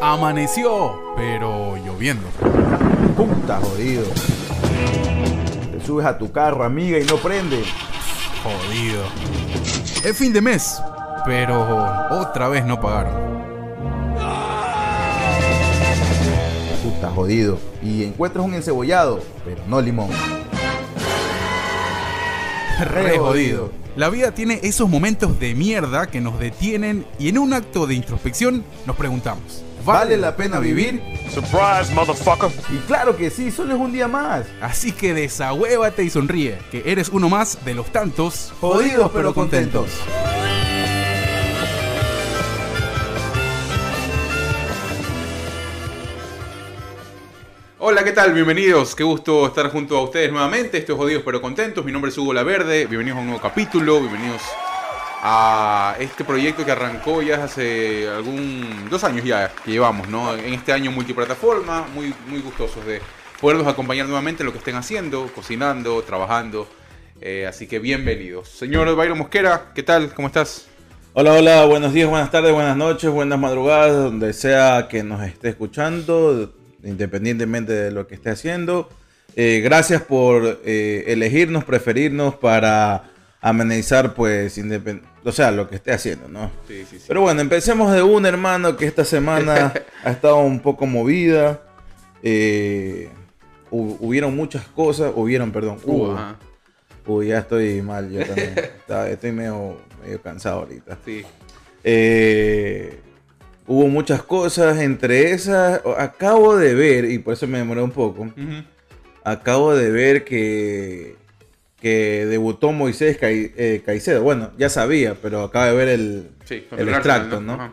Amaneció, pero lloviendo. Puta jodido. Te subes a tu carro, amiga, y no prende. Jodido. Es fin de mes, pero otra vez no pagaron. Puta jodido. Y encuentras un encebollado, pero no limón. Re jodido. La vida tiene esos momentos de mierda que nos detienen y en un acto de introspección nos preguntamos, ¿Vale la pena vivir? Surprise, motherfucker. Y claro que sí, solo es un día más. Así que desahuévate y sonríe, que eres uno más de los tantos Jodidos pero contentos. Hola, ¿qué tal? Bienvenidos. Qué gusto estar junto a ustedes nuevamente. Esto es Jodidos pero Contentos. Mi nombre es Hugo Laverde. Bienvenidos a un nuevo capítulo. Bienvenidos a este proyecto que arrancó ya hace algún dos años ya que llevamos, ¿no? En este año multiplataforma, muy, muy gustosos de poderlos acompañar nuevamente en lo que estén haciendo, cocinando, trabajando. Eh, así que bienvenidos. Señor Byron Mosquera, ¿qué tal? ¿Cómo estás? Hola, hola, buenos días, buenas tardes, buenas noches, buenas madrugadas, donde sea que nos esté escuchando, independientemente de lo que esté haciendo. Eh, gracias por eh, elegirnos, preferirnos para amenizar, pues, independ- o sea, lo que esté haciendo, ¿no? Sí, sí, sí. Pero bueno, empecemos de un hermano que esta semana ha estado un poco movida. Eh, hu- hubieron muchas cosas, hubieron, perdón, hubo. Uy, ya estoy mal, yo también. Está- estoy medio, medio cansado ahorita. Sí. Eh, hubo muchas cosas, entre esas, acabo de ver, y por eso me demoré un poco, acabo de ver que, que debutó Moisés Cai- eh, Caicedo. Bueno, ya sabía, pero acabo de ver el, Sí, el extracto, ¿no?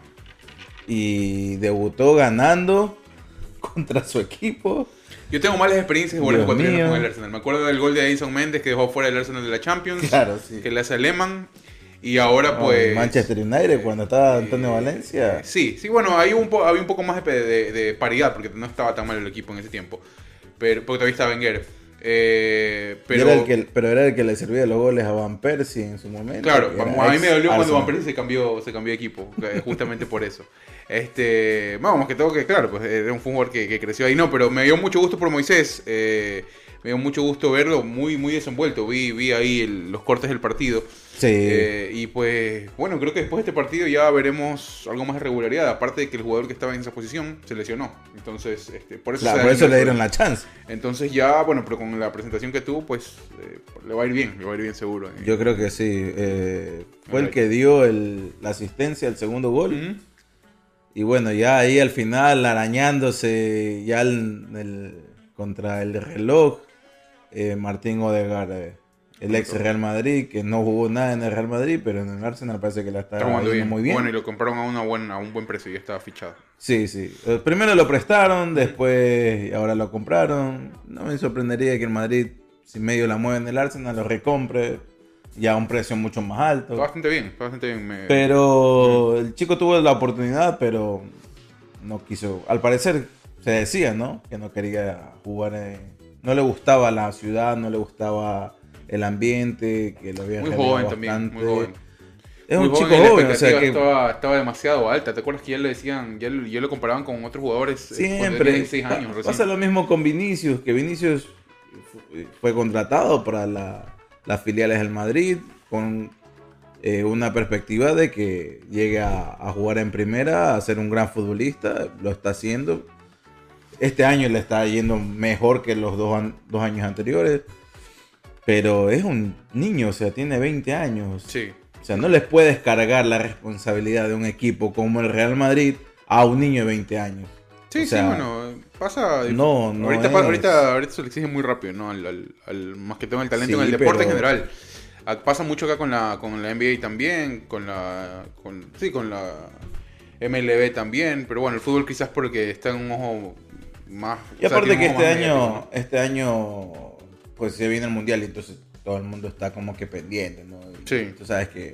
Y debutó ganando contra su equipo. Yo tengo malas experiencias de mío. con el Arsenal. Me acuerdo del gol de Edison Méndez que dejó fuera el Arsenal de la Champions. Claro, sí. Que le hace a Lehmann. Y ahora pues... Manchester United, cuando estaba Antonio eh, Valencia. Sí, sí, bueno, hay un había un poco más de, de- de paridad porque no estaba tan mal el equipo en ese tiempo. Pero, porque todavía estaba Wenger. Eh, pero, era el que, pero era el que le servía los goles a Van Persie en su momento. Claro, vamos, a mí me dolió cuando. Van Persie se cambió, se cambió de equipo, justamente por eso. Este, más que todo que, claro, pues era un jugador que, que creció ahí, no, pero me dio mucho gusto por Moisés, eh, me dio mucho gusto verlo muy, muy desenvuelto, vi, vi ahí el- los cortes del partido. Sí. Eh, y pues, bueno, creo que después de este partido ya veremos algo más de regularidad, aparte de que el jugador que estaba en esa posición se lesionó. Entonces, este, por eso, Claro, por eso le dieron la chance. Entonces ya, bueno, pero con la presentación que tuvo, pues eh, le va a ir bien, le va a ir bien seguro. eh. Yo creo que sí. fue el que dio el- la asistencia al segundo gol. Y bueno, ya ahí al final, arañándose ya el- el- contra el reloj, eh, Martín Odegaard, eh, el ex Real Madrid, que no jugó nada en el Real Madrid, pero en el Arsenal parece que la está jugando bien. muy bien. Bueno, y lo compraron a, una buena, a un buen precio y ya estaba fichado. Sí, sí. Eh, Primero lo prestaron, después ahora lo compraron. No me sorprendería que el Madrid, si medio la mueve en el Arsenal, lo recompre ya a un precio mucho más alto. Está bastante bien, está bastante bien. me- Pero el chico tuvo la oportunidad, pero no quiso. Al parecer se decía, ¿no? Que no quería jugar. en- No le gustaba la ciudad, no le gustaba el ambiente, que lo había muy joven también, muy bastante. joven. Es Muy un chico joven, o sea que estaba, estaba demasiado alta. ¿Te acuerdas que ya le decían, ya, lo- ya lo comparaban con otros jugadores eh, siempre tenía 16 años recién? pasa lo mismo con Vinicius, que Vinicius fu- fue contratado para la- las filiales del Madrid con eh, una perspectiva de que llegue a, a jugar en primera, a ser un gran futbolista, lo está haciendo. Este año le está yendo mejor que los dos, an- dos años anteriores, pero es un niño, o sea, tiene 20 años. Sí. O sea, no les puedes cargar la responsabilidad de un equipo como el Real Madrid a un niño de 20 años. Sí, O sea, sí, bueno, pasa... no, no ahorita, es. ahorita, ahorita se le exige muy rápido, ¿no? Al, al- al- más que todo el talento Sí, en el deporte en general. Pasa mucho acá con la, con la NBA también, con la... Con, sí, con la MLB también, pero bueno, el fútbol quizás porque está en un ojo más... Y o sea, aparte que este año, este año, pues se viene el mundial y entonces todo el mundo está como que pendiente, ¿no? Y Sí. Tú sabes que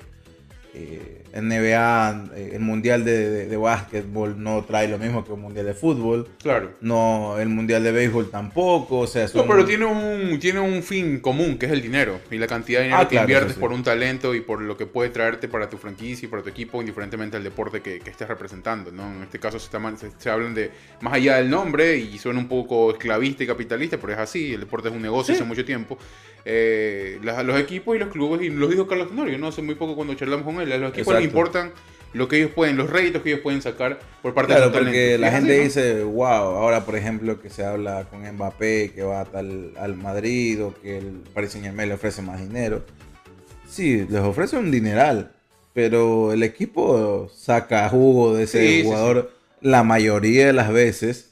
eh, NBA, eh, el mundial de, de, de básquetbol no trae lo mismo que el mundial de fútbol. Claro. No, el mundial de béisbol tampoco. O sea, No, son- pero tiene un, tiene un fin común, que es el dinero. Y la cantidad de dinero Ah, que claro, inviertes sí. por un talento y por lo que puede traerte para tu franquicia y para tu equipo, indiferentemente al deporte que, que estés representando. ¿no? En este caso se, está se, se hablan de más allá del nombre y suena un poco esclavista y capitalista, pero es así. El deporte es un negocio Sí. hace mucho tiempo. Eh, los equipos y los clubes, y lo dijo Carlos Tenorio, ¿no? hace muy poco cuando charlamos con él, los equipos importan lo que ellos pueden, los réditos que ellos pueden sacar por parte Claro, de su porque la gente dice, wow, ahora por ejemplo que se habla con Mbappé que va a tal, al Madrid o que el Paris Saint Germain le ofrece más dinero. Sí, les ofrece un dineral, pero el equipo saca jugo de ese Sí, sí, jugador la mayoría de las veces,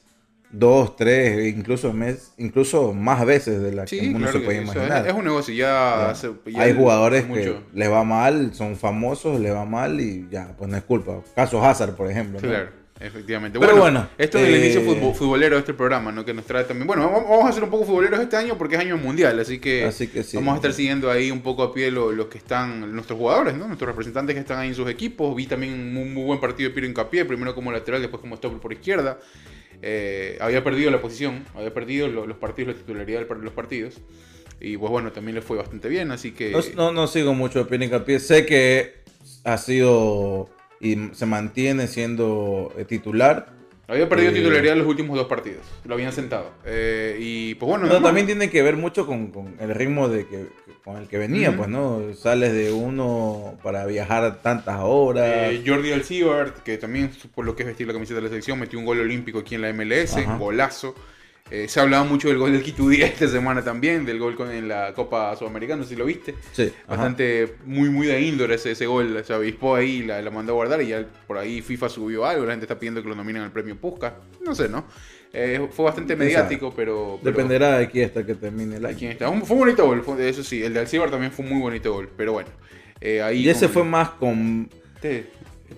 dos, tres, incluso, mes, incluso más veces de las Sí, que uno claro se puede imaginar. es, es un negocio, ya, hace- ya Hay el- jugadores que les va mal, son famosos, les va mal y ya, pues no es culpa. Caso Hazard, por ejemplo. ¿no? Claro, efectivamente. Pero bueno, esto del eh, inicio futbo- futbolero de este programa, ¿no? Que nos trae también. Bueno, vamos a hacer un poco futboleros este año porque es año mundial, así que, Así que sí. vamos a estar siguiendo ahí un poco a pie lo- los que están, nuestros jugadores, ¿no? Nuestros representantes que están ahí en sus equipos. Vi también un muy, muy buen partido de Piero Incapié, primero como lateral, después como stopper por izquierda. Eh, había perdido la posición, había perdido lo- los partidos, la titularidad de los partidos. Y pues bueno, también le fue bastante bien, así que... No, no, sigo mucho Piero Hincapié. Sé que ha sido y se mantiene siendo eh, titular. Había perdido Eh, titularidad en los últimos dos partidos. Lo habían sentado. Eh, y pues bueno, No, también tiene que ver mucho con, con el ritmo de que, con el que venía, pues, ¿no? Sales de uno para viajar tantas horas. Eh, Jordi Alcibart, que también por lo que es vestir la camiseta de la selección, metió un gol olímpico aquí en la MLS, Ajá. golazo. Eh, se ha hablado mucho del gol del Quito Díaz esta semana también, del gol con, en la Copa Sudamericana, si lo viste. sí, ajá. Bastante, muy, muy de índole ese, ese gol. Se avispó ahí, la, la mandó a guardar y ya por ahí FIFA subió algo. La gente está pidiendo que lo nominen al premio Puskas. No sé, ¿no? Eh, fue bastante Quién mediático, pero. pero- Dependerá de aquí hasta que termine el año. ¿Quién está? Un- Fue un bonito gol, fue- eso sí. El de Alcibar también fue un muy bonito gol, pero bueno. eh, ahí Y ese con- fue más con...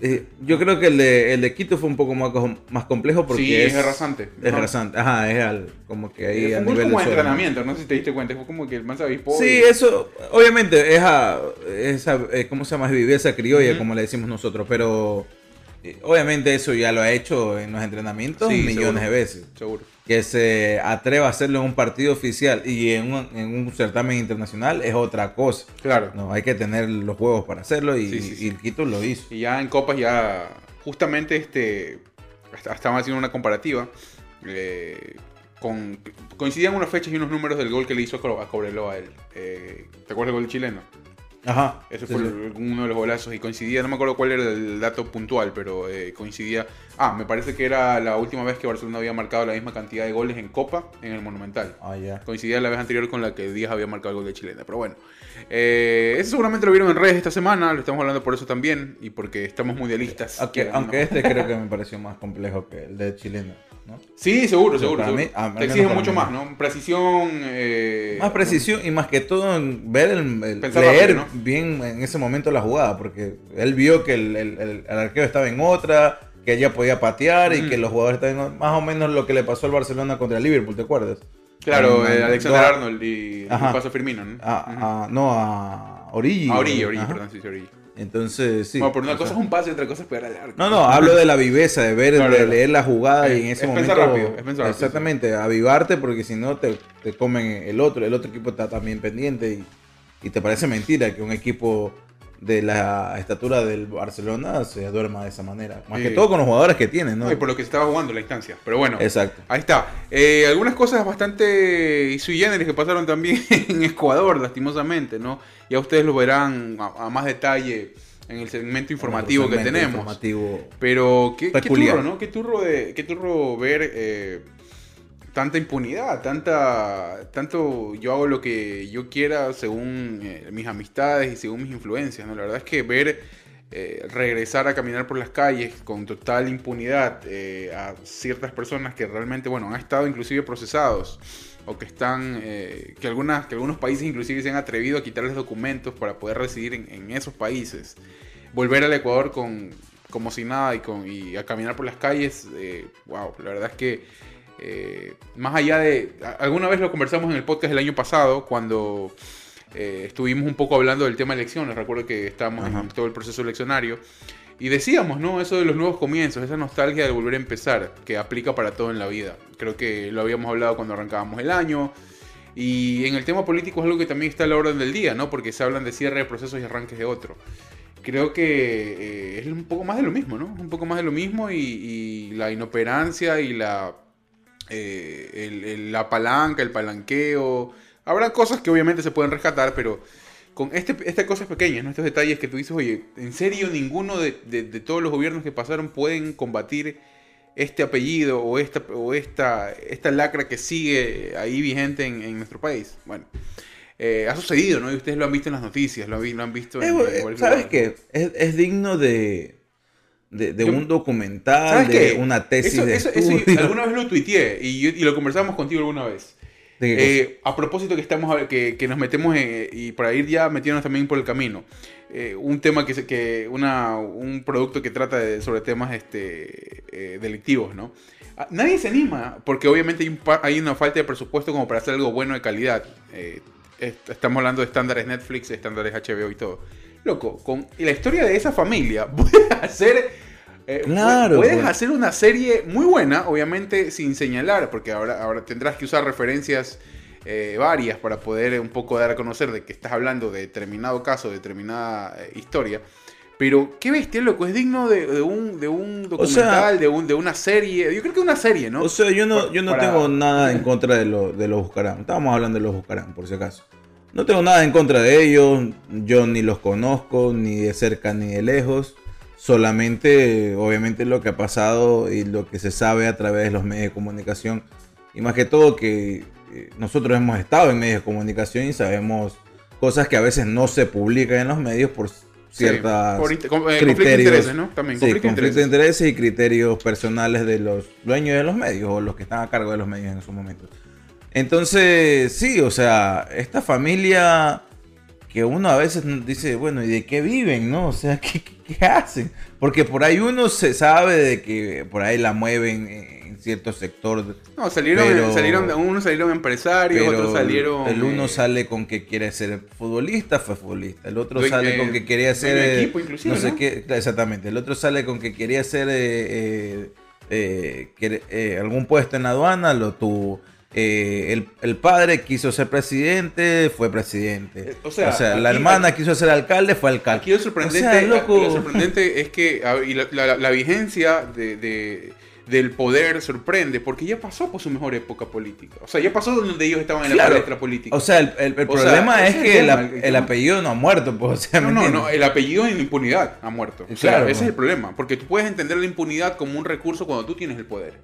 eh, yo creo que el de, el de Quito fue un poco más, más complejo porque sí, es, es rasante. Es rasante, ajá, es al, como que ahí a nivel como de entrenamiento, no sé si te diste cuenta, fue como que el man se avispó. Sí, y- eso, obviamente, es a, esa, eh, ¿cómo se llama? Es viveza criolla, como le decimos nosotros, pero eh, obviamente eso ya lo ha hecho en los entrenamientos Sí, millones seguro. de veces. Seguro. Que se atreva a hacerlo en un partido oficial y en un, en un certamen internacional es otra cosa. Claro. No, hay que tener los huevos para hacerlo y, Sí, sí, sí. y el Quito lo hizo. Y ya en Copas ya, justamente este, estaban haciendo una comparativa. eh, con, coincidían unas fechas y unos números del gol que le hizo a Cobreloa a él. Eh, ¿Te acuerdas del gol chileno? Ajá. Ese sí, fue sí. uno de los golazos y coincidía, no me acuerdo cuál era el dato puntual, pero eh, coincidía. Ah, me parece que era la última vez que Barcelona había marcado la misma cantidad de goles en Copa en el Monumental. Ah, ya. Coincidía la vez anterior con la que Díaz había marcado el gol de chilena. Pero bueno, eh, eso seguramente lo vieron en redes esta semana, lo estamos hablando por eso también y porque estamos mundialistas. Aunque, quieran o no. aunque este creo que me pareció más complejo que el de chileno, ¿no? Sí, seguro, Pero seguro. para seguro. mí- al Te para mucho mí. más, ¿no? Precisión. eh, Más precisión y más que todo en ver el, leer rápido, ¿no? bien en ese momento la jugada, porque él vio que el, el- el- arquero estaba en otra, que ella podía patear y Mm. que los jugadores estaban en otra. más o menos lo que le pasó al Barcelona contra el Liverpool, ¿te acuerdas? Claro, eh, en- Alexander Arnold y el paso Firmino, ¿no? A, a- no, a Origi. A Origi, Origi, Ajá. perdón, sí, sí, Origi. Entonces, sí. bueno, pero una o cosa es un pase y otra cosa es pegar al arco. No, no, hablo de la viveza, de ver, Claro, de leer la jugada y en Es- ese es momento. pensar rápido, es pensar rápido, exactamente, avivarte porque si no te, te comen el otro, el otro equipo está también pendiente y, y te parece mentira que un equipo de la estatura del Barcelona se duerma de esa manera. Más Sí. que todo con los jugadores que tienen, ¿no? Y por lo que se estaba jugando la instancia. Pero bueno, Exacto. ahí está. Eh, algunas cosas bastante sui generis que pasaron también en Ecuador, lastimosamente, ¿no? Ya ustedes lo verán a, a más detalle en el segmento informativo que tenemos. Informativo. Pero qué, qué turro, ¿no? Qué turro, de, qué turro ver eh, tanta impunidad, tanta, tanto yo hago lo que yo quiera según eh, mis amistades y según mis influencias, ¿no? La verdad es que ver eh, regresar a caminar por las calles con total impunidad eh, a ciertas personas que realmente, bueno, han estado inclusive procesados o que están, eh, que, algunas, que algunos países inclusive se han atrevido a quitarles documentos para poder residir en, esos países. Volver al Ecuador con, como si nada y, con, y a caminar por las calles, eh, wow, la verdad es que eh, más allá de, alguna vez lo conversamos en el podcast del año pasado, cuando eh, estuvimos un poco hablando del tema de elecciones. Recuerdo que estábamos Ajá. en todo el proceso eleccionario. Y decíamos, ¿no? Eso de los nuevos comienzos, esa nostalgia de volver a empezar, que aplica para todo en la vida. Creo que lo habíamos hablado cuando arrancábamos el año. Y en el tema político es algo que también está a la orden del día, ¿no? Porque se hablan de cierre de procesos y arranques de otro. Creo que eh, es un poco más de lo mismo, ¿no? Un poco más de lo mismo y, y la inoperancia y la, eh, el- el- la palanca, el palanqueo. Habrá cosas que obviamente se pueden rescatar, pero con este, estas cosas pequeñas, ¿no? estos detalles que tú dices, oye, ¿en serio ninguno de, de- de todos los gobiernos que pasaron pueden combatir este apellido o esta, o esta, esta lacra que sigue ahí vigente en, en nuestro país? Bueno, eh, ha sucedido, ¿no? Y ustedes lo han visto en las noticias, lo han, vi- lo han visto en... Eh, en ¿Sabes qué? Es, es digno de, de, de Yo- un documental, ¿Sabes de qué? una tesis Eso- de eso- eso alguna vez lo tuiteé y, y lo conversamos contigo alguna vez. Eh, a propósito que estamos que, que nos metemos en- y para ir ya metiéndonos también por el camino. eh, un tema que, que una, un producto que trata de- sobre temas este, eh, delictivos, ¿no? Ah, Nadie se anima, porque obviamente hay, un hay una falta de presupuesto como para hacer algo bueno de calidad. Est- estamos hablando de estándares Netflix, estándares HBO y todo. Loco, con la historia de esa familia, puedes hacer... eh, Claro, Puedes pues. hacer una serie muy buena, obviamente sin señalar, porque ahora, ahora tendrás que usar referencias eh, varias para poder un poco dar a conocer de que estás hablando de determinado caso, determinada eh, historia. Pero qué bestia, loco, es digno de, de un, de un documental, de, un, de una serie. Yo creo que una serie, ¿no? O sea, yo no, yo no para- tengo nada en contra de, lo, de los Buscarán. Estábamos hablando de los Buscarán, por si acaso. No tengo nada en contra de ellos. Yo ni los conozco, ni de cerca ni de lejos. Solamente, obviamente, lo que ha pasado y lo que se sabe a través de los medios de comunicación. Y más que todo que eh, nosotros hemos estado en medios de comunicación y sabemos cosas que a veces no se publican en los medios por Sí, ciertas por inter- con- eh, conflicto de criterios. intereses, ¿no? También, Sí, conflicto conflicto de intereses. intereses y criterios personales de los dueños de los medios o los que están a cargo de los medios en esos momentos. Entonces, sí, o sea, esta familia que uno a veces dice, bueno, ¿y de qué viven, no? O sea, ¿qué, qué- qué hacen? Porque por ahí uno se sabe de que por ahí la mueven en cierto sector. No, salieron, Pero- salieron, unos salieron empresarios, otros salieron... el uno eh, sale con que quiere ser futbolista, fue futbolista. El otro sale eh, con que quería ser eh, equipo, inclusive, no sé ¿no? qué, exactamente. El otro sale con que quería ser eh, algún puesto en la aduana, lo tuvo. Eh, el, el padre quiso ser presidente, fue presidente. Eh, o sea, la aquí- hermana quiso ser alcalde, fue alcalde. Aquí lo sorprendente, O sea, loco. lo sorprendente es que a ver, y la, la- la vigencia de, de- del poder sorprende porque ya pasó por su mejor época política. O sea, ya pasó donde ellos estaban en la palestra política. O sea, el, el- el O sea, problema es que el tema, apellido no ha muerto, pues, o sea, no, ¿me no, no, el apellido en impunidad ha muerto. O sea, Claro, ese pues. es el problema. Porque tú puedes entender la impunidad como un recurso cuando tú tienes el poder.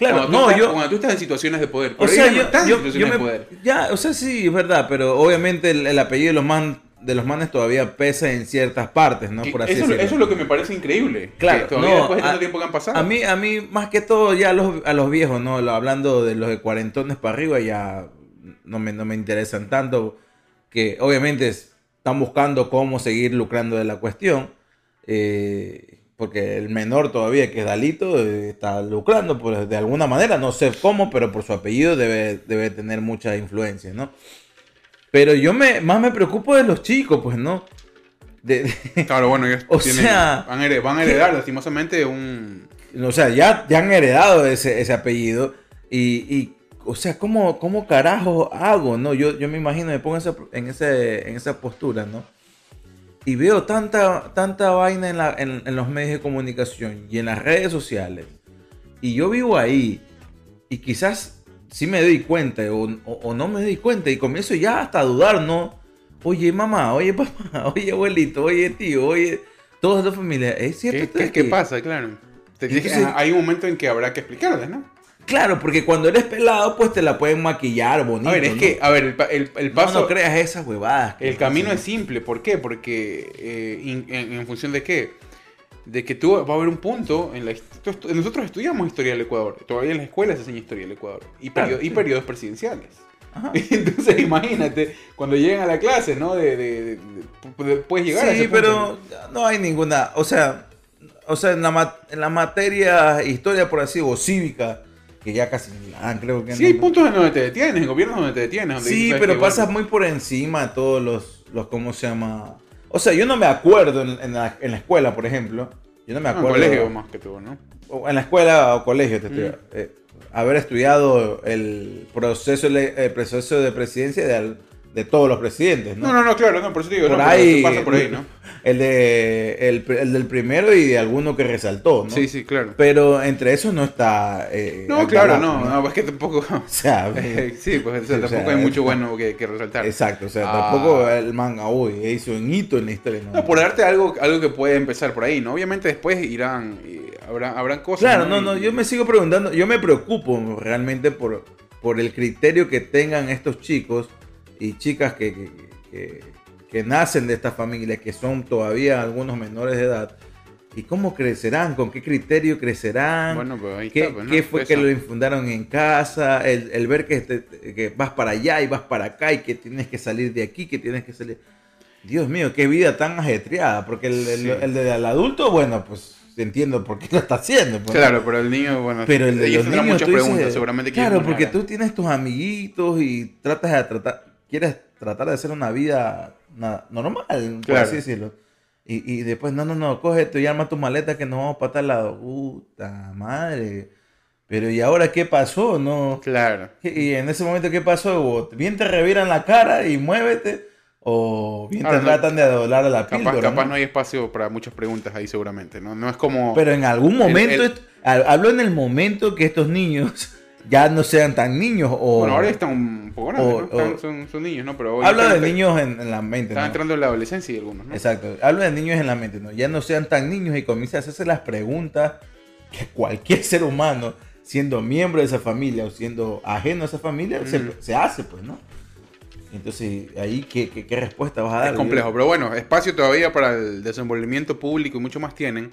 Claro, cuando tú no, estás, yo, cuando tú estás en situaciones de poder. O Pero sea, ellos no yo, están en yo- situaciones yo de poder. Ya, o sea, sí, es verdad, pero obviamente el, el apellido de los, man, de los manes todavía pesa en ciertas partes, ¿no? Por así eso, decirlo. eso es lo que me parece increíble. Claro, que todavía no, después de tanto a- tiempo que han pasado. A mí, a mí, más que todo, ya a los, a los viejos, ¿no? Hablando de los de cuarentones para arriba, ya no me, no me interesan tanto. Que obviamente están buscando cómo seguir lucrando de la cuestión. eh, porque el menor todavía, que es Dalito, eh, está lucrando pues, de alguna manera. No sé cómo, pero por su apellido debe, debe tener mucha influencia, ¿no? Pero yo me, más me preocupo de los chicos, pues, ¿no? De- de- Claro, bueno, ellos O tienen- sea, van, a heredar, van a heredar lastimosamente un... O sea, ya, ya han heredado ese, ese apellido. Y, y, o sea, ¿cómo, cómo carajo hago? ¿no? Yo, yo me imagino, me pongo esa, en ese, en esa postura, ¿no? Y veo tanta, tanta vaina en, la- en- en los medios de comunicación y en las redes sociales. Y yo vivo ahí. Y quizás sí me doy cuenta o, o- o no me doy cuenta. Y comienzo ya hasta a dudar, ¿no? Oye, mamá, oye, papá, oye, abuelito, oye, tío, oye, toda la familia. ¿Es cierto? ¿Qué, qué- qué pasa? Claro. Que- Entonces- hay un momento en que habrá que explicarles, ¿no? Claro, porque cuando eres pelado, pues te la pueden maquillar bonito. A ver, es ¿no? que, a ver, el, el- el No, paso... no creas esas huevadas. El camino es simple, ¿por qué? Porque eh, in- en, en función de qué? De que tú va a haber un punto en la nosotros estudiamos historia del Ecuador, todavía en las escuelas se enseña historia del Ecuador y, Claro, periodo- y sí. periodos presidenciales. Ajá. Entonces imagínate cuando lleguen a la clase, ¿no? De, de- de- de- puedes llegar a ese Sí, punto, pero no hay ninguna. O sea, o sea en, la, en la materia historia, por así o cívica, que ya casi dan, creo que Sí, hay puntos en donde te detienes, en gobiernos donde te detienes. donde Sí, dices, ¿sabes pero pasas muy por encima de todos los, los, ¿cómo se llama? O sea, yo no me acuerdo en, en la, en la escuela, por ejemplo. Yo no me en acuerdo. colegio más que todo, ¿no? o en la escuela o colegio, te estoy- Mm. eh, haber estudiado el proceso, el proceso de presidencia de, al- de todos los presidentes, ¿no? No, no, no, claro, no, por eso te digo, por no, pero ahí, pasa por ahí, ¿no? El, de, el, el del primero y de alguno que resaltó, ¿no? Sí, sí, claro. Pero entre esos no está. eh, No, claro, no, no, es que tampoco. O sea, sí, pues o sea, Sí, o tampoco sea, hay mucho bueno que, que resaltar. exacto, o sea, Ah. tampoco el manga, uy, hizo un hito en la historia. No, por darte algo, algo que puede empezar por ahí, ¿no? Obviamente después irán, eh, habrá, habrán cosas. Claro, no, Y- no, yo me sigo preguntando, yo me preocupo realmente por, por el criterio que tengan estos chicos y chicas que, que, que- que nacen de esta familia, que son todavía algunos menores de edad, y cómo crecerán, con qué criterio crecerán, Bueno, pues ahí qué, está, pues, ¿no? qué fue que lo infundaron en casa, el, el ver que, te- que vas para allá y vas para acá y que tienes que salir de aquí, que tienes que salir... Dios mío, qué vida tan ajetreada, porque el, el- Sí. el del adulto, bueno, pues entiendo por qué lo está haciendo. pues. Claro, pero el niño, bueno, Pero el de los niños, muchas dices, preguntas, seguramente Claro, porque tú tienes tus amiguitos y tratas de tratar, quieres tratar de hacer una vida normal, por Claro. así decirlo. Y, y después, no, no, no, coge esto y arma tu maleta que nos vamos para tal lado. Puta madre. Pero ¿y ahora qué pasó? No. Claro. Y en ese momento, ¿qué pasó? O bien te reviran la cara y muévete, o bien Ahora, te no- tratan de doblar la Capaz, píldora. capaz ¿no? no hay espacio para muchas preguntas ahí seguramente, ¿no? No es como... Pero en algún momento, el- hablo en el momento que estos niños ya no sean tan niños o... bueno, ahora están un poco grandes, o- ¿no? Están- o- son, son niños, ¿no? Pero Hablo de niños en, en la mente, Están ¿no? entrando en la adolescencia y algunos, ¿no? Exacto, hablo de niños en la mente, ¿no? Ya no sean tan niños y comiencen a hacerse las preguntas que cualquier ser humano, siendo miembro de esa familia o siendo ajeno a esa familia, se, Ujú. se hace, pues, ¿no? Entonces, ahí, ¿qué, qué, qué respuesta vas a dar? Es complejo, pero bueno, espacio todavía para el desenvolvimiento público y mucho más tienen.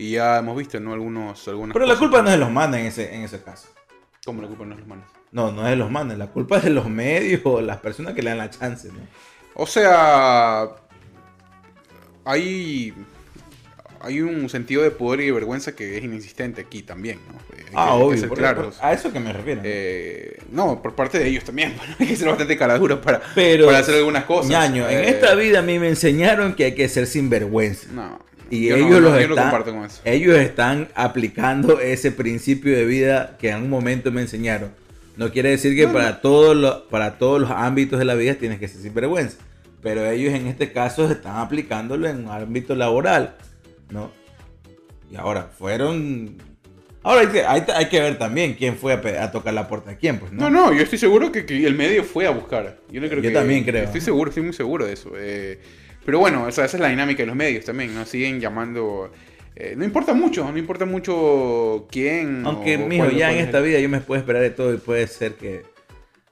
Y ya hemos visto, ¿no? Algunos, algunas Pero la culpa no es de los manes en ese, en ese caso. ¿Cómo la culpa no es de los manes? No, no es de los manes, la culpa es de los medios o las personas que le dan la chance, ¿no? O sea, hay, hay un sentido de poder y de vergüenza que es inexistente aquí también, ¿no? Eh, hay que- Ah, que obvio, por- por- a eso que me refiero. ¿no? Eh, no, por parte de ellos también. bueno, hay que ser bastante caradura para, Pero, para hacer algunas cosas. ñaño, en Eh, esta vida a mí me enseñaron que hay que ser sinvergüenza. No. Y yo no- ellos, no, los yo no están, comparto con eso. ellos están aplicando ese principio de vida que en un momento me enseñaron. No quiere decir que No, para, Todos los, para todos los ámbitos de la vida tienes que ser sinvergüenza. Pero ellos en este caso están aplicándolo en un ámbito laboral. ¿no? Y ahora fueron... Ahora hay que, hay, hay que ver también quién fue a, a tocar la puerta de quién. Pues, No, no, yo estoy seguro que, que el medio fue a buscar. Yo, no creo Yo que- también creo. Estoy seguro, estoy muy seguro de eso. eh, pero bueno, esa, esa es la dinámica de los medios también, ¿no? Siguen llamando... eh, no importa mucho, no importa mucho quién... Aunque, o mijo, ya en es esta vida yo me puedo esperar de todo y puede ser que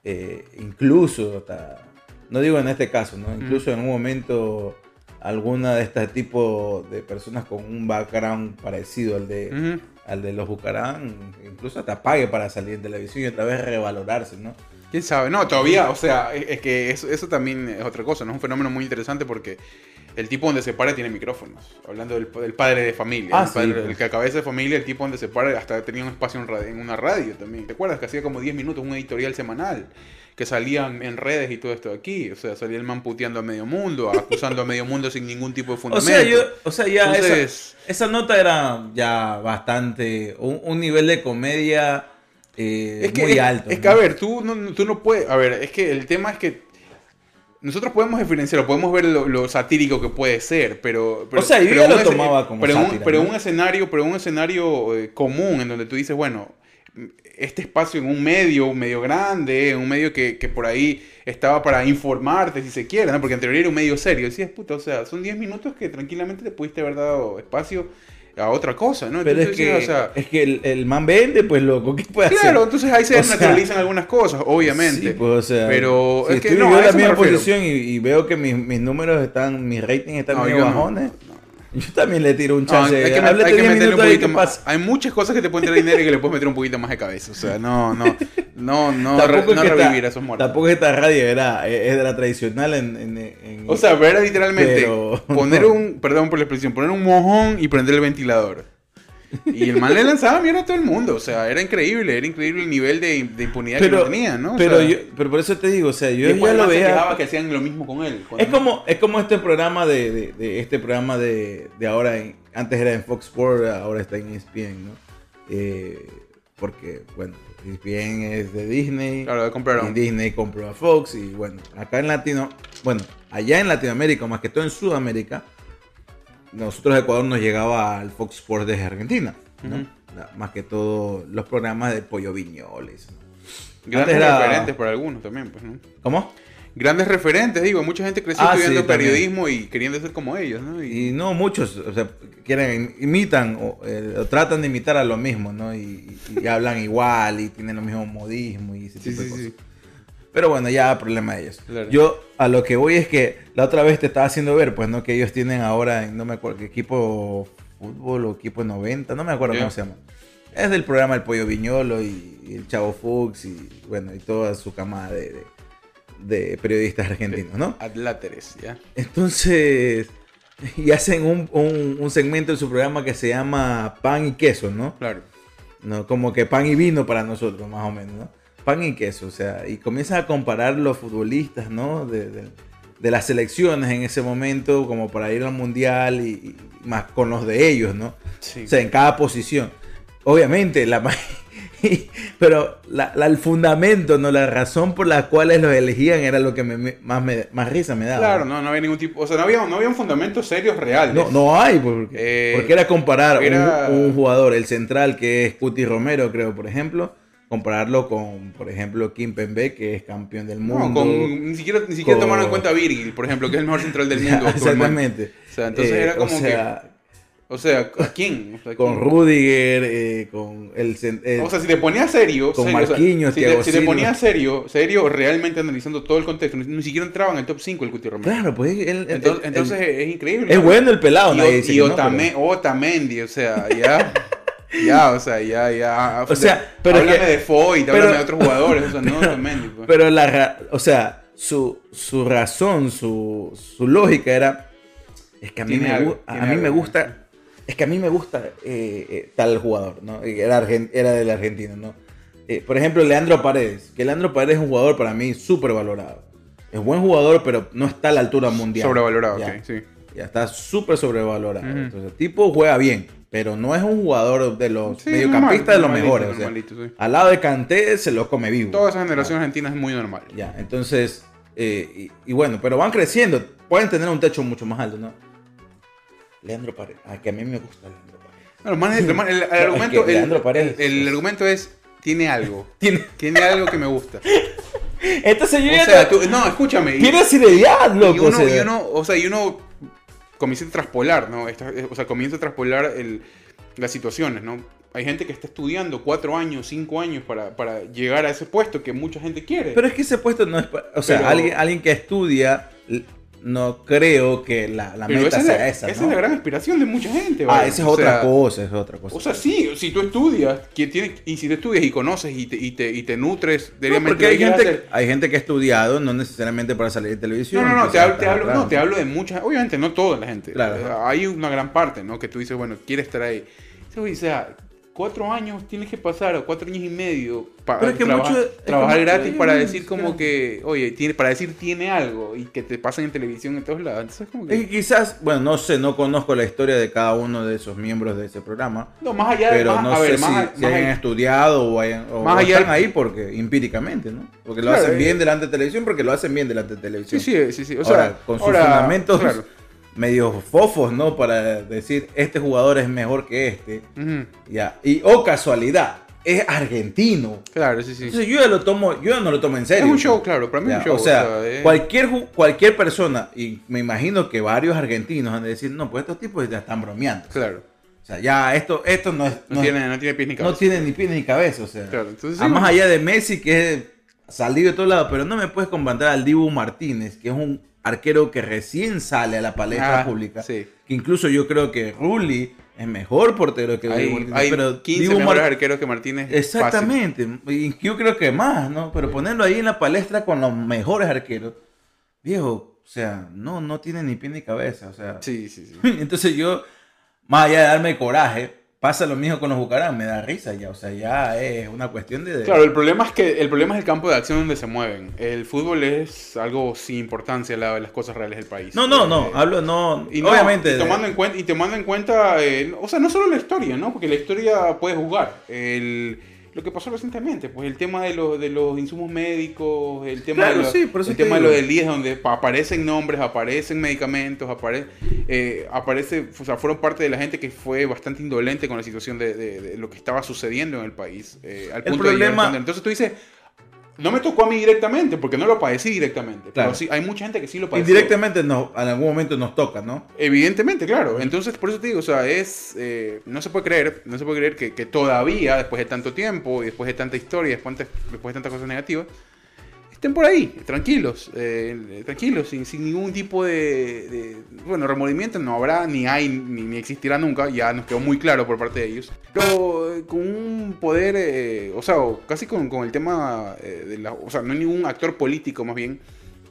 eh, incluso, hasta- no digo en este caso, ¿no? incluso en un momento alguna de este tipo de personas con un background parecido al de, al de los Bucarán, incluso hasta pague para salir en televisión y otra vez revalorarse, ¿no? ¿Quién sabe? No, todavía, o sea, es, que eso, eso también es otra cosa, ¿no? Es un fenómeno muy interesante porque el tipo donde se para tiene micrófonos. Hablando del, del padre de familia. Ah, el, padre- sí, pues. el que cabeza de familia, el tipo donde se para hasta tenía un espacio en, radio- en una radio también. ¿Te acuerdas? Que hacía como 10 minutos un editorial semanal. Que salían en redes y todo esto de aquí. O sea, salía el man puteando a medio mundo, acusando a medio mundo sin ningún tipo de O fundamento. sea, yo, o sea, ya Entonces- esa, esa nota era ya bastante, un, un nivel de comedia eh, es que, muy es- alto. Es ¿no? que, a ver, tú no, tú no puedes. A ver, es que el tema es que. Nosotros podemos diferenciarlo, podemos ver lo, lo satírico que puede ser, pero. pero O sea, yo pero ya lo tomaba como pero un- pero ¿no? un escenario, pero un escenario eh, común en donde tú dices, bueno, este espacio en un medio, un medio grande, un medio que, que por ahí estaba para informarte, si se quiere, ¿no? Porque anterior era un medio serio. Decías, puta, o sea, son 10 minutos que tranquilamente te pudiste haber dado espacio a otra cosa, ¿no? Pero es que, o sea, es que el, el man vende, pues loco, ¿qué puede hacer? Claro, entonces ahí se sea, desnaturalizan algunas cosas, obviamente. Sí, pues, o sea, pero si es que estoy no, yo en la misma posición y, y veo que mis, mis números están, mis ratings están No, no, bajones, no. yo también le tiro un No, chance. hay que, hay que 10 meterle un poquito ¿qué más. Hay muchas cosas que te pueden traer dinero y que le puedes meter un poquito más de cabeza. O sea, no, no, no, no, re- Tampoco, no es que revivir esta, a esos muertos. tampoco esta radio era, es es de la tradicional en... en- en- O sea, ver literalmente Pero- poner no. un, perdón por la expresión, poner un mojón y prender el ventilador. Y el man le lanzaba mierda a todo el mundo. O sea, era increíble, era increíble el nivel de, de impunidad que Pero, no tenía, ¿no? O pero, sea, yo, pero por eso te digo, o sea, yo ya lo veía. que hacían lo mismo con él. Es como, es como este programa de, de- de este programa de, de ahora, en- antes era en Fox Sports, ahora está en ESPN, ¿no? Eh, porque, bueno, ESPN es de Disney. Claro, de compraron. Y Disney compró a Fox y bueno, acá en Latino, bueno, allá en Latinoamérica, más que todo en Sudamérica, nosotros Ecuador nos llegaba al Fox Sports desde Argentina, ¿no? La- Más que todo los programas de Pollo Viñoles. Grandes referentes para algunos también, pues, ¿no? ¿Cómo? Grandes referentes, digo, mucha gente creció Ah, estudiando sí, periodismo y queriendo ser como ellos, ¿no? Y, Y no muchos, o sea, quieren, imitan o, eh, o tratan de imitar a lo mismo, ¿no? Y, y- y hablan igual y tienen los mismos modismos y ese sí, tipo sí, de cosas. sí. Pero bueno, ya problema de ellos. Claro. Yo a lo que voy es que la otra vez te estaba haciendo ver, pues, ¿no? Que ellos tienen ahora, no me acuerdo, qué equipo fútbol o equipo 90, no me acuerdo Ya. cómo se llama. Es del programa El Pollo Viñolo y, y el Chavo Fuchs y, bueno, y toda su camada de, de- de periodistas argentinos, ¿no? Adláteres, ¿ya? Entonces, y hacen un, un- un segmento en su programa que se llama Pan y Queso, ¿no? Claro. ¿no? Como que pan y vino para nosotros, más o menos, ¿no? Pan y queso, o sea, y comienzan a comparar los futbolistas, ¿no? De, de- de las selecciones en ese momento, como para ir al mundial y, y más con los de ellos, ¿no? Sí. O sea, en cada posición. Obviamente, la pero la- la- el fundamento, ¿no? La razón por la cual los elegían era lo que me- me- más, me- más risa me daba. Claro, no, no había ningún tipo, o sea, no había, no había un fundamento serios reales. No, no hay, porque, Eh, porque era comparar un- era- Un, jugador, el central que es Cuti Romero, creo, por ejemplo, compararlo con, por ejemplo, Kim Pembe, que es campeón del No, mundo. con, ni siquiera, ni siquiera con- tomaron en cuenta a Virgil, por ejemplo, que es el mejor central del mundo. Exactamente. O sea, entonces Eh, era como o sea, que, o sea, ¿a quién? O sea, con ¿quién? Rudiger, eh, con el... cen- eh, O sea, si te ponías serio, Con serio, o sea, Marquinhos, si, te, si te ponías serio, serio, realmente analizando todo el contexto, ni, siquiera entraba en el top 5 el Cuti Romero. claro, pues él- Entonces, es increíble. es ¿no? bueno el pelado, Y, nadie dice y que no, pero- Otamendi, o sea, ya, ya, o sea, ya, ya. O sea, pero háblame que- de Foyt, pero- háblame de otros jugadores, o sea, no Otamendi. pues. Pero la, ra- o sea, su, su razón, su, su lógica era, es que a mí, me, algo, a mí me gusta, es que a mí me gusta eh, eh, tal jugador, ¿no? Era, argen- era del argentino, ¿no? Eh, por ejemplo, Leandro Paredes, que Leandro Paredes es un jugador para mí súper valorado. Es buen jugador, pero no está a la altura mundial. Sobrevalorado, Ya. ok, sí. Ya está súper sobrevalorado. Entonces, el tipo juega bien, pero no es un jugador de los Sí, mediocampistas de los mejores. o sea, sí. al lado de Kanté se lo come vivo. Toda esa generación argentina es muy normal. Ya, entonces, eh, y, y bueno, pero van creciendo, pueden tener un techo mucho más alto, ¿no? Leandro Paredes, ah, que a mí me gusta Leandro Paredes. No, los manes- el, el es argumento, que Leandro Paredes el- el es- argumento es, tiene algo. Tiene, Tiene algo que me gusta. entonces yo O sea, no- tú- no, escúchame. y- tiene seriedad, Y loco. uno, o sea. y uno, o sea, y uno comienza a traspolar, ¿no? Esta- o sea, comienza a traspolar el- las situaciones, ¿no? Hay gente que está estudiando cuatro años, cinco años para, para llegar a ese puesto que mucha gente quiere. Pero es que ese puesto no es, o sea, Pero- alguien, alguien que estudia, no creo que la, la meta esa, es sea la, esa, esa ¿no? es la gran inspiración de mucha gente. Ah, vaya. esa es O otra sea, cosa, es otra cosa. O sea, sí, si tú estudias, que y si tú estudias y conoces y te, y te, y te nutres No, porque hay gente, hacer- hay gente que ha estudiado, no necesariamente para salir de televisión. No, no, no, te hablo, te, hablo, no, te hablo de muchas, obviamente no toda la gente. Claro. Hay una gran parte, ¿no? Que tú dices, bueno, quiere estar ahí. O sea, cuatro años tienes que pasar, o cuatro años y medio, para es que es trabajar gratis sí, para decir como que, oye, tiene, para decir tiene algo y que te pasan en televisión en todos lados. Entonces, como que, Es que quizás, bueno, no sé, no conozco la historia de cada uno de esos miembros de ese programa. no, más allá de, Pero más- no a sé ver, si, más, si más hayan allá- estudiado o, hayan, o Más o allá están ahí porque empíricamente, ¿no? Porque lo Claro, hacen eh. bien delante de televisión porque lo hacen bien delante de Sí, televisión. sí, sí, sí. O Ahora, sea, con sus ahora, fundamentos claro. Medio fofos, ¿no? Para decir, este jugador es mejor que este. Ya. Y, oh casualidad, es argentino. Claro, sí, sí. Entonces yo ya lo tomo, yo ya no lo tomo en serio. Es un show, claro, para mí es un show. o sea, es- cualquier, cualquier persona, y me imagino que varios argentinos han de decir, no, pues estos tipos ya están bromeando. Claro. O sea, ya esto, esto no es... No, no tiene, no tiene pies ni no cabeza. tiene ni pies ni cabeza, o sea. Claro, entonces sí, más allá de Messi, que es salido de todos lados, pero no me puedes comparar al Dibu Martínez, que es un arquero que recién sale a la palestra Ah, pública. sí. Que incluso yo creo que Rulli es mejor portero que Hay, Martínez. hay pero 15 Dibu mejores Mar- arqueros que Martínez. fácil. Exactamente. Y yo creo que más, ¿no? Pero ponerlo ahí en la palestra con los mejores arqueros, viejo, o sea, no, no tiene ni pie ni cabeza, o sea. Sí, sí, sí. Entonces yo, más allá de darme coraje, pasa lo mismo con los Bucaram, me da risa ya, o sea, ya es una cuestión de... Claro, el problema es que el problema es el campo de acción donde se mueven. El fútbol es algo sin importancia al lado de las cosas reales del país. No, no, no, Eh, hablo, no, y no, obviamente... y tomando en cuenta, y tomando en cuenta eh, o sea, no solo la historia, ¿no? Porque la historia puede jugar. El, lo que pasó recientemente, pues el tema de, los de los insumos médicos, el tema, Claro, de, lo- sí, el te tema de digo. lo del IES, donde pa- aparecen nombres, aparecen medicamentos, apare, eh, aparece, o sea, fueron parte de la gente que fue bastante indolente con la situación de, de- de lo que estaba sucediendo en el país. eh, al El punto de problema- entender. Entonces tú dices, no me tocó a mí directamente, porque no lo padecí directamente. Claro. Pero sí, hay mucha gente que sí lo padeció. Indirectamente no, en algún momento nos toca, ¿no? Evidentemente, claro. Entonces, por eso te digo, o sea, es. eh, no se puede creer, no se puede creer que, que todavía, después de tanto tiempo, y después de tanta historia, después, de- después de tantas cosas negativas, estén por ahí, tranquilos, eh, tranquilos, sin, sin ningún tipo de, de- Bueno, remordimiento no habrá, ni hay, ni, ni existirá nunca, ya nos quedó muy claro por parte de ellos. Pero eh, con un poder, eh, o sea, casi con, con el tema de la. O sea, no hay ningún actor político más bien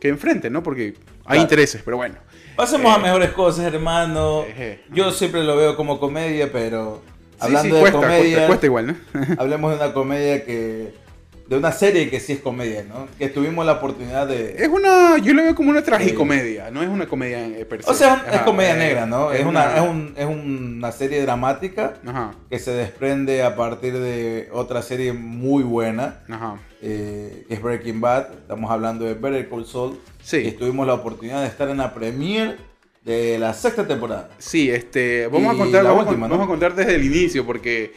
que enfrente, ¿no? Porque hay Claro. intereses, pero bueno. Pasemos a mejores cosas, hermano. Yo siempre lo veo como comedia, pero hablando sí, de cuesta, comedia, cuesta, cuesta igual, ¿no? hablemos de una comedia que... De una serie que sí es comedia, ¿no? Que tuvimos la oportunidad de... Es una, yo lo veo como una tragicomedia, no es una comedia eh, per se. O sea, es comedia eh, negra, ¿no? Es una, es, un- es una serie dramática Ajá, que se desprende a partir de otra serie muy buena, ajá. eh, que es Breaking Bad. Estamos hablando de Better Call Saul. Sí. Y tuvimos la oportunidad de estar en la premiere de la sexta temporada. Sí, este, vamos a contar, la vamos, última, ¿no? vamos a contar desde el inicio porque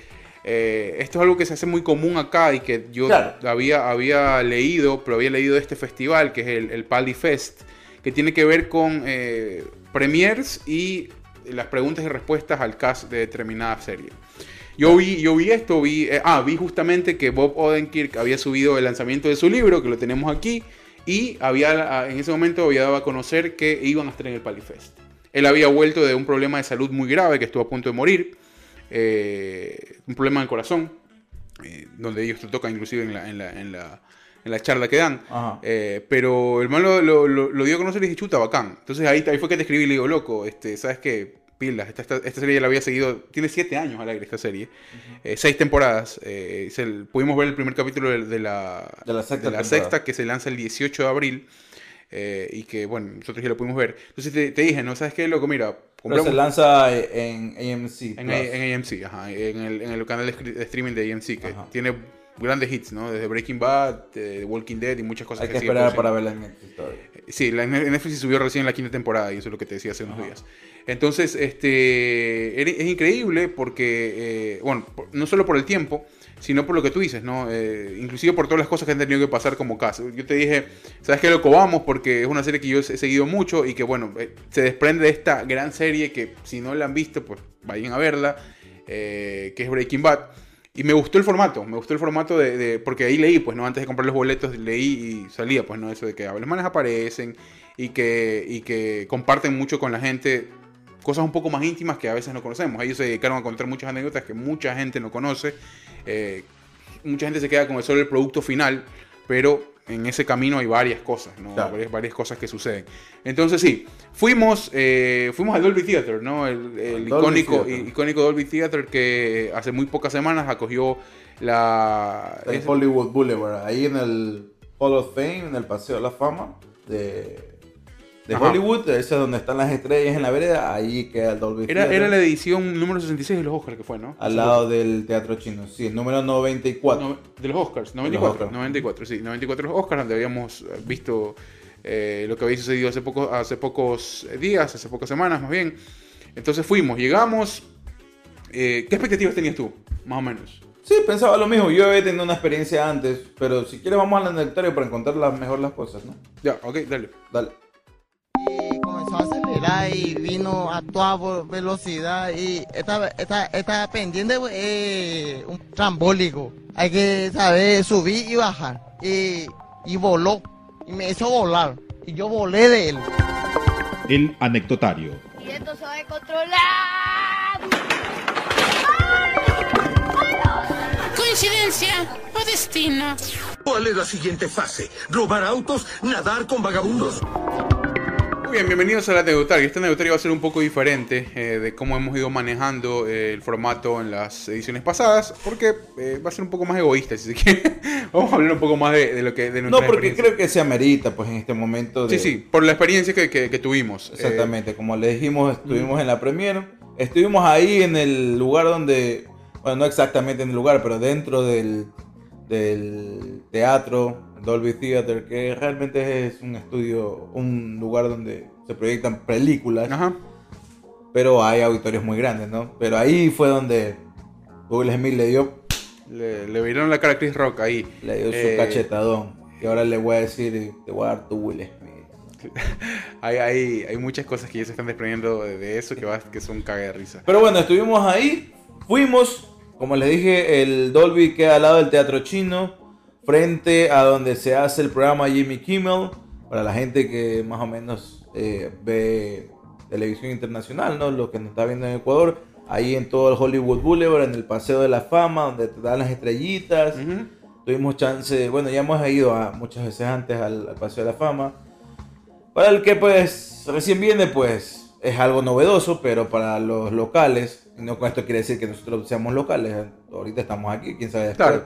eh, esto es algo que se hace muy común acá y que yo Claro. había, había leído, pero había leído de este festival que es el, el Pally Fest, que tiene que ver con eh, premiers y las preguntas y respuestas al cast de determinada serie. Yo vi, yo vi esto, vi, eh, ah, vi justamente que Bob Odenkirk había subido el lanzamiento de su libro, que lo tenemos aquí, y había, ah, en ese momento había dado a conocer que iban a estar en el Palifest. Él había vuelto de un problema de salud muy grave, que estuvo a punto de morir, eh, un problema del corazón, eh, donde ellos te tocan inclusive en la, en la, en la, en la charla que dan. Eh, pero el man lo, lo, lo- lo dio a conocer y dije, chuta, bacán. Entonces ahí, ahí fue que te escribí y le digo, loco, este, ¿sabes qué? Pilas, esta, esta, esta serie ya la había seguido, tiene siete años al aire esta serie, Eh, seis temporadas. se- pudimos ver el primer capítulo de, de la, De la sexta, que se lanza el 18 de abril. Eh, y que, bueno, nosotros ya lo pudimos ver. Entonces te, te dije, ¿no? ¿Sabes qué, loco? Mira, Pero compramos- se lanza en AMC. en, en AMC, ajá, en el, en el canal de, streaming de AMC, que Ajá. tiene grandes hits, ¿no? Desde Breaking Bad, de Walking Dead y muchas cosas Hay que siguen esperar para verla en Netflix todavía. Sí, la Netflix subió recién la quinta temporada y eso es lo que te decía hace unos días. Entonces, este, es increíble porque, eh, bueno, no solo por el tiempo, sino por lo que tú dices, ¿no? Eh, inclusive por todas las cosas que han tenido que pasar como caso. Yo te dije, ¿sabes qué, loco? Vamos, porque es una serie que yo he seguido mucho y que, bueno, eh, se desprende de esta gran serie que si no la han visto, pues vayan a verla, eh, que es Breaking Bad. Y me gustó el formato, me gustó el formato de, de- porque ahí leí, pues, ¿no? Antes de comprar los boletos, leí y salía, pues, ¿no? Eso de que los manes aparecen y que, y que comparten mucho con la gente cosas un poco más íntimas que a veces no conocemos. Ellos se dedicaron a contar muchas anécdotas que mucha gente no conoce. Eh, mucha gente se queda con el solo el producto final, pero en ese camino hay varias cosas, ¿no? Claro. Varias, varias cosas que suceden. Entonces sí, fuimos, eh, fuimos al Dolby Theater, ¿no? El, el Dolby icónico, Theater. icónico Dolby Theater que hace muy pocas semanas acogió la... Hollywood Boulevard, ahí en el Hall of Fame, en el Paseo de la Fama de, de Ajá. Hollywood, ese es donde están las estrellas en la vereda, ahí queda el Dolby era, Theater, era la edición número 66 de los Oscars que fue, ¿no? al lado del Teatro Chino, sí, el número 94. No, de los Oscars, 94, Oscars. 94, sí, 94 los Oscars, donde habíamos eh, visto eh, lo que había sucedido hace, poco, hace pocos días, hace pocas semanas más bien. Entonces fuimos, llegamos. eh, ¿Qué expectativas tenías tú, más o menos? Sí, pensaba lo mismo, yo había tenido una experiencia antes, pero si quieres vamos al anecdotario para encontrar las, mejor las cosas, ¿no? Ya, ok, dale. Dale. Acelerar y vino a toda velocidad y esta, esta, esta pendiente es un trambólico. Hay que saber subir y bajar. Y, y voló. Y me hizo volar. Y yo volé de él. El anecdotario. Y esto se va a controlar. ¿Coincidencia o destino? ¿Cuál es la siguiente fase? ¿Robar autos? ¿Nadar con vagabundos? Muy bien, bienvenidos a la Neutaria. Esta Neutaria va a ser un poco diferente eh, de cómo hemos ido manejando eh, el formato en las ediciones pasadas, porque eh, va a ser un poco más egoísta, si se quiere. Vamos a hablar un poco más de, de lo que de No, porque creo que se amerita, pues, en este momento. De... Sí, sí, por la experiencia que, que- que tuvimos. Exactamente, como le dijimos, estuvimos en la premiere, estuvimos ahí en el lugar donde, bueno, no exactamente en el lugar, pero dentro del, del teatro, Dolby Theater, que realmente es un estudio, un lugar donde se proyectan películas, Ajá. pero hay auditorios muy grandes, ¿no? Pero ahí fue donde Google Smith le dio, Le, le vieron la cara a Chris Rock ahí. le dio su Eh, cachetadón. Y ahora le voy a decir, te voy a dar tu Will Smith. Hay, hay, hay muchas cosas que ya se están desprendiendo de, de eso que, va, que son caga de risa. Pero bueno, estuvimos ahí, fuimos, como les dije, el Dolby queda al lado del Teatro Chino, frente a donde se hace el programa Jimmy Kimmel, para la gente que más o menos eh, ve televisión internacional, ¿no? Lo que nos está viendo en Ecuador, ahí en todo el Hollywood Boulevard, en el Paseo de la Fama, donde te dan las estrellitas. Tuvimos chance, bueno, ya hemos ido a, muchas veces antes al, al Paseo de la Fama. Para el que pues recién viene, pues es algo novedoso, pero para los locales, no con esto quiere decir que nosotros seamos locales, ahorita estamos aquí, quién sabe después. Claro.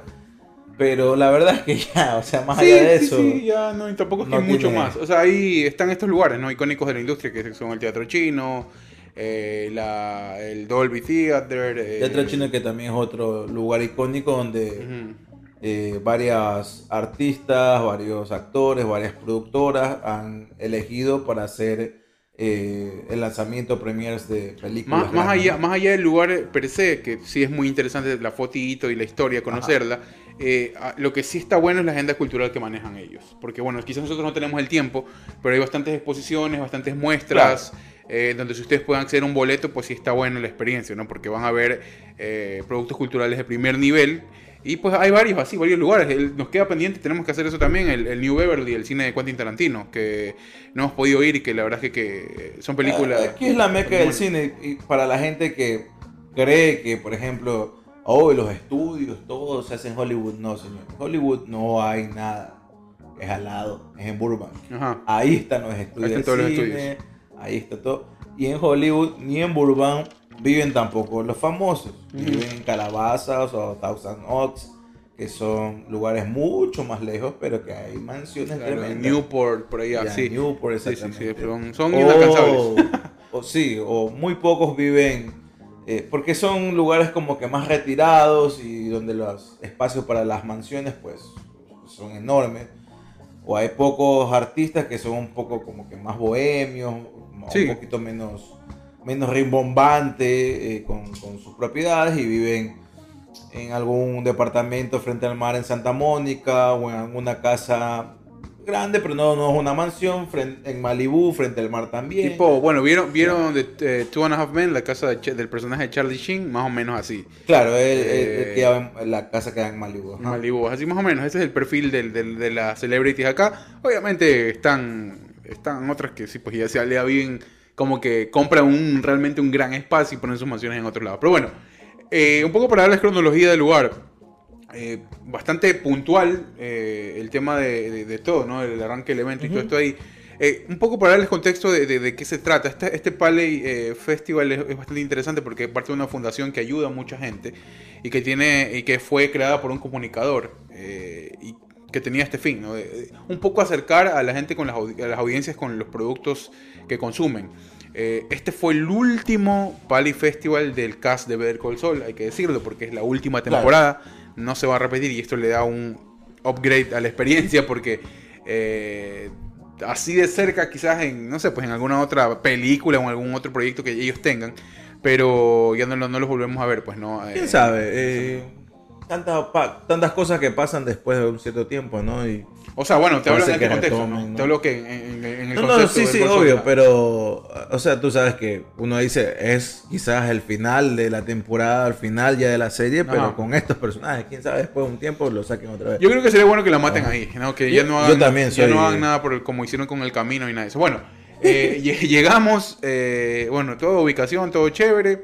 Pero la verdad es que ya, o sea, más Sí, allá de sí, eso, sí, ya no, y tampoco es que hay mucho tiene- más. O sea, ahí están estos lugares, ¿no? Icónicos de la industria, que son el Teatro Chino, eh, la, el Dolby Theater. eh, Teatro Chino que también es otro lugar icónico donde eh, varias artistas, varios actores, varias productoras han elegido para hacer eh, el lanzamiento premiers de películas. Más, allá, más allá del lugar per se, que sí es muy interesante la fotito y la historia, conocerla, eh, lo que sí está bueno es la agenda cultural que manejan ellos. Porque bueno, quizás nosotros no tenemos el tiempo, pero hay bastantes exposiciones, bastantes muestras, eh, donde si ustedes puedan acceder a un boleto, pues sí está buena la experiencia, ¿no? Porque van a ver productos culturales de primer nivel. Y pues hay varios así, varios lugares. El- nos queda pendiente, tenemos que hacer eso también, el, el New Beverly, el cine de Quentin Tarantino, que no hemos podido ir y que la verdad es que, que son películas... Ah, Aquí es la meca del cine y para la gente que cree que, por ejemplo, hoy los estudios, todo se hace en Hollywood. No, señor. En Hollywood no hay nada. Es al lado, es en Burbank. Ajá. Ahí están los estudios. Ahí están todos los estudios. Ahí está todo. Y en Hollywood ni en Burbank viven tampoco los famosos. Viven en Calabazas o Thousand Oaks, que son lugares mucho más lejos, pero que hay mansiones Claro, en tremendas. Newport, por allá, Ya, sí. Newport, Sí, sí, sí, exactamente. son, son O- inalcanzables. O, sí, o muy pocos viven, eh, porque son lugares como que más retirados y donde los espacios para las mansiones pues son enormes. O hay pocos artistas que son un poco como que más bohemios, Sí. un poquito menos, menos rimbombante eh, con, con sus propiedades y viven en algún departamento frente al mar en Santa Mónica o en alguna casa grande, pero no, no es una mansión, frente, en Malibú, frente al mar también. Tipo, bueno, ¿vieron, vieron de eh, Two and a Half Men, la casa de del personaje de Charlie Sheen? Más o menos así. claro, él, Eh, él quedaba en la casa queda en Malibú. ajá. Malibu, así más o menos. Ese es el perfil del, del- de las celebrities acá. Obviamente están, están otras que sí, pues ya, se- ya viven como que compran un, realmente un gran espacio y ponen sus mansiones en otro lado. Pero bueno, eh, un poco para darles cronología del lugar. Eh, bastante puntual eh, el tema de, de- de todo, ¿no? El arranque del evento y todo esto ahí. Eh, un poco para darles contexto de, de- de qué se trata. Este, este Paley eh, Festival es, es bastante interesante porque parte de una fundación que ayuda a mucha gente y que tiene y que fue creada por un comunicador eh, que tenía este fin, ¿no? De un poco acercar a la gente con las, a las audiencias con los productos que consumen. Eh, este fue el último Pali Festival del cast de Better Call Saul, hay que decirlo, porque es la última Claro. temporada. No se va a repetir y esto le da un upgrade a la experiencia porque eh, así de cerca quizás en, no sé, pues en alguna otra película o en algún otro proyecto que ellos tengan, pero ya no, lo- no los volvemos a ver, pues no. ¿Quién Eh, sabe? Tantas, cosas que pasan después de un cierto tiempo, ¿no? Y, O sea, bueno, te hablo en este contexto, retomen, ¿no? ¿no? Te hablo que en, en- en el No, no, sí, sí, obvio, pero, o sea, tú sabes que uno dice, es quizás el final de la temporada, el final ya de la serie, pero con estos personajes, quién sabe, después de un tiempo lo saquen otra vez. Yo creo que sería bueno que la maten ahí, ¿no? Que ya Yo- no yo hagan, también ya soy- no hagan nada por el- como hicieron con el camino y nada de eso. Bueno, eh, lle- llegamos, eh, bueno, toda ubicación, todo chévere.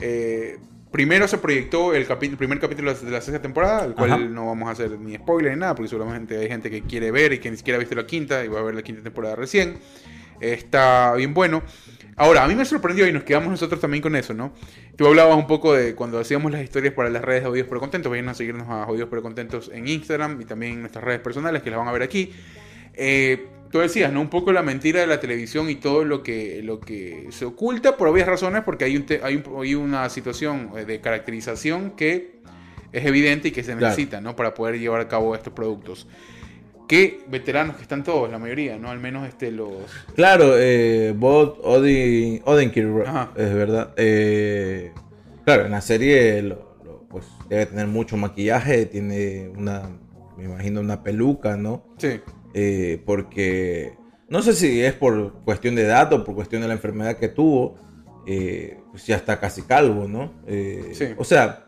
Eh, primero se proyectó el, primer capítulo de la sexta temporada, el cual Ajá. no vamos a hacer ni spoiler ni nada, porque seguramente hay gente que quiere ver y que ni siquiera ha visto la quinta y va a ver la quinta temporada recién. Está bien bueno. Ahora, a mí me sorprendió y nos quedamos nosotros también con eso, ¿no? Tú hablabas un poco de cuando hacíamos las historias para las redes de Jodidos pero Contentos. Vayan a seguirnos a Jodidos pero Contentos en Instagram y también en nuestras redes personales que las van a ver aquí. Eh, tú decías, ¿no? Un poco la mentira de la televisión y todo lo que, lo que se oculta por obvias razones porque hay, un te- hay, un- hay una situación eh, de caracterización que es evidente y que se Claro. necesita, ¿no? Para poder llevar a cabo estos productos. Que veteranos que están todos, la mayoría, ¿no? Al menos este, los... Claro, eh, Bob Odin, Odenkirk, es verdad. Eh, claro, en la serie lo- lo- pues, debe tener mucho maquillaje, tiene una, me imagino, una peluca, ¿no? Sí. Eh, porque no sé si es por cuestión de edad o por cuestión de la enfermedad que tuvo, eh, pues ya está casi calvo, ¿no? Eh, Sí. O sea,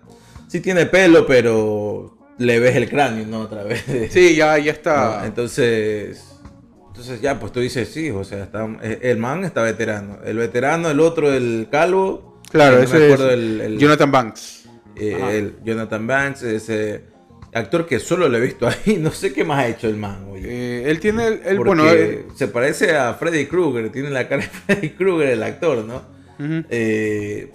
sí tiene pelo, pero le ves el cráneo, ¿no? A través de... Sí, ya, ya está... ¿no? Entonces, entonces ya, pues tú dices, sí, o sea, está, eh, el man está veterano. El veterano, el otro, el calvo. Claro, no ese me acuerdo es el, el- Jonathan Banks. eh, el Jonathan Banks, ese actor que solo lo he visto ahí. No sé qué más ha hecho el man, oye. Eh, él tiene el, bueno, eh, se parece a Freddy Krueger, tiene la cara de Freddy Krueger, el actor, ¿no? Eh,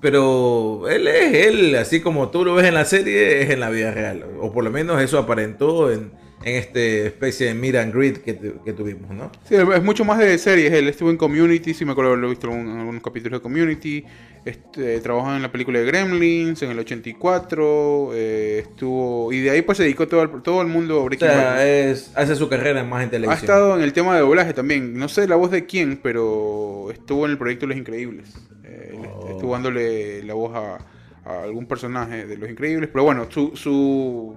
pero él es él, así como tú lo ves en la serie, es en la vida real. O por lo menos eso aparentó en, en este especie de meet and greet que, que tuvimos, ¿no? Sí, es mucho más de series. Él estuvo en Community, sí me acuerdo haberlo visto en algunos capítulos de Community. Este, trabajó en la película de Gremlins en el 84. eh, estuvo y de ahí pues se dedicó todo el, todo el mundo a O Breaking Bad. sea, es, hace su carrera más en Ha estado en el tema de doblaje también. No sé la voz de quién, pero estuvo en el proyecto Los Increíbles. Eh, Oh. Estuvo dándole la voz a, a algún personaje de Los Increíbles. Pero bueno, su, su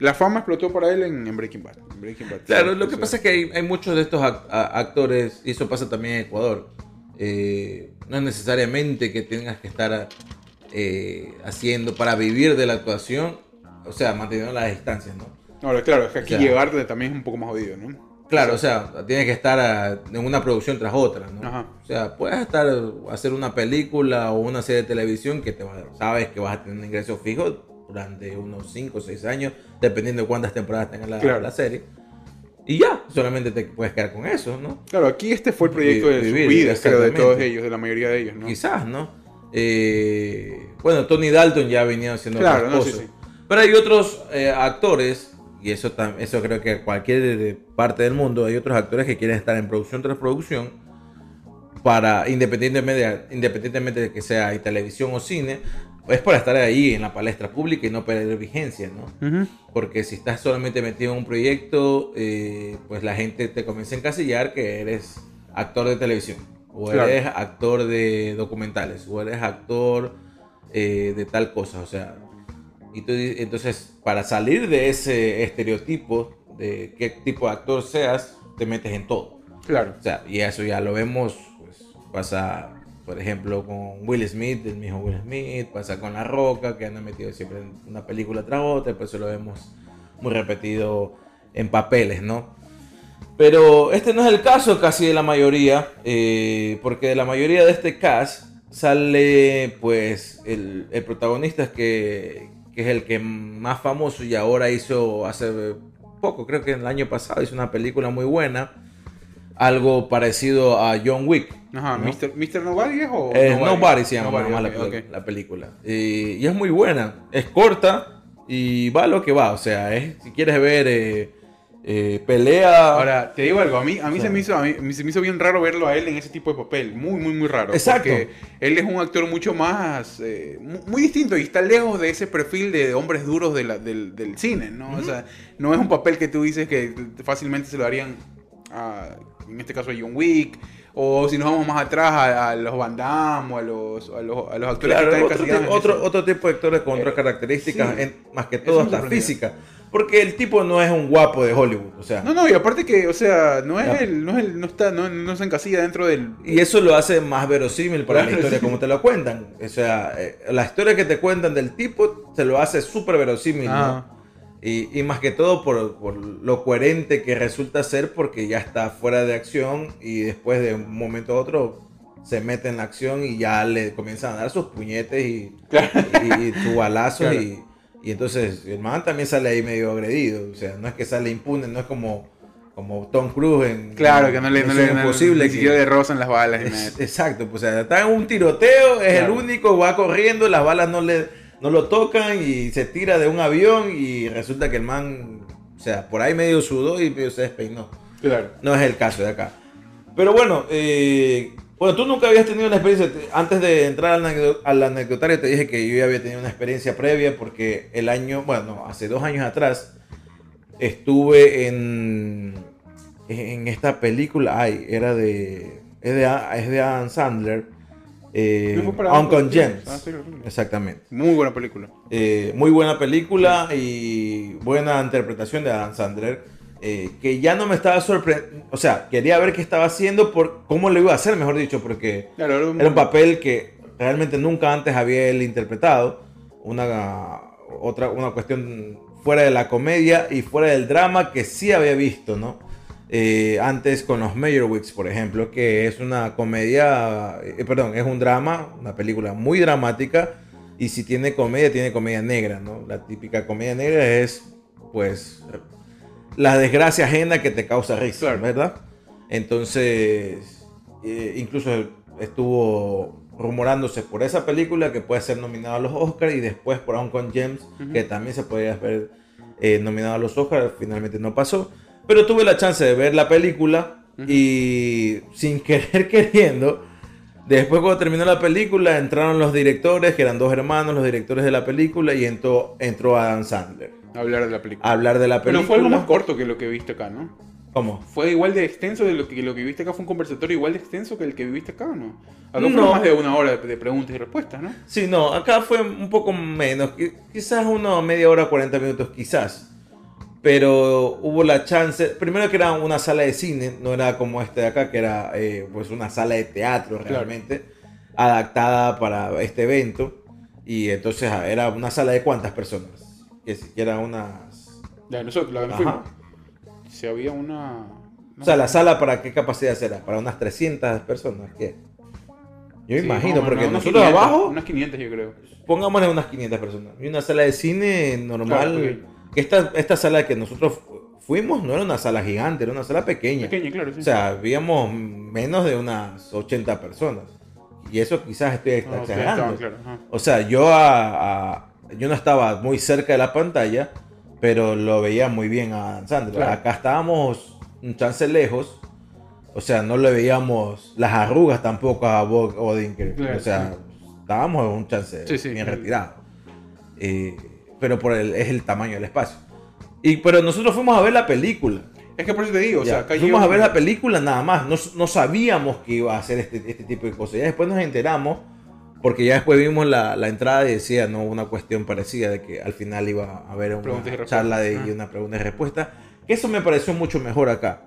la fama explotó para él en, en Breaking Bad. En Breaking Bad, Claro, lo que pasa es que hay, hay muchos de estos actores, y eso pasa también en Ecuador. eh, no es necesariamente que tengas que estar eh, haciendo para vivir de la actuación, o sea, manteniendo las distancias, ¿no? Ahora, claro, es que aquí O sea, llegar también es un poco más jodido, ¿no? Claro, o sea, tienes que estar ah, en una producción tras otra, ¿no? Ajá. O sea, puedes estar hacer una película o una serie de televisión que te va- sabes que vas a tener un ingreso fijo durante unos 5 o 6 años, dependiendo de cuántas temporadas tenga la, Claro. la serie. Y ya, solamente te puedes quedar con eso, ¿no? Claro, aquí este fue el proyecto de Vivir, vidas, creo, de todos ellos, de la mayoría de ellos, ¿no? Quizás, ¿no? Eh, bueno, Tony Dalton ya venía haciendo Claro, otras no, cosas. sí, sí. Pero hay otros eh, actores, y eso, eso creo que cualquier parte del mundo, hay otros actores que quieren estar en producción tras producción, para, independientemente de, independientemente de que sea televisión o cine, es para estar ahí en la palestra pública y no perder vigencia, ¿no? Ujú. Porque si estás solamente metido en un proyecto, eh, pues la gente te comienza a encasillar que eres actor de televisión, o Claro. eres actor de documentales, o eres actor eh, de tal cosa. O sea, y tú entonces para salir de ese estereotipo de qué tipo de actor seas, te metes en todo. Claro. O sea, y eso ya lo vemos, pues pasa, por ejemplo, con Will Smith, el mismo Will Smith, pasa con La Roca, que anda metido siempre en una película tras otra, pues eso lo vemos muy repetido en papeles, ¿no? Pero este no es el caso casi de la mayoría, eh, porque de la mayoría de este cast sale, pues, el, el protagonista que, que es el que más famoso y ahora hizo hace poco, creo que el año pasado hizo una película muy buena, algo parecido a John Wick. Ajá, ¿no? Mr. Mr. Nobody es o Eh, Nobody se llama Nobody, más la, película. Y es muy buena. Es corta y va lo que va. O sea, es, si quieres ver eh, eh, pelea. Ahora, te digo algo, a mí, a mí, O se, me hizo, a mí se me hizo bien raro verlo a él en ese tipo de papel, muy, muy, muy raro. Exacto. Porque él es un actor mucho más, eh, mu- muy distinto y está lejos de ese perfil de hombres duros de la- del, del cine, ¿no? O sea, no es un papel que tú dices que fácilmente se lo darían, a, en este caso a John Wick, o si nos vamos más atrás a, a los Van Damme o a los, a los, a los actores Claro, que están otro, encasillados ti- en otro, otro tipo de actores con otras Eh, características, sí. en- más que todo hasta sorprendió. física. Porque el tipo no es un guapo de Hollywood. O sea, No, no, y aparte que, o sea, no es el, no es el, no está, no, no se encasilla dentro del... Y eso lo hace más verosímil para la historia como te lo cuentan. O sea, eh, la historia que te cuentan del tipo se lo hace súper verosímil. ¿no? Y, y más que todo por, por lo coherente que resulta ser porque ya está fuera de acción y después de un momento a otro se mete en la acción y ya le comienzan a dar sus puñetes y, y, y balazos Claro. y, y entonces el man también sale ahí medio agredido. O sea, no es que sale impune, no es como como Tom Cruise en Claro, que no le, no le, no- Imposible, ni que- de rozan las balas. Es-. Exacto, pues o sea, está en un tiroteo, es Claro. el único, va corriendo, las balas no le no lo tocan y se tira de un avión y resulta que el man, o sea, por ahí medio sudó y medio se despeinó. Claro. No es el caso de acá. Pero bueno, eh, bueno, tú nunca habías tenido una experiencia. te- Antes de entrar al anecdotario, te dije que yo ya había tenido una experiencia previa porque el año, bueno, hace dos años atrás, estuve en, en esta película. Ay, era de. Es de, es de Adam Sandler. Eh, ¿No fue para Uncle James. Ah, sí, sí. Exactamente. Muy buena película. Eh, muy buena película y buena interpretación de Adam Sandler. eh, que ya no me estaba sorprendiendo. O sea, quería ver qué estaba haciendo, por cómo lo iba a hacer, mejor dicho, porque Claro, era un- era un papel que realmente nunca antes había él interpretado. Una, otra, una cuestión fuera de la comedia y fuera del drama que sí había visto, ¿no? Eh, antes con los Meyerowitz, por ejemplo, que es una comedia, eh, perdón, es un drama, una película muy dramática. Y si tiene comedia, tiene comedia negra, ¿no? La típica comedia negra es, pues, la desgracia ajena que te causa risa, Claro. ¿verdad? Entonces, eh, incluso estuvo rumorándose por esa película que puede ser nominada a los Oscars y después por Uncle James, que también se podría ver eh, nominado a los Oscars, finalmente no pasó. Pero tuve la chance de ver la película y sin querer queriendo, después cuando terminó la película entraron los directores, que eran dos hermanos, los directores de la película, y entró, entró Adam Sandler Hablar de la película. a hablar de la Pero película. fue algo más corto que lo que viste acá, ¿no? ¿Cómo? Fue igual de extenso de lo que lo que viviste acá. Fue un conversatorio igual de extenso que el que viviste acá, ¿no? Acá No. fueron más de una hora de, de preguntas y respuestas, ¿no? Sí, no, acá fue un poco menos, qui- quizás una media hora, 40 minutos, quizás. Pero hubo la chance, primero que era una sala de cine, no era como este de acá, que era eh, pues una sala de teatro realmente, adaptada para este evento. Y entonces ah, era una sala de cuántas personas, que siquiera unas... La de nosotros, la que nos fuimos. Si había una. O sea, la sala para qué capacidad será, para unas 300 personas, ¿qué? Yo me Sí, imagino, porque nosotros 500, abajo... Unas 500, yo creo. pongámosle unas 500 personas. Y una sala de cine normal. Claro. Que esta, esta sala que nosotros fu- fuimos no era una sala gigante, era una sala pequeña. Pequeña, claro, sí. O sea, habíamos menos de unas 80 personas. Y eso quizás estoy ustedes exagerando. claro. O sea, yo, a- a- yo no estaba muy cerca de la pantalla, pero lo veía muy bien a. Claro. Acá estábamos un chance lejos. O sea, no le veíamos las arrugas tampoco a Bob. Claro, o sea, estábamos un chance Sí, sí. bien retirado. Eh, pero por el, es el tamaño del espacio. Y, pero nosotros fuimos a ver la película. Es que por eso te digo, o Ya, sea, acá fuimos a ver la película nada más. No, no sabíamos que iba a hacer este, este tipo de cosas. Ya después nos enteramos, porque ya después vimos la, la entrada y decía no una cuestión parecida de que al final iba a haber una charla de, y una pregunta y respuesta. Que eso me pareció mucho mejor acá.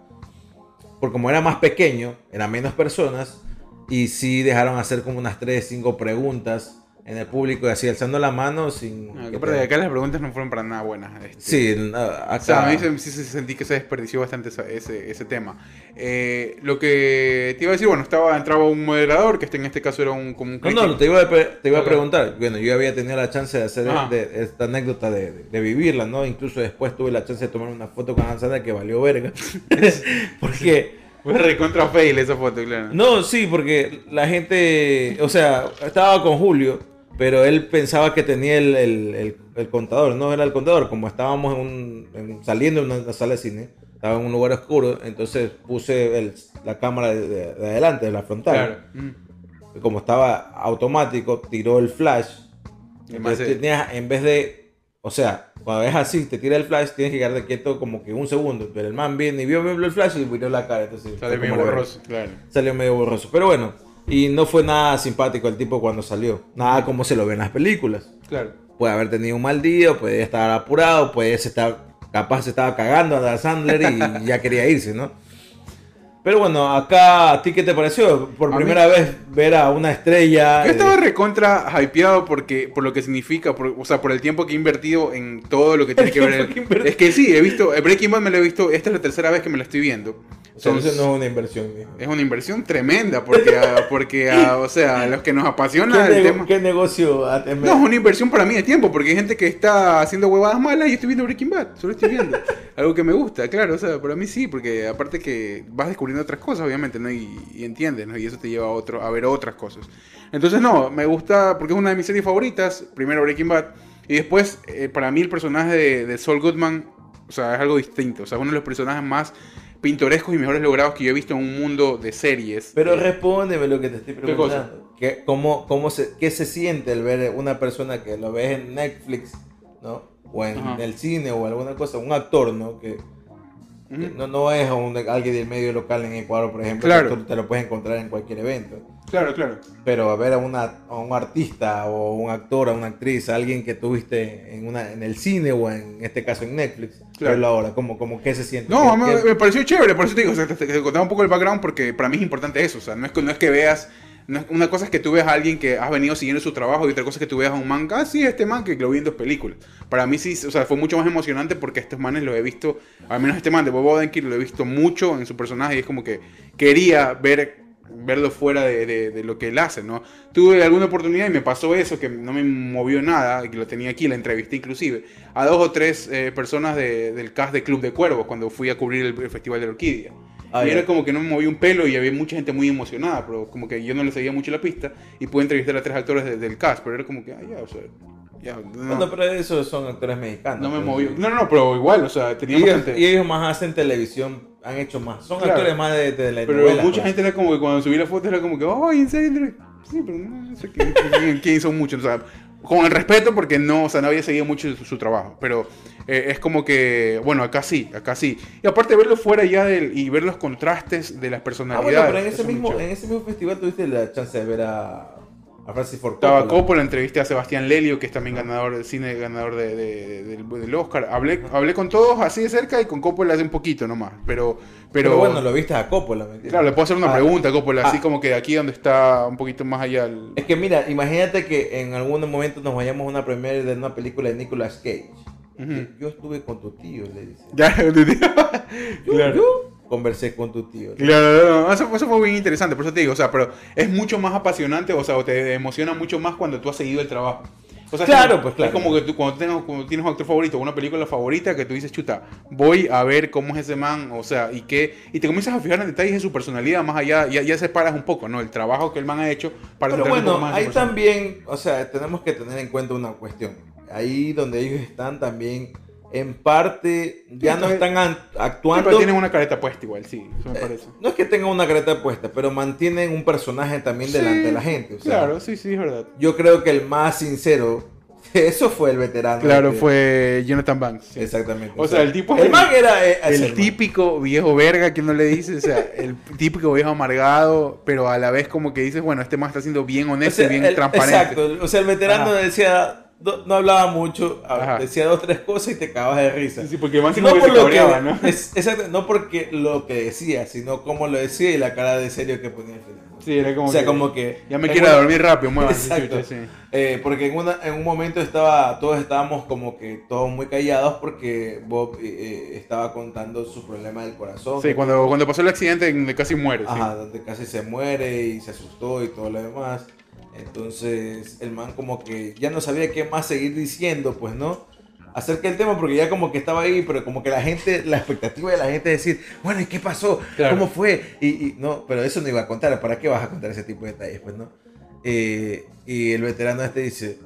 Porque como era más pequeño, eran menos personas, y sí dejaron hacer como unas 3, 5 preguntas en el público y así alzando la mano sin... Ah, que te- acá las preguntas no fueron para nada buenas. este. Sí, acá... O sea, a mí se- sí, sí sentí que se desperdició bastante ese, ese tema. Eh, lo que te iba a decir, bueno, estaba entraba un moderador, que este, en este caso era un, como un No, no, te iba, a, pre- te iba a Ok. preguntar. Bueno, yo había tenido la chance de hacer de- esta anécdota de, de vivirla, ¿no? Incluso después tuve la chance de tomar una foto con Sandler que valió verga. porque, Fue recontra fail esa foto, claro. no, sí, porque la gente, o sea, estaba con Julio, pero él pensaba que tenía el, el- el- el contador, no era el contador, como estábamos en un- en- saliendo de una sala de cine, estaba en un lugar oscuro, entonces puse la cámara de, de- de adelante, de la frontal Claro. Mm. como estaba automático, tiró el flash. Entonces eh, tenías, en vez de, o sea, cuando es así, te tira el flash, tienes que quedarte quieto como que un segundo. Pero el man viene y vio, vio el flash y miró la cara. Entonces, como la borroso, claro. Salió medio borroso. Pero bueno, y no fue nada simpático el tipo cuando salió. Nada como se lo ve en las películas. Claro. Puede haber tenido un mal día, puede estar apurado, puede estar, capaz se estaba cagando a Dan Sandler y ya quería irse, ¿no? Pero bueno, acá, ¿a ti qué te pareció? Por A mí- primera vez ver a una estrella. Yo eh, estaba recontra hypeado porque, por lo que significa, por- o sea, por el tiempo que he invertido en todo lo que tiene que ver. que. Es que sí, he visto, eh, Breaking Bad me lo he visto, esta es la tercera vez que me la estoy viendo. Entonces- no es una inversión, mijo. Es una inversión tremenda porque, ah, porque o sea, a los que nos apasiona ¿Qué, el tema... qué negocio No, es una inversión para mí de tiempo, porque hay gente que está haciendo huevadas malas y yo estoy viendo Breaking Bad, solo estoy viendo. Algo que me gusta, claro, o sea, para mí sí, porque aparte que vas descubriendo otras cosas, obviamente, ¿no? Y, y entiendes, ¿no? Y eso te lleva a, otro, a ver otras cosas. Entonces, no, me gusta porque es una de mis series favoritas, primero Breaking Bad, y después, eh, para mí el personaje de, de Saul Goodman, o sea, es algo distinto, o sea, uno de los personajes más pintorescos y mejores logrados que yo he visto en un mundo de series. Pero Eh, respóndeme lo que te estoy ¿Qué preguntando. ¿Qué, cómo, cómo se, ¿Qué se siente el ver una persona que lo ves en Netflix, ¿no? O en Ajá. el cine o alguna cosa, un actor, ¿no? Que, que no, no es un- alguien del medio local en Ecuador, por ejemplo, Claro. que tú te lo puedes encontrar en cualquier evento. Claro, claro. Pero a ver a, una, a un artista o un actor, a una actriz, a alguien que tuviste en, una, en el cine o en este caso en Netflix, Claro. verlo ahora, ¿cómo, cómo, ¿qué se siente? No, ¿Qué- me, me pareció chévere, por eso te digo, o sea, te, te- te contaba un poco el background porque para mí es importante eso, o sea, no es que, no es que veas, una cosa es que tú veas a alguien que has venido siguiendo su trabajo y otra cosa es que tú veas a un man, ah, sí, este man que lo vi en dos películas. Para mí sí, o sea, fue mucho más emocionante porque estos manes los he visto, al menos este man de Bob Odenkirk lo he visto mucho en su personaje y es como que quería ver verlo fuera de, lo que él hace, ¿no? Tuve alguna oportunidad y me pasó eso, que no me movió nada, que lo tenía aquí, la entrevisté inclusive, a dos o tres eh, personas de- del cast de Club de Cuervos cuando fui a cubrir el, el Festival de la Orquídea. Ah, y era como que no me moví un pelo y había mucha gente muy emocionada, pero como que yo no le seguía mucho la pista y pude entrevistar a tres actores de- del cast, pero era como que, ah, ya, o sea, ya, no, Bueno, pero esos son actores mexicanos. no me pues. movió. No, no, no, pero igual, o sea, Y tenía ellos, bastante... y ellos más hacen televisión, han hecho más. Son Claro. actores más de, de la Pero novela, mucha pues. gente era como que cuando subí la foto era como que, ¡ay, en serio! Sí, pero no, no sé quién, quién- quién son muchos. O sea, con el respeto porque no, o sea, no había seguido mucho su, su trabajo. Pero eh, es como que, bueno, acá sí, acá sí. Y aparte verlo fuera ya del, y ver los contrastes de las Ah, personalidades. bueno, pero en ese, mismo, en ese mismo festival tuviste la chance de ver a, a Francis Ford Estaba Coppola. Coppola, entrevisté a Sebastián Lelio, que es también ganador del cine, ganador de- de- del, del Oscar. Hablé, hablé con todos así de cerca y con Coppola hace un poquito nomás. Pero, pero, Pero, bueno, lo viste a Coppola. Claro, le puedo hacer una Ah, pregunta a Coppola, así ah. como que de aquí donde está un poquito más allá. el- Es que mira, imagínate que en algún momento nos vayamos a una premiere de una película de Nicolas Cage. Yo estuve con tu tío, le dice. Ya, Yo, Claro. yo conversé con tu tío. Claro, no, no, eso, eso fue bien interesante, por eso te digo, o sea, pero es mucho más apasionante, o sea, o te emociona mucho más cuando tú has seguido el trabajo. O sea, Claro, como- pues, claro. Es como que tú cuando, tengas, cuando tienes un actor favorito o una película favorita que tú dices, chuta, voy a ver cómo es ese man, o sea, y qué, y te comienzas a fijar en detalles de su personalidad más allá, ya, ya separas un poco, ¿no? El trabajo que el man ha hecho para Pero bueno, más ahí también, o sea, tenemos que tener en cuenta una cuestión. Ahí donde ellos están también, en parte, ya Sí, no están an- Sí, actuando. pero tienen una careta puesta igual, sí, eso me Eh, parece. no es que tengan una careta puesta, pero mantienen un personaje también delante de la gente. o sea, Claro, sí, sí, es verdad. Yo creo que el más sincero, eso fue el veterano. Claro, este. fue Jonathan Banks. sí. Exactamente. O sea, el tipo El el- man era eh, El man. típico viejo verga que uno le dice, o sea, el típico viejo amargado, pero a la vez como que dices, bueno, este man está siendo bien O honesto sea, y bien el- transparente. Exacto. O sea, el veterano Ajá. decía, no, no hablaba mucho, a- Ajá. decía dos, tres cosas y te cagabas de risa. Sí, sí, porque sí no por lo que, ¿no? es- exacto, no porque lo que decía, sino cómo lo decía y la cara de serio que ponía. Sí, era como o sea, que, como que... Ya me quiero una- dormir rápido, muevan. Exacto. sí. Eh, porque en, una, en un momento estaba, todos estábamos como que todos muy callados porque Bob eh, eh, estaba contando su problema del corazón. Sí, cuando, cuando pasó el accidente donde casi muere. sí. Ajá, donde casi se muere y se asustó y todo lo demás. Entonces el man como que ya no sabía qué más seguir diciendo, pues, ¿no? Acerca del tema porque ya como que estaba ahí, pero como que la gente, la expectativa de la gente es decir, bueno, ¿y qué pasó? Claro. ¿Cómo fue? Y, y no, pero eso no iba a contar, ¿para qué vas a contar ese tipo de detalles, pues, no? Eh, y el veterano este dice,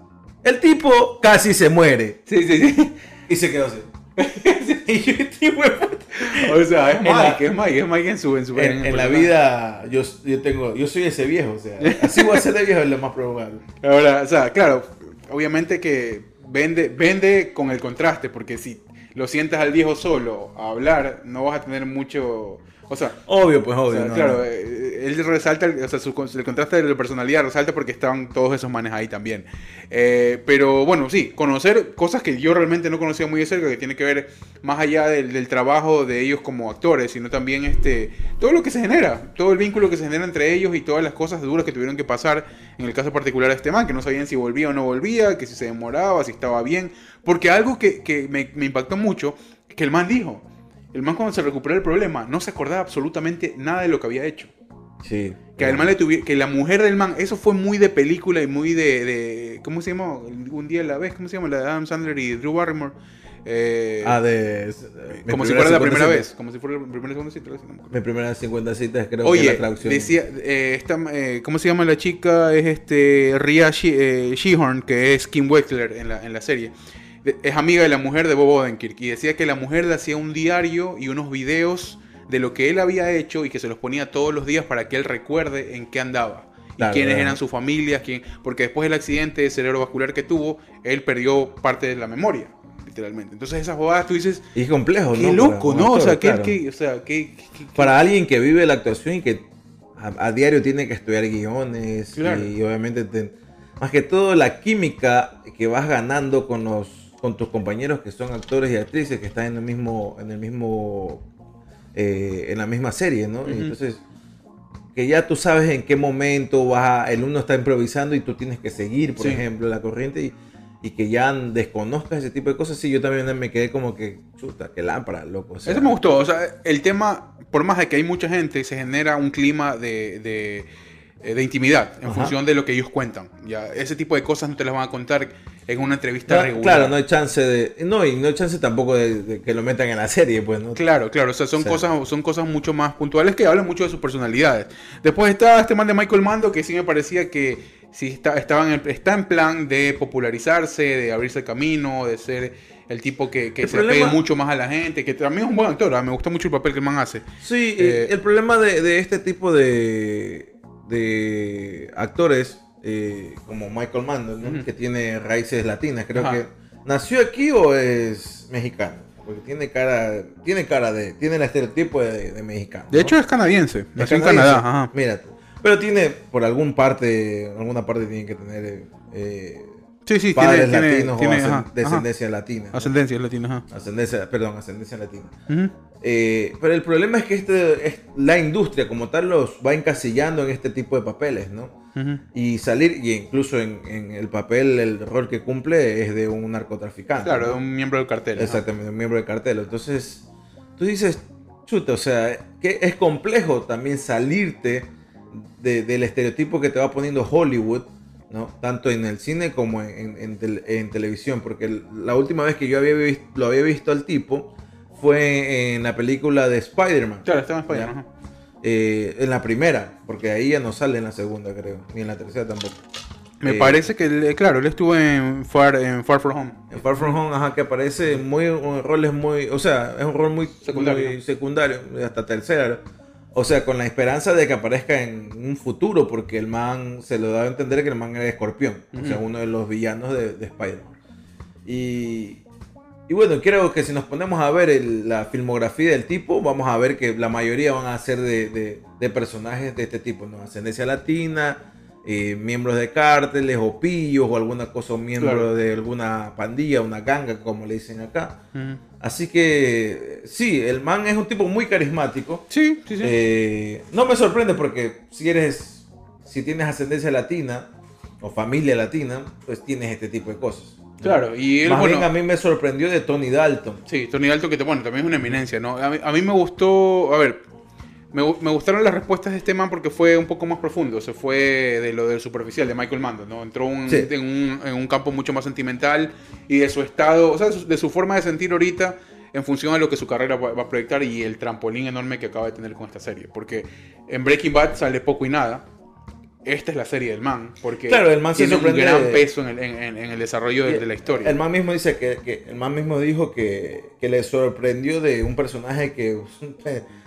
el tipo casi se muere. Sí, sí, sí. Y se quedó así. O sea, es la- Mike, es Mike, es Mike en su... En, su, En, en la vida, yo, yo tengo, yo soy ese viejo, o sea, así voy a ser de viejo es lo más probable. Ahora, o sea, claro, obviamente que vende, vende con el contraste, porque si lo sientas al viejo solo a hablar, no vas a tener mucho... O sea, Obvio, pues O obvio. sea, no, claro, no. Él resalta, el- o sea, su, el contraste de la personalidad resalta porque estaban todos esos manes ahí también. Eh, pero bueno, sí, conocer cosas que yo realmente no conocía muy de cerca, que tiene que ver más allá del, del trabajo de ellos como actores, sino también este, todo lo que se genera, todo el vínculo que se genera entre ellos y todas las cosas duras que tuvieron que pasar, en el caso particular de este man, que no sabían si volvía o no volvía, que si se demoraba, si estaba bien, porque algo que, que me, me impactó mucho, que el man dijo, el man cuando se recuperó del problema no se acordaba absolutamente nada de lo que había hecho. Sí. Que, man le tuvi- que la mujer del man, eso fue muy de película y muy de, de- ¿cómo se llama? Un día a la vez, ¿cómo se llama? La de Adam Sandler y Drew Barrymore. Eh, Ah, de. mi como si fuera la 50 primera citas. vez, como si fuera la primera segunda cita, no. Mi primera 50 citas, creo que Oye, la traducción. decía, eh, esta, eh, ¿cómo se llama la chica? Es este Ria She- eh, Shehorn, que es Kim Wexler en la, en la serie. De- Es amiga de la mujer de Bob Odenkirk y decía que la mujer le hacía un diario y unos videos de lo que él había hecho y que se los ponía todos los días para que él recuerde en qué andaba. Claro, y quiénes eran sus familias, quién, porque después del accidente cerebrovascular que tuvo, él perdió parte de la memoria, literalmente. Entonces esas bobadas tú dices, Y es complejo, qué ¿no? loco, Para un ¿no? o sea, qué, claro. qué- o sea, qué- qué- qué- Para alguien que vive la actuación y que a, a diario tiene que estudiar guiones Claro. y obviamente te- más que todo la química que vas ganando con los con tus compañeros que son actores y actrices que están en el mismo en el mismo eh, en la misma serie, ¿no? Y Ujú. entonces que ya tú sabes en qué momento vas a- el uno está improvisando y tú tienes que seguir, por Sí. ejemplo, la corriente y, y que ya desconozcas ese tipo de cosas. Sí, yo también me quedé como que, chuta, qué lámpara, loco. o sea, Eso me gustó. O sea, el tema, por más de que hay mucha gente, se genera un clima de, de, de intimidad en Ajá. función de lo que ellos cuentan. Ya, ese tipo de cosas no te las van a contar en una entrevista No, regular. claro, no hay chance de. No, y no hay chance tampoco de, de que lo metan en la serie, pues, ¿no? Claro, claro, o sea, son, cosas, son cosas mucho más puntuales que hablan mucho de sus personalidades. Después está este man de Michael Mando que sí me parecía que sí está, estaba en el- está en plan de popularizarse, de abrirse el camino, de ser el tipo que, que El se problema- pegue mucho más a la gente, que también es un buen actor, ¿ah? me gusta mucho el papel que el man hace. Sí, Eh, el problema de, de este tipo de, de actores eh, como Michael. Ujú. que tiene raíces latinas, creo Ajá. que nació aquí o es mexicano, porque tiene cara, tiene cara de, tiene el estereotipo de, de mexicano. De ¿no? hecho es canadiense, nació en. Canadá. Ajá. Mira, pero tiene por algún parte, alguna parte tiene que tener eh, Sí, sí, padres tiene, tiene- latinos tiene, o ajá, ajá. descendencia latina. ¿no? Ascendencia latina, ajá. Ascendencia, perdón, ascendencia latina. Eh, pero el problema es que este, es- la industria como tal los va encasillando en este tipo de papeles, ¿no? Y salir, y incluso en, en el papel, el rol que cumple es de un narcotraficante. Claro, ¿no? de un miembro del cartel. Exactamente, un miembro del cartel. Entonces, tú dices, chuta, o sea, que es complejo también salirte de- del estereotipo que te va poniendo Hollywood, ¿no? Tanto en el cine como en, en- en tel- en televisión, porque la última vez que yo había vis- lo había visto al tipo fue en la película de Spider-Man. Claro, estaba en ajá. Eh, en la primera, porque ahí ya no sale en la segunda, creo, ni en la tercera tampoco. Me Eh, parece que, claro, él estuvo en Far, en Far From Home. En Far From Home, ajá, que aparece muy, un rol es muy, o sea, es un rol muy Secundario. muy secundario, hasta tercera. O sea, con la esperanza de que aparezca en un futuro, porque el man se lo da a entender que el man era escorpión, o sea, uno de los villanos de, de Spider-Man. Y, y bueno, creo que si nos ponemos a ver el- la filmografía del tipo, vamos a ver que la mayoría van a ser de, de- de personajes de este tipo, ¿no? Ascendencia latina, eh, miembros de cárteles o pillos o alguna cosa, o miembro Claro. de alguna pandilla, una ganga, como le dicen acá. Así que sí, el man es un tipo muy carismático. Sí, sí, sí. Eh, no me sorprende porque si eres, si tienes ascendencia latina o familia latina, pues tienes este tipo de cosas. claro, y él, Más bueno, bien a mí me sorprendió de Tony Dalton. sí, Tony Dalton, que te, bueno, también es una eminencia, ¿no? A mí, a mí me gustó, a ver, me, gu- me gustaron las respuestas de este man porque fue un poco más profundo, se fue de lo del superficial, de Michael Mando, ¿no? Entró un- Sí. en, un, en un campo mucho más sentimental y de su estado, o sea, de su, de su forma de sentir ahorita en función a lo que su carrera va, va a proyectar y el trampolín enorme que acaba de tener con esta serie. Porque en Breaking Bad sale poco y nada. Esta es la serie del man, porque Claro, el man se tiene un gran de- peso en el, en- el desarrollo de, de la historia. El man mismo dice que, que- el man mismo dijo que, que le sorprendió de un personaje que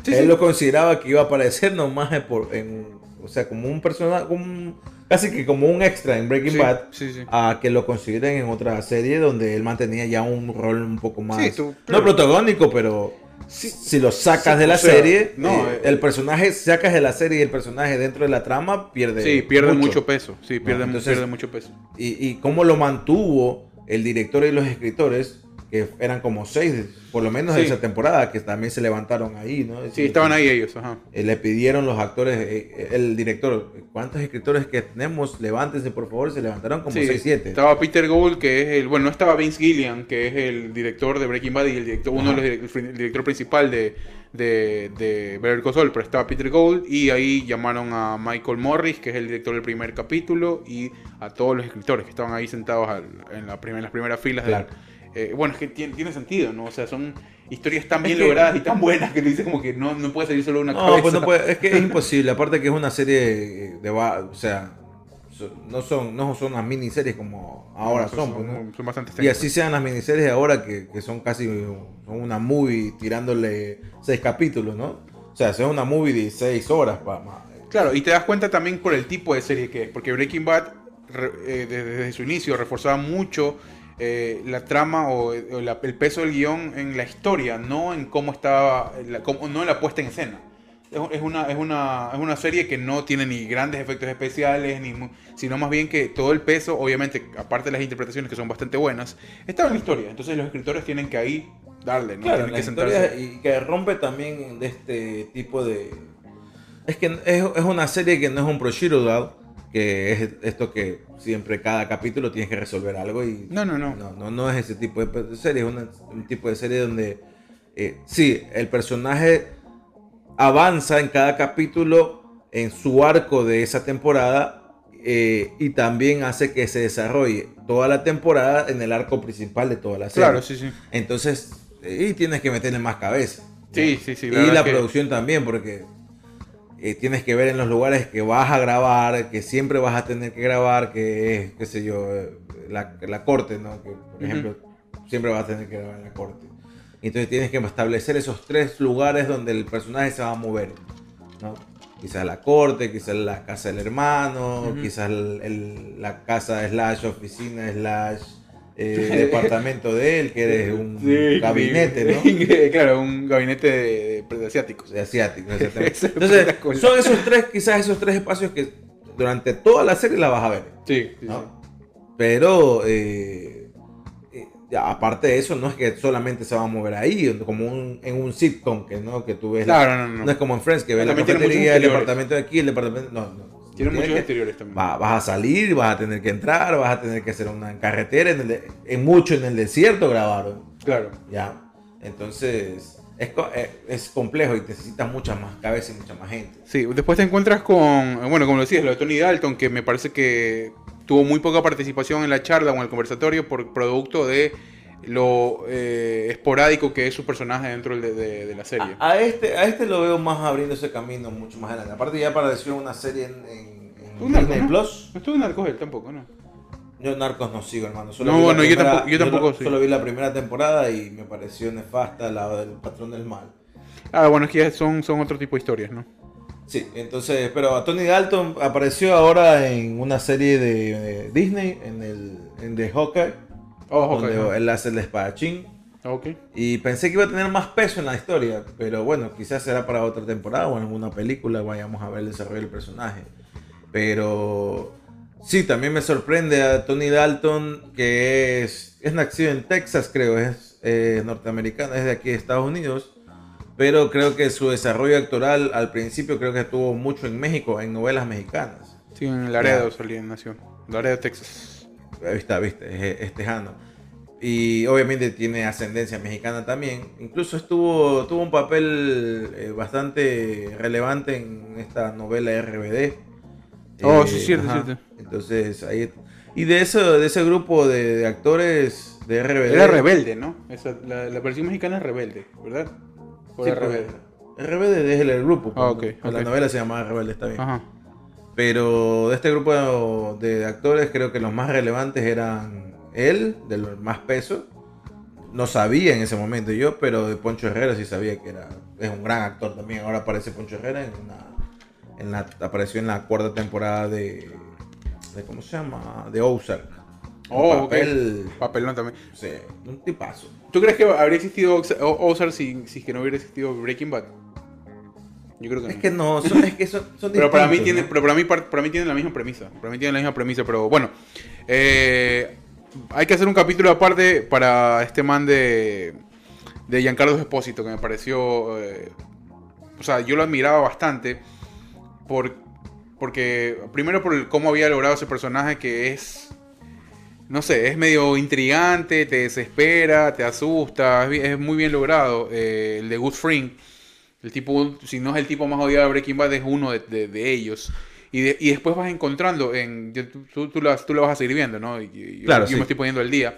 Sí, él sí. lo consideraba que iba a aparecer nomás por, en, o sea, como un personaje, como casi que como un extra en Breaking Sí, Bad, a que lo consideren en otra serie donde él mantenía ya un rol un poco más, no protagónico, pero Sí. si lo sacas Sí, de la sea, serie, no, eh, eh, el personaje, sacas de la serie y el personaje dentro de la trama pierde Sí, pierde mucho, peso. Sí, pierde, entonces- pierde mucho peso. y, y cómo lo mantuvo el director y los escritores que eran como seis, por lo menos Sí. de esa temporada, que también se levantaron ahí, ¿no? Sí, estaban ahí ellos, ajá. Eh, le pidieron los actores, eh, el director, ¿cuántos escritores que tenemos? Levántense, por favor, se levantaron como Sí, 6, 7. Estaba Peter Gould, que es el. Bueno, no estaba Vince Gillian, que es el director de Breaking Bad y el director, uno de los el director principal de, de, de Better Call Saul, pero estaba Peter Gould. Y ahí llamaron a Michael Morris, que es el director del primer capítulo, y a todos los escritores que estaban ahí sentados al- en, la prim- en las primeras filas. del- Claro. Eh, bueno, es que tiene, tiene sentido, ¿no? O sea, son historias tan Es bien que- logradas y tan buenas que dice como que no, no puede salir solo una No, cabeza. pues no puede, es que es imposible. Aparte que es una serie de, o sea, no son, no son unas miniseries como ahora Son- son. son- pues, ¿no? son bastante Y así sean las miniseries de ahora que, que son casi son una movie tirándole seis capítulos, ¿no? O sea, son una movie de seis horas. Pa, Claro, y te das cuenta también por el tipo de serie que es, porque Breaking Bad re- eh, desde, desde su inicio reforzaba mucho eh, la trama o, o la- el peso del guion en la historia, no en cómo estaba, la- cómo- no en la puesta en escena. Es, es una, es, una, es una serie que no tiene ni grandes efectos especiales, ni sino más bien que todo el peso, obviamente, aparte de las interpretaciones que son bastante buenas, estaba en la historia. Entonces los escritores tienen que ahí darle, ¿no? Claro, Tienen que sentarse. y que rompe también de este tipo de... Es que es, es una serie que no es un procedural, que es esto que siempre cada capítulo tienes que resolver algo y... No, no, no. No, no, no es ese tipo de serie, es una- un tipo de serie donde eh, sí, el personaje avanza en cada capítulo en su arco de esa temporada eh, y también hace que se desarrolle toda la temporada en el arco principal de toda la serie. Claro, sí, sí. Entonces, y tienes que meterle más cabeza. Sí, sí, sí. y la que- producción también, porque eh, tienes que ver en los lugares que vas a grabar, que siempre vas a tener que grabar, que es, qué sé yo, eh, la, la corte, ¿no? Que, por Ujú. ejemplo, siempre vas a tener que grabar en la corte. Entonces tienes que establecer esos tres lugares donde el personaje se va a mover, ¿no? Quizás la corte, quizás la casa del hermano, Ujú. quizás el- el- la casa slash oficina slash eh, departamento de él, que eres un Sí, gabinete, ¿no? claro, un gabinete de, de- de asiáticos. de asiático. exactamente. Eso es Entonces, son esos tres, quizás esos tres espacios que durante toda la serie la vas a ver. Sí, sí, ¿no? Pero, eh, eh, aparte de eso, no es que solamente se va a mover ahí, como un- en un sitcom, que no, que tú ves. la- Claro, no, no. no es como en Friends, que ves la cafetería, el interiores. departamento de aquí, el departamento. No, no. Tiene muchos que- exteriores también. va- vas a salir, vas a tener que entrar, vas a tener que hacer una carretera, en, el en mucho en el desierto grabaron. Claro. Ya. Entonces, es, eh, es complejo y necesitas mucha más cabeza y mucha más gente. Sí, después te encuentras con, bueno, como lo decías, lo de Tony Dalton, que me parece que tuvo muy poca participación en la charla o en el conversatorio por producto de lo eh, esporádico que es su personaje dentro de, de- de la serie. A, a este, a este lo veo más abriendo ese camino mucho más adelante. Aparte ya apareció una serie en, en- en Disney ¿no? Plus. No estuvo en Narcos él tampoco, ¿no? Yo Narcos no sigo, hermano. No, bueno, yo tampoco- yo tampoco, lo- sí. Solo vi la primera temporada y me pareció nefasta la del patrón del mal. Ah, bueno, es que son, son otro tipo de historias, ¿no? Sí, entonces, pero Tony Dalton apareció ahora en una serie de, de Disney, en el en The Hawkeye, Oh, ok. donde él hace el espadachín. Ok. Y pensé que iba a tener más peso en la historia, pero bueno, quizás será para otra temporada o en alguna película vayamos a ver el desarrollo del personaje. Pero sí, también me sorprende a Tony Dalton, que es, es nacido en Texas, creo, es eh, norteamericano, es de aquí de Estados Unidos. Pero creo que su desarrollo actoral al principio creo que estuvo mucho en México, en novelas mexicanas. Sí, en Laredo salí en Nación. Laredo, Texas. Ahí está, viste, es, es tejano. Y obviamente tiene ascendencia mexicana también. Incluso estuvo, tuvo un papel eh, bastante relevante en esta novela RBD. Oh, Eh, sí, cierto, ajá. cierto. Entonces, ahí. Y de eso, de ese grupo de, de actores de RBD. Era rebelde, ¿no? Esa, la, la versión mexicana es rebelde, ¿verdad? O Sí, rebelde. pues, RBD es el grupo. Ah, pues, ok, La novela se llamaba Rebelde, está bien. Ajá. Pero de este grupo de, actores creo que los más relevantes eran él, de los más peso. No sabía en ese momento yo, pero de Poncho Herrera sí sabía que era es un gran actor también. Ahora aparece Poncho Herrera en una en la apareció en la cuarta temporada de, de ¿cómo se llama? De Ozark. Oh, ok. papel, Papelón también. sí, un tipazo. ¿Tú crees que habría existido Ozark si, si que no hubiera existido Breaking Bad? Yo creo que Es no. que no, son, es que son, son pero para mí tiene, ¿no? pero para mí, par- para mí tiene la misma premisa. Para mí tiene la misma premisa, pero bueno. Eh, hay que hacer un capítulo aparte para este man de, de Giancarlo Espósito, que me pareció... eh, o sea, yo lo admiraba bastante por, porque, primero por el- cómo había logrado ese personaje que es... No sé, es medio intrigante, te desespera, te asusta, es, es muy bien logrado. eh, el de Good Fring, el tipo, si no es el tipo más odiado de Breaking Bad, es uno de, de- de ellos. Y, de- y después vas encontrando, en, tú, tú, tú la, tú la vas a seguir viendo, ¿no? Y, y- Claro, yo sí. me estoy poniendo al día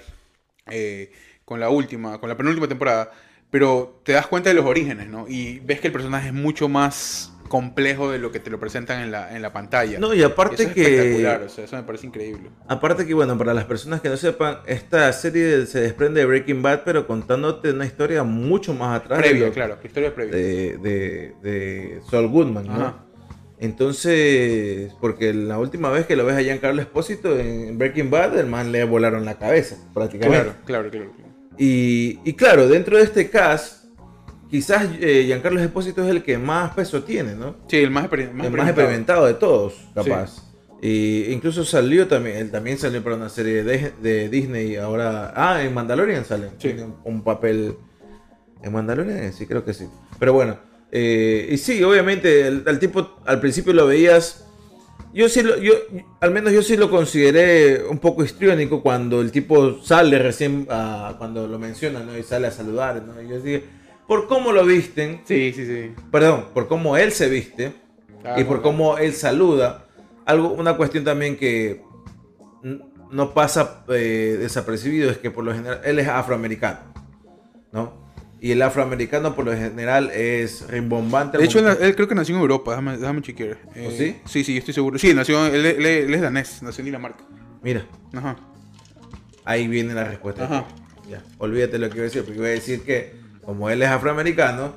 eh, con la última, con la penúltima temporada. Pero te das cuenta de los orígenes, ¿no? Y ves que el personaje es mucho más complejo de lo que te lo presentan en la, en la pantalla. No, y aparte Eso es que- espectacular, o sea, eso me parece increíble. Aparte que, bueno, para las personas que no sepan, esta serie se desprende de Breaking Bad, pero contándote una historia mucho más atrás. de Previa, lo- claro, la historia previa. De, de, de Saul Goodman, ¿no? Entonces, porque la última vez que lo ves a Giancarlo Espósito en Breaking Bad, el man le volaron la cabeza, prácticamente. Claro, claro, claro. claro. Y, y claro, dentro de este cast, quizás eh, Giancarlo Espósito es el que más peso tiene, ¿no? Sí, el más, exper- más el más experimentado de todos, capaz. Y incluso salió también, él también salió para una serie de, de Disney ahora. Ah, en Mandalorian sale. Sí. Tiene un, un papel. ¿En Mandalorian? Sí, creo que sí. Pero bueno. eh, y sí, obviamente, el, al tipo al principio lo veías. Yo sí, lo, yo, al menos yo sí lo consideré un poco histriónico cuando el tipo sale recién, ah, cuando lo mencionan, ¿no? Y sale a saludar, ¿no? Y yo dije, por cómo lo visten, Sí, sí, sí. perdón, por cómo él se viste Ah, y por bueno. cómo él saluda. Algo, una cuestión también que no pasa eh, desapercibido es que por lo general él es afroamericano, ¿no? Y el afroamericano por lo general es rimbombante. De hecho, él, él creo que nació en Europa, déjame, déjame chequear. Eh, ¿Oh, sí? Sí, sí, estoy seguro. Sí, nació, él, él- él es danés, nació en Dinamarca. Mira, Ajá. ahí viene la respuesta. Ajá. Ya, olvídate lo que iba a decir, porque iba a decir que como él es afroamericano,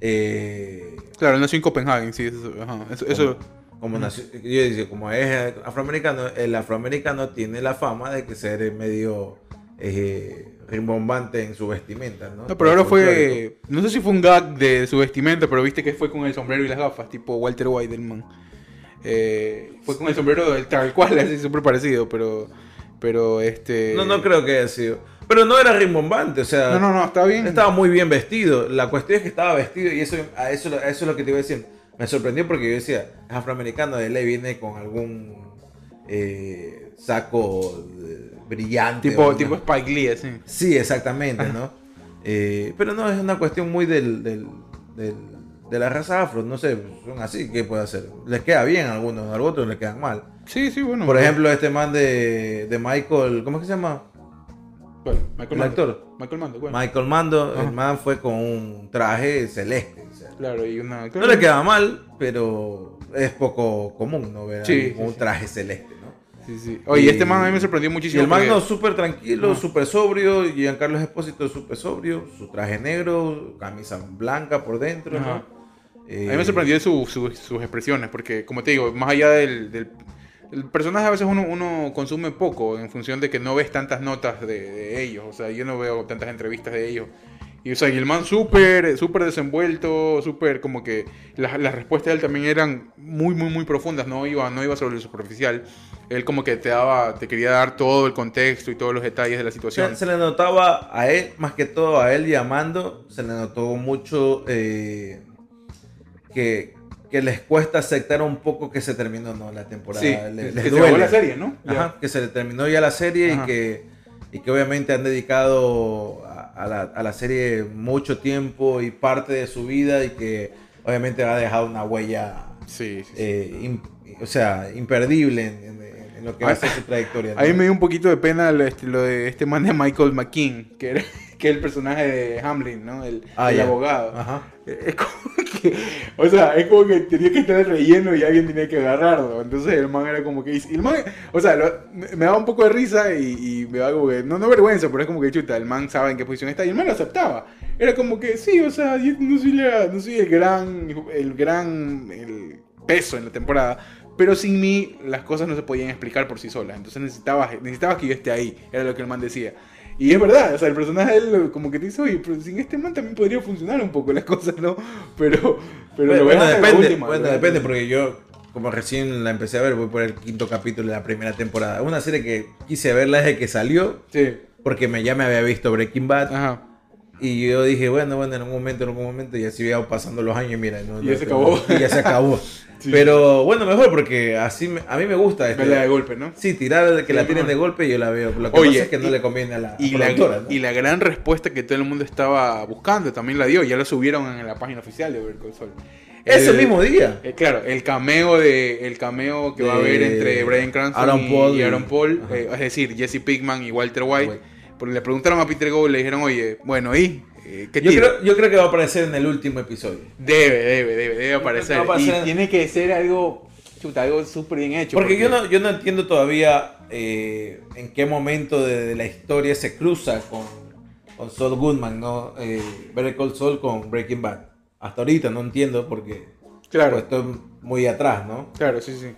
eh, Claro, nació en Copenhague, sí, eso, ajá. Eso, eso- como nació- yo decía, como es afroamericano, el afroamericano tiene la fama de que ser medio eh, rimbombante en su vestimenta, ¿no? No, pero ahora fue. No sé si fue un gag de su vestimenta, pero viste que fue con el sombrero y las gafas, tipo Walter White, man. Eh, fue con el sombrero del- tal cual, así súper parecido, pero. Pero este. No, no creo que haya sido. Pero no era rimbombante, o sea. No, no, no, está bien. Estaba muy bien vestido. La cuestión es que estaba vestido y eso, a eso, a eso es lo que te iba a decir. Me sorprendió porque yo decía, es afroamericano, de ley viene con algún eh, saco brillante. Tipo, una- tipo Spike Lee, así. Sí, exactamente, ¿no? Eh, pero no, es una cuestión muy del, del- del- de la raza afro, no sé, son así, ¿qué puede hacer? Les queda bien a algunos, a otros les quedan mal. Sí, sí, bueno. Por ejemplo, este man de, de Michael, ¿cómo es que se llama? ¿Cuál? Michael el Mando. actor. Michael Mando, ¿cuál? Michael Mando, Ajá. el man fue con un traje celeste. o sea, Claro, y una. no le queda mal, pero es poco común, ¿no? Ver Sí, sí, un sí. traje celeste, ¿no? Sí, sí. Oye, Y- este man a mí me sorprendió Y muchísimo. el man no, súper tranquilo, súper sobrio. Y Giancarlo Espósito súper sobrio. Su traje negro, camisa blanca por dentro. Ajá. ¿no? Eh, A mí me sorprendió su- su- sus expresiones, porque como te digo, más allá del, del- el personaje a veces uno, uno consume poco en función de que no ves tantas notas de, de ellos, o sea, yo no veo tantas entrevistas de ellos. Y, o sea, y el man súper, súper desenvuelto, súper como que las, las respuestas de él también eran muy, muy, muy profundas, no iba, no iba sobre lo superficial. Él como que te daba, te quería dar todo el contexto y todos los detalles de la situación. Se, se le notaba a él, más que todo a él llamando, se le notó mucho eh, que, que les cuesta aceptar un poco que se terminó no la temporada. Sí, Le- que les se duele. acabó la serie, ¿no? Ajá, que se le terminó ya la serie Ajá. y que, y que obviamente han dedicado a, a la, a la serie mucho tiempo y parte de su vida y que obviamente ha dejado una huella, Sí, sí, eh, im- o sea, imperdible en, en- en lo que va a ser su trayectoria. ¿no? A mí me dio un poquito de pena lo, lo de este man de Michael McKean, que era que es el personaje de Hamlin, ¿no? El, Ah, el ya. abogado. Ajá. Es como que, o sea, es como que tenía que estar el relleno y alguien tenía que agarrarlo. Entonces el man era como que. y el man, o sea, lo- me, me daba un poco de risa y, y me daba como que. No, no vergüenza, pero es como que chuta, el man sabe en qué posición está y el man lo aceptaba. Era como que, sí, o sea, yo no soy, la- no soy el gran. El gran. El peso en la temporada. Pero sin mí las cosas no se podían explicar por sí solas. Entonces necesitabas, necesitabas que yo esté ahí. Era lo que el man decía. Y es verdad, o sea, el personaje de él como que te dice, oye, pero sin este man también podría funcionar un poco las cosas, ¿no? Pero, pero bueno, depende, última, bueno, ¿no? depende, porque yo, como recién la empecé a ver, voy por el quinto capítulo de la primera temporada. Una serie que quise verla desde que salió, Sí. porque me, ya me había visto Breaking Bad. Ajá. Y yo dije, bueno, bueno, en un momento, en algún momento, y así iban pasando los años, mira. no- Y no- ya se acabó. Y ya se acabó. Sí. Pero bueno, mejor porque así me- a mí me gusta. este- Verla de golpe, ¿no? Sí, tirar de que Sí, la tiren mejor. de golpe y yo la veo. Lo que Oye, pasa es que no y- le conviene a la, Y la, ¿no? y la gran respuesta que todo el mundo estaba buscando también la dio. Ya lo subieron en la página oficial de Saul. Ese mismo día. eh, claro, el cameo de el cameo que va a haber entre Brian Cranston Aaron y, Paul y y- Aaron Paul, eh, es decir, Jesse Pinkman y Walter White. White. Porque le preguntaron a Peter Gould, le dijeron, oye, bueno, ¿y eh, qué Yo creo, yo creo que va a aparecer en el último episodio. Debe, debe, debe, debe aparecer. aparecer- Y tiene que ser algo, chuta, algo súper bien hecho. Porque yo no, yo no entiendo todavía eh, en qué momento de, de la historia se cruza con, con Saul Goodman, ¿no? Eh, Better Call Saul con Breaking Bad. Hasta ahorita no entiendo porque Claro, pues, estoy muy atrás, ¿no? claro, sí, sí.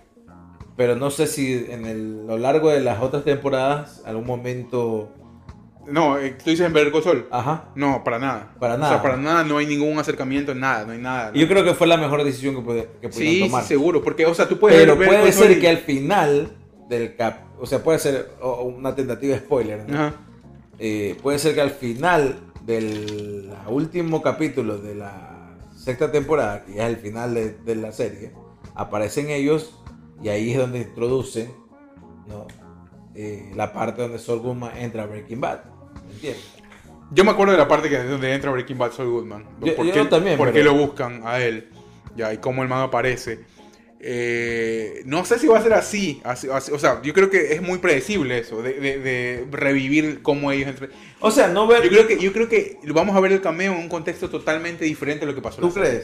Pero no sé si en el, lo largo de las otras temporadas, algún momento... No, eh, tú dices en Saul. Ajá. No, para nada. Para O nada. sea, para nada, no hay ningún acercamiento, nada, no hay nada. ¿no? Yo creo que fue la mejor decisión que, pude, que pudieron Sí, sí, tomar. seguro, porque, o sea, tú puedes Pero ver puede ser Saul que y- al final del cap, o sea, puede ser o- una tentativa de spoiler, ¿no? Ajá. Eh, puede ser que al final del último capítulo de la sexta temporada, que ya es el final de, de la serie, aparecen ellos y ahí es donde introducen ¿no? Eh, la parte donde Saul Goodman entra a Breaking Bad. ¿Me entiendes? Yo me acuerdo de la parte que donde entra Breaking Bad Saul Goodman. Yo- ¿Por yo qué, también, ¿Por pero- qué lo buscan a él? Ya, y cómo el man aparece. Eh, no sé si va a ser así, así- así- O sea, yo creo que es muy predecible eso, de, de- de revivir cómo ellos entre... O sea, no ver. Yo creo que yo creo que vamos a ver el cameo en un contexto totalmente diferente a lo que pasó. ¿Tú serie.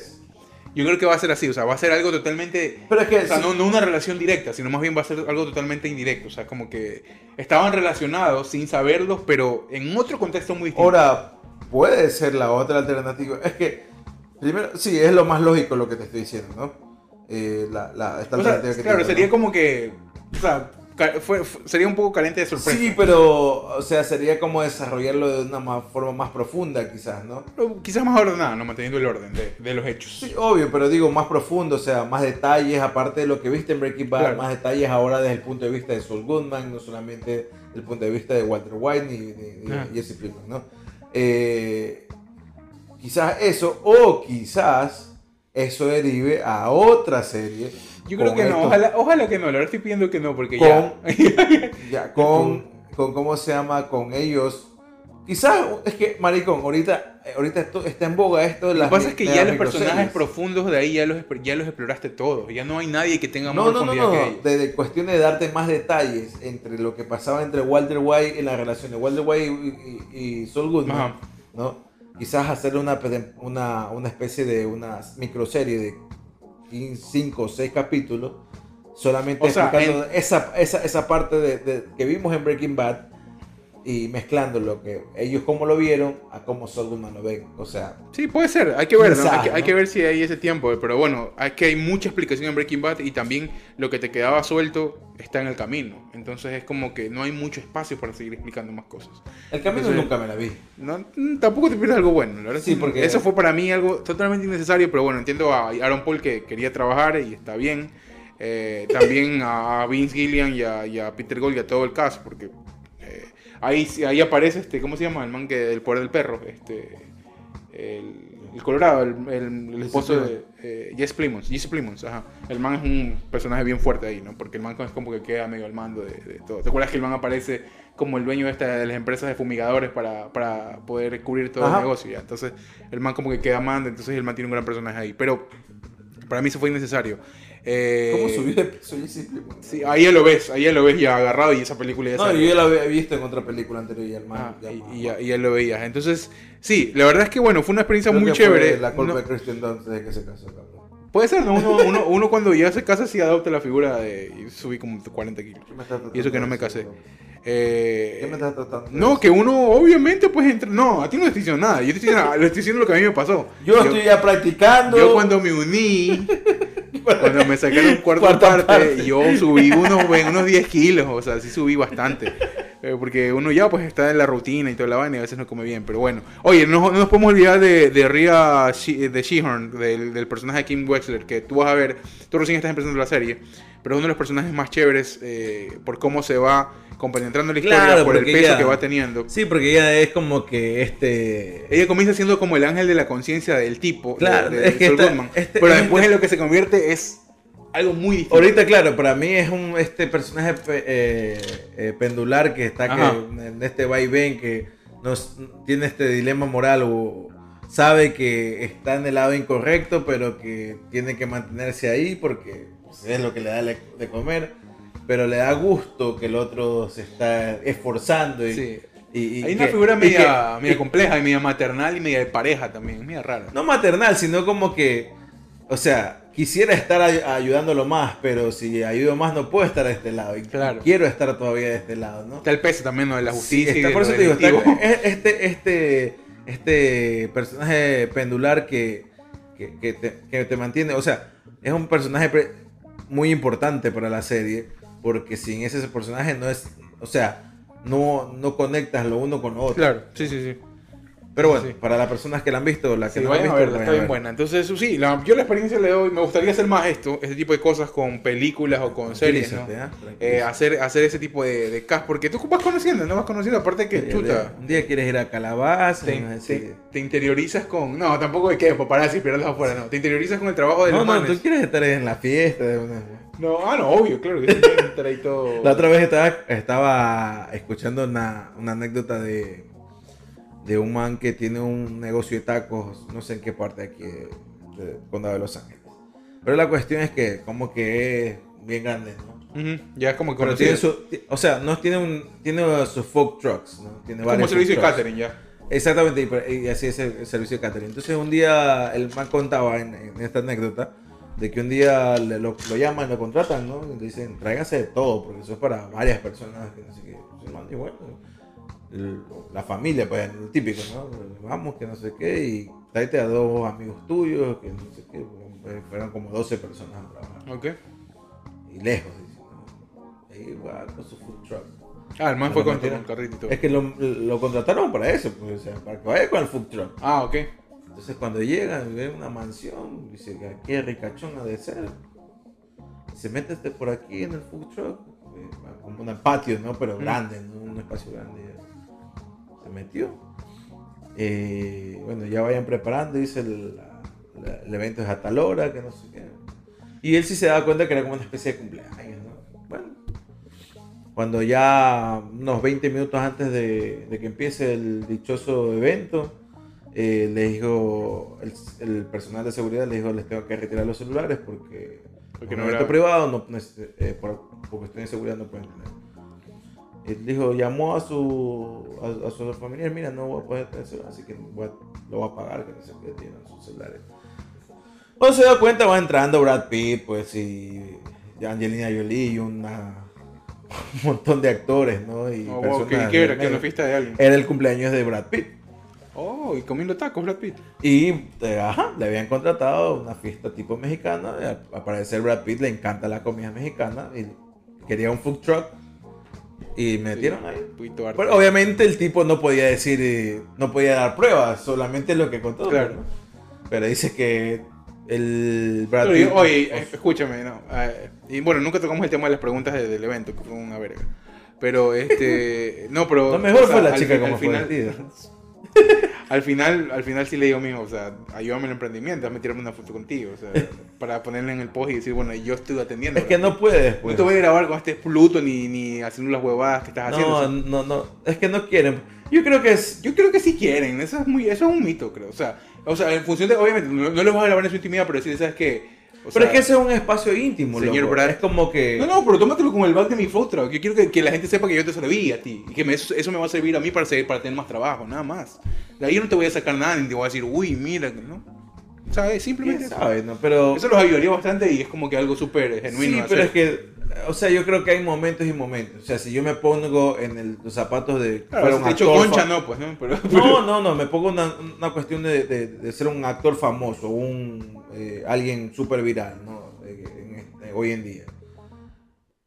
Yo creo que va a ser así, o sea, va a ser algo totalmente... Pero es que. O sea, sí- no, no una relación directa, sino más bien va a ser algo totalmente indirecto. O sea, como que estaban relacionados sin saberlos, pero en otro contexto muy distinto. Ahora, puede ser la otra alternativa. Es que, primero, sí, es lo más lógico lo que te estoy diciendo, ¿no? Eh, la, la, esta O sea, claro, sería ¿no? como que. O sea, fue, fue- sería un poco carente de sorpresa. Sí, pero, o sea, sería como desarrollarlo de una más- forma más profunda, quizás, ¿no? Pero quizás más ordenada, no manteniendo el orden de, de los hechos. Sí, obvio, pero digo más profundo, o sea, más detalles, aparte de lo que viste en Breaking Bad, Claro. más detalles ahora desde el punto de vista de Saul Goodman, no solamente desde el punto de vista de Walter White ni, ni- ni Ah. Jesse Pinkman, ¿no? Eh, quizás eso, o quizás eso derive a otra serie. Yo creo que no, ojalá, ojalá que no, ahora estoy pidiendo que no, porque Con- ya. Ya, con, con, ¿cómo se llama? Con ellos. Quizás, es que, maricón, ahorita, ahorita esto, está en boga esto de Lo las que pasa es que ya las los personajes profundos de ahí ya los, ya los exploraste todos. Ya no hay nadie que tenga más No, no, no, profundidad no, que de, de cuestión de darte más detalles entre lo que pasaba entre Walter White y la relación de Walter White y, y, y Saul Goodman, Ajá. ¿no? Quizás hacerle una, una, una especie de una microserie de 5 o 6 capítulos, solamente O sea, explicando esa, esa, esa parte de, de- que vimos en Breaking Bad y mezclando lo que ellos como lo vieron a cómo Saul Goodman lo ven. O sea, Sí, puede ser, hay que ver, ¿no? Quizás, hay, que, hay ¿no? que ver si hay ese tiempo, pero bueno, es que hay mucha explicación en Breaking Bad y también lo que te quedaba suelto está en el camino. Entonces es como que no hay mucho espacio para seguir explicando más cosas. el camino Entonces- nunca me la vi. No, mm, tampoco te pierdes algo bueno, la verdad. Sí, porque- Eso fue para mí algo totalmente innecesario, pero bueno, entiendo a Aaron Paul que quería trabajar y está bien. Eh, también a Vince Gillian y a, y a Peter Gold y a todo el cast, porque eh, ahí, ahí aparece, este, ¿cómo se llama? El man que del poder del perro, este, el, el Colorado, el, el- el esposo de eh, Jesse Plimons, Jesse Plimons, ajá. El man es un personaje bien fuerte ahí, ¿no? Porque el man es como que queda medio al mando de, de todo. ¿Te acuerdas que el man aparece como el dueño de, esta, de las empresas de fumigadores para, para poder cubrir todo Ajá. el negocio? ¿ya? Entonces el man como que queda mando, entonces el man tiene un gran personaje ahí. Pero para mí eso fue innecesario. Eh, ¿Cómo subió de peso? Sí, ahí ya lo ves, ahí ya lo ves ya agarrado y esa película ya No, yo ya la había visto en otra película anterior y el man Ah, ya y, más- y ya, y ya lo veías. Entonces, sí, la verdad es que bueno, fue una experiencia Creo muy que fue chévere. La culpa No- de Christian Dunst desde que se casó, cabrón. puede ser, ¿no? Uno, uno, uno cuando ya se casa sí adopta la figura de... Y subí como 40 kilos. ¿Qué me estás tratando Y eso que no de me casé. Eh, ¿Qué me estás tratando? de no, que uno obviamente pues entra... No, a ti no te estoy diciendo nada. Yo te estoy diciendo, le estoy diciendo lo que a mí me pasó. Yo, estoy ya practicando. Yo cuando me uní, cuando me sacaron cuarto Cuarta parte, parte. yo subí unos, unos 10 kilos, o sea, sí subí bastante. Eh, porque uno ya pues está en la rutina y toda la vaina y a veces no come bien, pero bueno. Oye, no, no nos podemos olvidar de, de Rhea de Shehorn, del, del personaje de Kim Wexler, que tú vas a ver, tú recién estás empezando la serie, pero es uno de los personajes más chéveres eh, por cómo se va compenetrando la historia, Claro, por el peso ella- que va teniendo. Sí, porque ella es como que este. Ella comienza siendo como el ángel de la conciencia del tipo, Claro, de, es que esta- este- pero es después este- en lo que se convierte es algo muy distinto. Ahorita, claro, para mí es un este personaje pe- eh, eh, pendular que está que, en este vaivén que nos tiene este dilema moral o sabe que está en el lado incorrecto, pero que tiene que mantenerse ahí porque pues, es lo que le da de comer, pero le da gusto que el otro se está esforzando y, Sí. y- y Hay una figura media, que- media compleja y media maternal y media de pareja también, media rara. no maternal, sino como que, o sea, quisiera estar ay- ayudándolo más, pero si ayudo más no puedo estar de este lado. Y Claro. quiero estar todavía de este lado, ¿no? Está el peso también ¿no? de la justicia. está- por eso te digo, está- este, este, este personaje pendular que, que, que te, que te mantiene, o sea, es un personaje muy importante para la serie, porque sin ese personaje no es, o sea, no, no conectas lo uno con lo otro. Claro, sí, sí, sí. Pero bueno, Sí. para las personas que la han visto, la que Sí, no la han vayan a visto, verla, está bien ver. buena. Entonces, sí, la- yo la experiencia le doy, me gustaría hacer más esto, este tipo de cosas con películas o con series. Eh, Tranquilízate. hacer, hacer ese tipo de, de cast, porque tú vas conociendo, no vas conociendo, aparte que, chuta, Un día quieres ir a Calabaza. te, ¿no? te- Así. te interiorizas con, no, tampoco de que paparazzi, pero afuera, no, te interiorizas con el trabajo de No, los no, manes. tú quieres estar en la fiesta. de una- No, ah, no, obvio, claro que sí, estar ahí todo. La otra vez estaba, estaba escuchando una, una anécdota de, de un man que tiene un negocio de tacos, no sé en qué parte de aquí, de, Condado de Los Ángeles. Pero la cuestión es que como que es bien grande, ¿no? Ujú, Ya es como que tiene su, o sea, no tiene un, tiene sus folk trucks, ¿no? Tiene como varios servicio de catering ya. Exactamente, y, así es el, servicio de catering. Entonces un día el man contaba en, en esta anécdota de que un día le- lo, lo llaman, lo contratan, ¿no? Y le dicen, tráiganse de todo, porque eso es para varias personas, que no sé qué. Y bueno, el- la familia, pues, lo típico, ¿no? Vamos, que no sé qué, y tráete a dos amigos tuyos, que no sé qué. Fueron como 12 personas a trabajar. Ok. Y lejos, dice, ¿no? Ahí va con su food truck. Ah, el man fue con, el carrito. Es que lo, lo contrataron para eso, pues, o sea, para que vaya con el food truck. Ah, ok. Entonces cuando llegan y ven una mansión, dice que aquí es ricachona de ser. Se mete este por aquí en el food truck, eh, como un patio, ¿no? Pero grande, ¿no? Un espacio grande. Se metió. Eh, bueno, ya vayan preparando, dice el, la- el evento es a tal hora, que no sé qué. Y él sí se da cuenta que era como una especie de cumpleaños, ¿no? Bueno, cuando ya unos 20 minutos antes de, de que empiece el dichoso evento, eh, le dijo, el, el personal de seguridad le dijo, les tengo que retirar los celulares porque, Porque un no evento era- privado, no, eh, por, por cuestiones de seguridad no pueden tener. Él dijo, llamó a su, a, a su familiar, mira, no voy a poder tener celular, así que voy a- lo voy a pagar, que no sé qué tienen sus celulares. Cuando se da cuenta va entrando Brad Pitt, pues, y Angelina Jolie y una, un montón de actores, ¿no? Y Oh, wow, ¿qué, qué era? ¿Qué una fiesta de alguien? Era el cumpleaños de Brad Pitt. Oh, y comiendo tacos, Brad Pitt. Y, eh, ajá, le habían contratado una fiesta tipo mexicana. al al parecer Brad Pitt le encanta la comida mexicana y quería un food truck. Y metieron ahí. Un poquito harto. Pero obviamente el tipo no podía decir, eh, no podía dar pruebas, solamente lo que contó. Claro. ¿no? Pero dice que el Brad Pero Pitt... yo- oye, eh, escúchame, no. eh, y bueno, nunca tocamos el tema de las preguntas de- del evento, que fue una verga. Pero este. No, pero. Lo mejor o sea, fue la chica como al fue final, vestida. Al final, al final sí le digo mismo, o sea, ayúdame en el emprendimiento, hazme tirarme una foto contigo, o sea, para ponerle en el post y decir, bueno, yo estoy atendiendo. Es que no puedes. No Pues. te voy a grabar con este Pluto ni, ni haciendo las huevadas que estás haciendo. No, no, no. Es que no quieren. Yo creo que es... Yo creo que sí quieren, eso es muy, eso es un mito, creo. O sea, o sea, en función de, obviamente, no, no lo vas a grabar en su intimidad, pero decir, ¿sabes qué? O Pero sea, es que ese es un espacio íntimo, Señor loco. Brad. Es como que... No, no, pero tómatelo como el back de mi truck. Yo quiero que, que la gente sepa que yo te serví a ti. Y que me- eso, eso me va a servir a mí para, seguir, para tener más trabajo, nada más. De ahí yo no te voy a sacar nada ni te voy a decir, uy, mira, ¿no? ¿Sabes? Simplemente ¿Quién eso. sabe, no? Pero... Eso los ayudaría bastante y es como que algo súper genuino. Sí, pero es que, o sea, yo creo que hay momentos y momentos. O sea, si yo me pongo en el- los zapatos de Claro, si hecho concha, no, pues, ¿no? Pero, No, no, no, me pongo una, una cuestión de, de- de ser un actor famoso, un eh, alguien súper viral, ¿no? En este- hoy en día.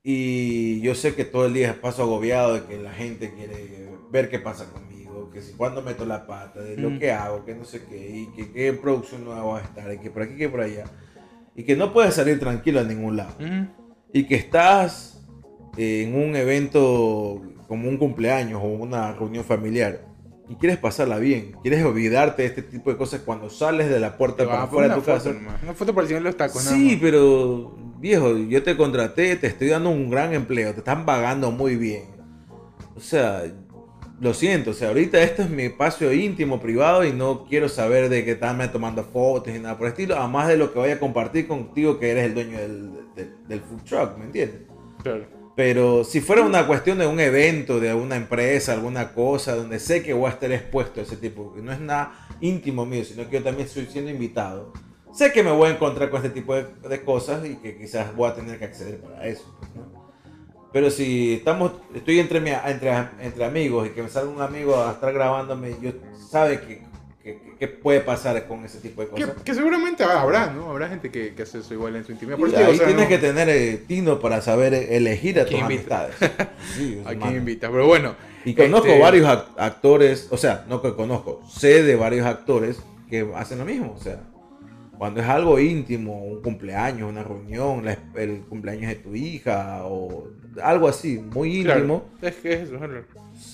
Y yo sé que todo el día paso agobiado de que la gente quiere ver qué pasa conmigo, que si cuando meto la pata, de lo Mm. que hago, que no sé qué, y que qué producción nueva va a estar, y que por aquí, que por allá. Y que no puedes salir tranquilo a ningún lado. Ujú. Y que estás en un evento como un cumpleaños o una reunión familiar. Y quieres pasarla bien, quieres olvidarte de este tipo de cosas cuando sales de la puerta para afuera de tu foto casa. nomás, Una foto el señor de los tacos, Sí, pero viejo, yo te contraté, te estoy dando un gran empleo, te están pagando muy bien. O sea, lo siento, o sea, ahorita esto es mi espacio íntimo, privado y no quiero saber de que estarme tomando fotos y nada por el estilo, a más de lo que voy a compartir contigo que eres el dueño del, del- del food truck, ¿me entiendes? Claro. Pero si fuera una cuestión de un evento, de una empresa, alguna cosa, donde sé que voy a estar expuesto a ese tipo, que no es nada íntimo mío, sino que yo también estoy siendo invitado, sé que me voy a encontrar con este tipo de, de cosas y que quizás voy a tener que acceder para eso. pues, ¿no? Pero si estamos, estoy entre, entre, entre amigos y que me salga un amigo a estar grabándome, yo sabe que, que, que puede pasar con ese tipo de Que, cosas. que seguramente habrá, ¿no? Habrá gente que, que hace eso igual en su intimidad. Por Y digo, ahí o sea, tienes no- que tener eh, tino para saber elegir a tus ¿Quién invita? amistades. Sí, ¿A quién invitas? Pero bueno. Y conozco este, varios ac- actores, o sea, no que conozco, sé de varios actores que hacen lo mismo, o sea, cuando es algo íntimo, un cumpleaños, una reunión, la- el cumpleaños de tu hija o algo así, muy Claro, íntimo, es que es eso, claro.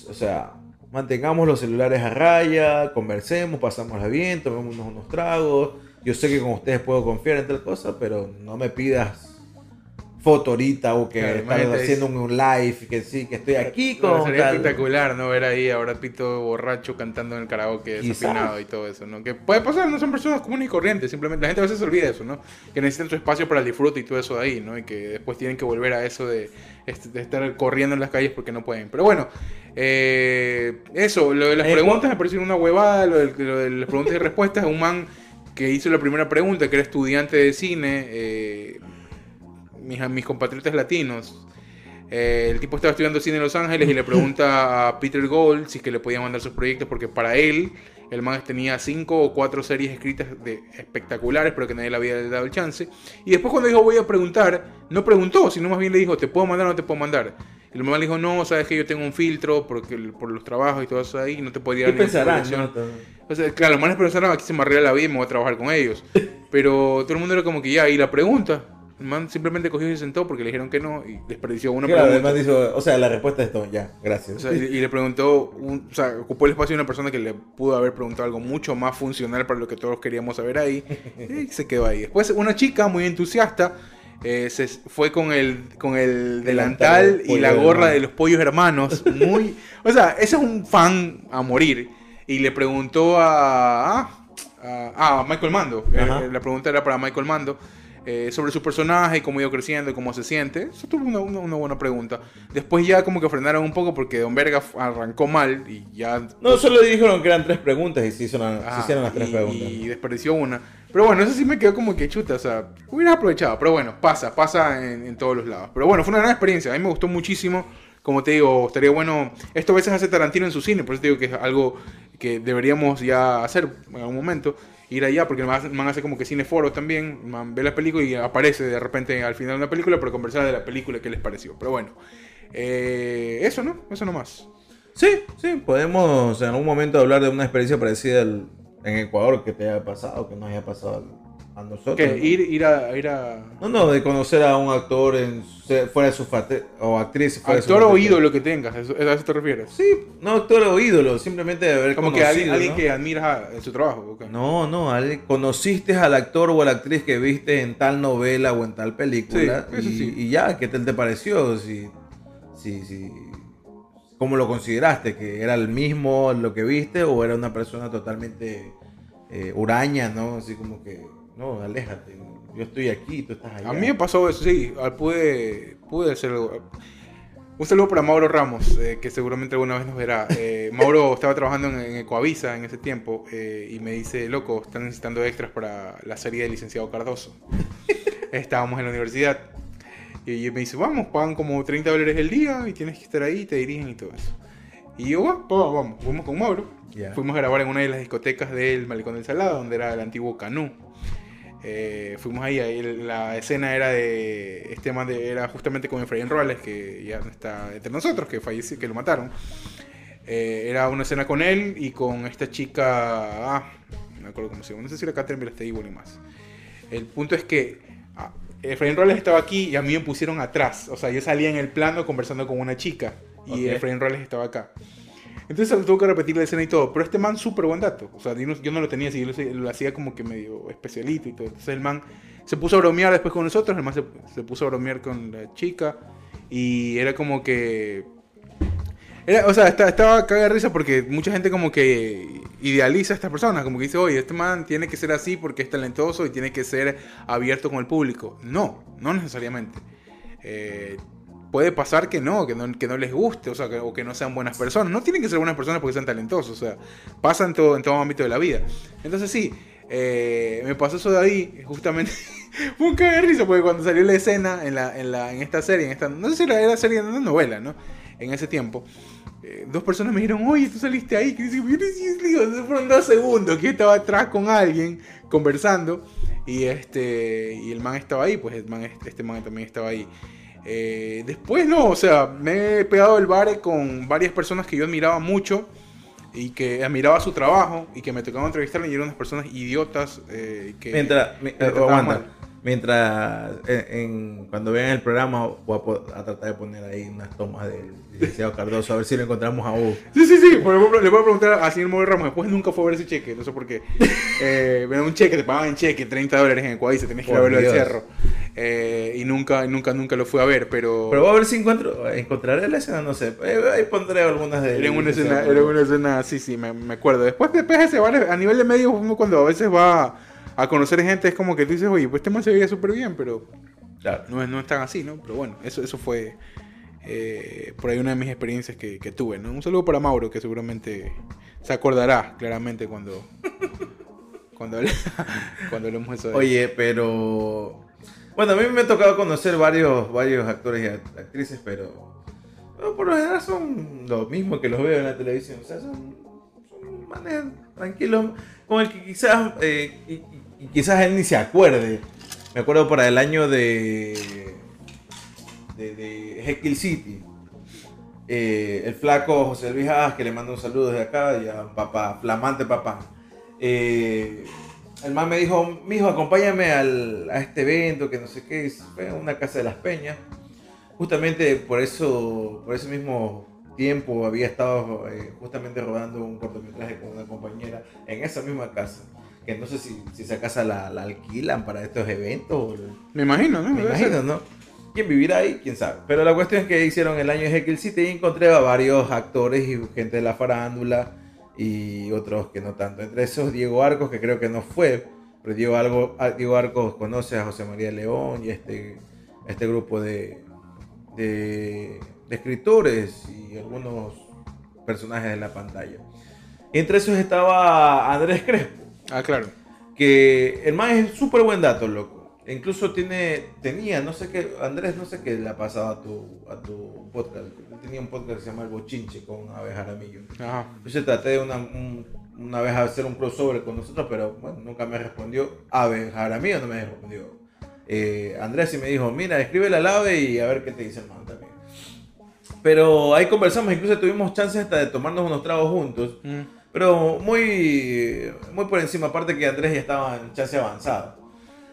o sea, mantengamos los celulares a raya, conversemos, pasámosla bien, tomémonos unos tragos, yo sé que con ustedes puedo confiar en tal cosa, pero no me pidas foto ahorita o que Claro, estás imagínate, haciendo un live, que sí, que estoy aquí Pero con sería tal- espectacular, ¿no? Ver ahí a Brad Pitt todo borracho cantando en el karaoke Quizás. desafinado y todo eso, ¿no? Que puede pasar, no son personas comunes y corrientes, simplemente la gente a veces se olvida de eso, ¿no? Que necesitan su espacio para el disfrute y todo eso de ahí, ¿no? Y que después tienen que volver a eso de, de estar corriendo en las calles porque no pueden. Pero bueno, eh, eso, lo de las Eh, preguntas me pareció una huevada, lo de, lo de las preguntas y respuestas, un man que hizo la primera pregunta, que era estudiante de cine, eh, mis, mis compatriotas latinos. Eh, el tipo estaba estudiando cine en Los Ángeles y le pregunta a Peter Gold si es que le podía mandar sus proyectos porque para él el man tenía cinco o cuatro series escritas de espectaculares pero que nadie le había dado el chance y después cuando dijo voy a preguntar no preguntó sino más bien le dijo te puedo mandar o no te puedo mandar el man le dijo no sabes que yo tengo un filtro porque por los trabajos y todo eso ahí no te ¿Qué dar ninguna pensarán? información". no? O sea, claro, los manes pensaron aquí se me arregla la vida y me voy a trabajar con ellos. Pero todo el mundo era como que ya, y la pregunta. El man simplemente cogió y se sentó porque le dijeron que no y desperdició una Claro, pregunta. además dijo, o sea, la respuesta es todo, ya, gracias. O sea, y, y le preguntó, un- o sea, ocupó el espacio de una persona que le pudo haber preguntado algo mucho más funcional para lo que todos queríamos saber ahí. Y se quedó ahí. Después, una chica muy entusiasta eh, se fue con el, con el delantal y la gorra de los pollos hermanos. Muy, o sea, ese es un fan a morir. Y le preguntó a, a, a- a Michael Mando. Eh, Ajá. la pregunta era para Michael Mando. Eh, sobre su personaje, cómo ha ido creciendo y cómo se siente. Eso tuvo una, una- una buena pregunta. Después ya como que frenaron un poco porque Don Verga arrancó mal y ya... No, solo dijeron que eran tres preguntas y se, hizo la- se hicieron las tres y, preguntas. y desperdició una. Pero bueno, eso sí me quedó como que chuta, o sea, hubieras aprovechado. Pero bueno, pasa, pasa en, en todos los lados. Pero bueno, fue una gran experiencia, a mí me gustó muchísimo. Como te digo, estaría bueno. Esto a veces hace Tarantino en su cine, por eso te digo que es algo que deberíamos ya hacer en algún momento. Ir allá, porque el man man hace como que cineforos también. Man ve la película y aparece de repente al final de una película, pero conversar de la película que les pareció. Pero bueno, eh, eso, ¿no? Eso nomás. Sí, sí, podemos en algún momento hablar de una experiencia parecida en Ecuador que te haya pasado, que nos haya pasado a nosotros. ¿Qué? Ir, ir, a, ir a. No, no, de conocer a un actor en, fuera de su fate- o actriz fuera de su Actor o ídolo que tengas, ¿eso- ¿a eso te refieres? Sí, no actor o ídolo, simplemente de haber Como que conocido, alguien, alguien ¿no? que admiras en su trabajo. No, no, alguien- conociste al actor o a la actriz que viste en tal novela o en tal película Sí, y, sí. y ya, ¿qué tal te pareció? Si, si, si, ¿Cómo lo consideraste? ¿Que era el mismo lo que viste o era una persona totalmente eh, huraña, ¿no? Así como que, no, aléjate, yo estoy aquí, tú estás allá. A mí me pasó eso, sí. ah, Pude, pude hacer algo. Un saludo para Mauro Ramos, eh, que seguramente alguna vez nos verá. Eh, Mauro estaba trabajando en, en Ecoavisa en ese tiempo eh, y me dice, loco, están necesitando extras para la serie de Licenciado Cardoso. Estábamos en la universidad. Y me dice, vamos, pagan como 30 dólares el día y tienes que estar ahí, te dirigen y todo eso. Y yo, "Va, vamos, fuimos con Mauro. Ya. Fuimos a grabar en una de las discotecas del Malecón del Salado, donde era el antiguo Canú. Eh, fuimos ahí, ahí la escena era de este man de- era justamente con Efraín Robles, que ya está entre nosotros, que falleció, que lo mataron. Eh, era una escena con él y con esta chica, ah, no me acuerdo cómo se llama, no sé si era Catherine Belastego ni más. El punto es que ah, Efraín Robles estaba aquí y a mí me pusieron atrás, o sea, yo salía en el plano conversando con una chica y Ok. Efraín Robles estaba acá. Entonces tuvo que repetir la escena y todo. Pero este man, súper buen dato. O sea, yo no, lo tenía así. Lo, hacía como que medio especialito y todo. Entonces el man se puso a bromear después con nosotros. El man se, se puso a bromear con la chica. Y era como que. O sea, estaba caga de risa porque mucha gente como que idealiza a estas personas. Como que dice, oye, este man tiene que ser así porque es talentoso y tiene que ser abierto con el público. No, no necesariamente. Eh, puede pasar que no, que no, que no les guste, o sea, que, o que no sean buenas personas. No tienen que ser buenas personas porque sean talentosos, o sea, pasa en todo, en todo ámbito de la vida. Entonces sí, eh, me pasó eso de ahí, justamente. Un de risa porque cuando salió la escena en, la, en, la, en esta serie, en esta, no sé si era, era serie, una novela, ¿no? En ese tiempo. eh, dos personas me dijeron, oye, tú saliste ahí. Que dice, fueron dos segundos que yo estaba atrás con alguien conversando y este y el man estaba ahí, pues el man, este man también estaba ahí. Eh, después no, o sea, me he pegado el bar con varias personas que yo admiraba mucho y que admiraba su trabajo y que me tocaba entrevistar y eran unas personas idiotas eh, que Mientras, me aguanta. mientras en, en- cuando vean el programa voy a, tratar de poner ahí unas tomas del licenciado Cardoso a ver si lo encontramos a Hugo. Sí, sí, sí. Por ejemplo, le voy a preguntar a señor Mover Ramos. Después nunca fue a ver ese cheque. No sé por qué. Eh, un cheque, te pagaban en cheque, 30 dólares en el cual dice, tenés que ir a verlo al cerro. Eh, y nunca, nunca, nunca lo fui a ver, pero. Pero voy a ver si encuentro, encontraré la escena, no sé. Eh, Ahí pondré algunas de Era una escena, era una escena, sí, sí, me, me acuerdo. Después, después de ese bar, a nivel de medios, uno cuando a veces va a conocer gente, es como que tú dices, oye, pues este man se veía súper bien, pero Claro. no es, no es tan así, ¿no? Pero bueno, eso, eso fue eh, por ahí una de mis experiencias que, que tuve, ¿no? Un saludo para Mauro, que seguramente se acordará claramente cuando cuando, cuando hablemos eso de Oye, pero bueno, a mí me ha tocado conocer varios, varios actores y act- actrices, pero, por lo general son lo mismo que los veo en la televisión. O sea, son, son tranquilos, con el que quizás, eh, quizás él ni se acuerde. Me acuerdo para el año de, de, de City. Eh, el flaco José Luis Haas, que le mando un saludo desde acá, ya papá, flamante papá. Eh, el man me dijo, mijo, acompáñame al, a este evento, que no sé qué, fue a una casa de las peñas. Justamente por eso, por ese mismo tiempo había estado eh, justamente rodando un cortometraje con una compañera en esa misma casa. Que no sé si, si esa casa la, la alquilan para estos eventos. Me imagino, ¿no? me imagino. ¿no? ¿Quién vivirá ahí? ¿Quién sabe? Pero la cuestión es que hicieron el año de Jekyll City y encontré a varios actores y gente de la farándula y otros que no tanto. Entre esos Diego Arcos, que creo que no fue, pero Diego, Argo- ah, Diego Arcos conoce a José María León y este, este grupo de, de, de escritores y algunos personajes de la pantalla. Entre esos estaba Andrés Crespo Ah, claro. que el man es súper buen dato, loco. Incluso tiene, tenía, no sé qué, Andrés, no sé qué le ha pasado a tu, a tu podcast. Tenía un podcast que se llama El Bochinche con Abe Jaramillo. Ajá. Entonces traté de una, un- una vez hacer un crossover con nosotros, pero bueno, nunca me respondió. Abe Jaramillo no me respondió. Eh, Andrés sí me dijo, mira, escríbele al Ave y a ver qué te dice el man también. Pero ahí conversamos, incluso tuvimos chance hasta de tomarnos unos tragos juntos. Mm. Pero muy, muy por encima, aparte que Andrés ya estaba en chance avanzado.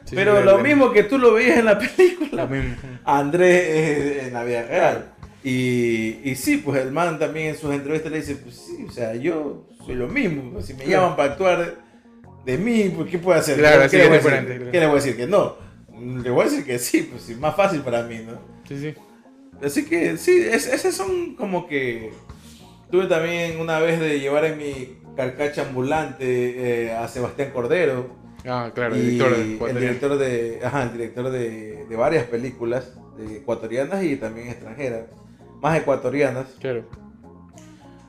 Sí, Pero lo mismo que tú lo veías en la película, Lo mismo. Andrés en la vida real. Y, y sí, pues el man también en sus entrevistas le dice, pues sí, o sea, yo soy lo mismo. pues, Si me llaman para actuar de mí, pues ¿qué puedo hacer? Claro, ¿Qué, sí, le voy a decir? ¿Qué le voy a decir? Que no. Le voy a decir que sí, pues es más fácil para mí, ¿no? Sí, sí. Así que sí, es- esas son como que... Tuve también una vez de llevar en mi carcacha ambulante eh, a Sebastián Cordero. Ah, claro, el director de el director de, ajá, el director de, de varias películas de ecuatorianas y también extranjeras, más ecuatorianas. Claro.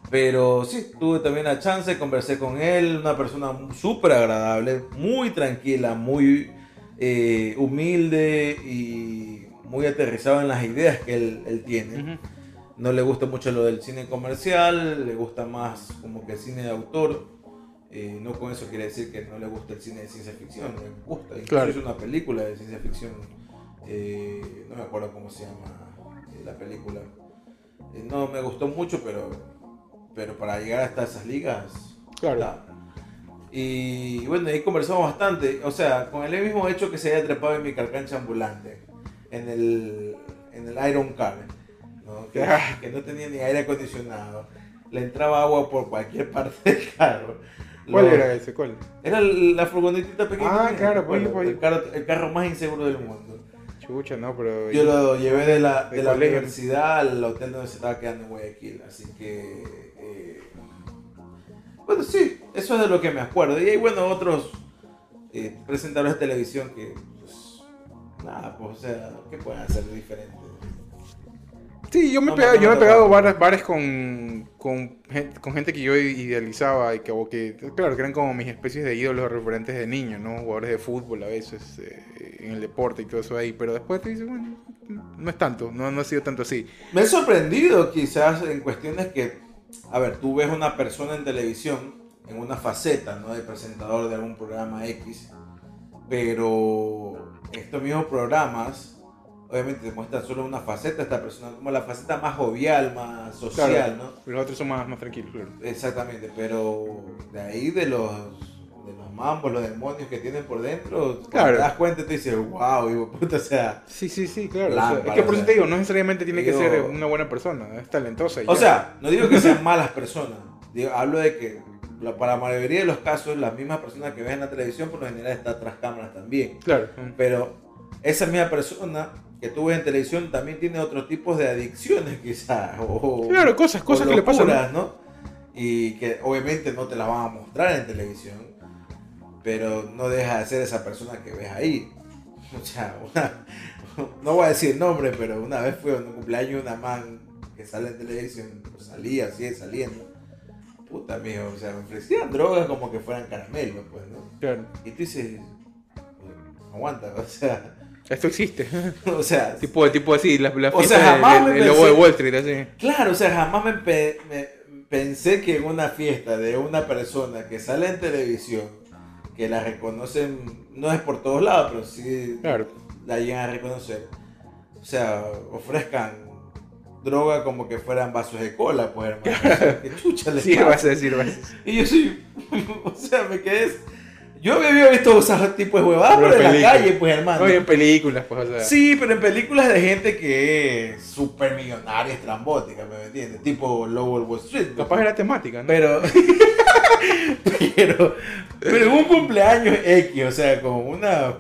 Pero sí, tuve también la chance, conversé con él, una persona súper agradable, muy tranquila, muy eh, humilde y muy aterrizado en las ideas que él, él tiene. Ujú. No le gusta mucho lo del cine comercial, le gusta más como que el cine de autor. Eh, no con eso quiere decir que no le gusta el cine de ciencia ficción, le gusta. Incluso Claro. es una película de ciencia ficción, eh, no me acuerdo cómo se llama eh, la película. No me gustó mucho, pero, pero para llegar hasta esas ligas, Claro. está. Y bueno, ahí conversamos bastante, o sea, con el mismo hecho que se haya trepado en mi carcancha ambulante, en el, en el Iron Car, ¿no? Que, que no tenía ni aire acondicionado, le entraba agua por cualquier parte del carro. ¿Cuál era ese? ¿Cuál? Era la furgonetita pequeña. Ah, claro, pues, bueno, pues. el, carro, el carro más inseguro del mundo. Chucha, no, pero. Yo lo llevé de la, de de la universidad al hotel donde se estaba quedando en Guayaquil, así que... eh, bueno, sí, eso es de lo que me acuerdo. Y hay, bueno, otros eh, presentadores de televisión que, pues, nada, pues, o sea, ¿qué pueden hacer de diferente? Sí, yo me, No, pegado, no, yo me he pegado bares, bares con, con, gente, con gente que yo idealizaba y que, o que, claro, que eran como mis especies de ídolos referentes de niño, ¿no? Jugadores de fútbol a veces, eh, en el deporte y todo eso ahí, pero después te dices, bueno, no es tanto, no, no ha sido tanto así. Me he sorprendido quizás en cuestiones que, a ver, tú ves una persona en televisión en una faceta, ¿no? De presentador de algún programa X, pero estos mismos programas, obviamente te muestran solo una faceta de esta persona, como la faceta más jovial, más social, Claro, ¿no? Los otros son más, más tranquilos, claro. Exactamente, pero de ahí de los, de los mambos, los demonios que tienen por dentro, Claro. te das cuenta y te dices, wow, hijo puta, o sea... Sí, sí, sí, claro. o sea, Lámpara, es que por eso sea, te digo, no necesariamente tiene que ser una buena persona, es talentosa. y O ya. sea, no digo que sean malas personas. Digo, hablo de que para la mayoría de los casos, las mismas personas que ven en la televisión por lo general está tras cámaras también. Claro. Pero esa misma persona que tú ves en televisión también tiene otros tipos de adicciones quizás. O, Claro, cosas, o cosas que le pasan. ¿no? locuras. Y que obviamente no te las van a mostrar en televisión. Pero no deja de ser esa persona que ves ahí. O sea, una- no voy a decir nombre, pero una vez fue un cumpleaños una man que sale en televisión, pues salía, sigue saliendo. Puta mío, o sea, me ofrecían drogas como que fueran caramelos, pues, ¿no? Claro. Y tú dices, aguanta, o sea, Esto existe. o sea, tipo, tipo así, la, la O fiesta sea, jamás me del lobo de pensé- Wall Street, así. Claro, o sea, jamás me, pe- me- pensé que en una fiesta de una persona que sale en televisión, que la reconocen, no es por todos lados, pero sí Claro. la llegan a reconocer, o sea, ofrezcan droga como que fueran vasos de cola, pues hermano. O sea, ¿Qué chucha les Sí, pasa? vas a decir, vas a decir. Y yo soy, o sea, me quedé... Yo había visto esos tipos de huevadas, Pero pero en la calle, pues hermano. Oye, en películas, pues, o sea. Sí, pero en películas de gente que es súper millonaria, estrambótica, ¿me entiendes? Tipo Lobo Wall Street. pues. Capaz era temática, ¿no? Pero, pero, pero un cumpleaños X, o sea, como una,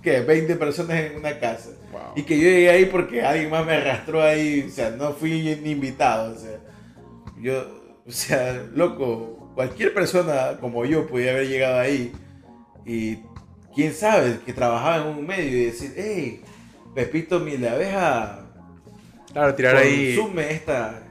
¿qué? 20 personas en una casa. Wow. Y que yo llegué ahí porque alguien más me arrastró ahí, o sea, no fui ni invitado, o sea, yo, o sea, loco, cualquier persona como yo podía haber llegado ahí y quién sabe, que trabajaba en un medio y decir, hey, Pepito Abeja, Claro, tirar ahí consume esta,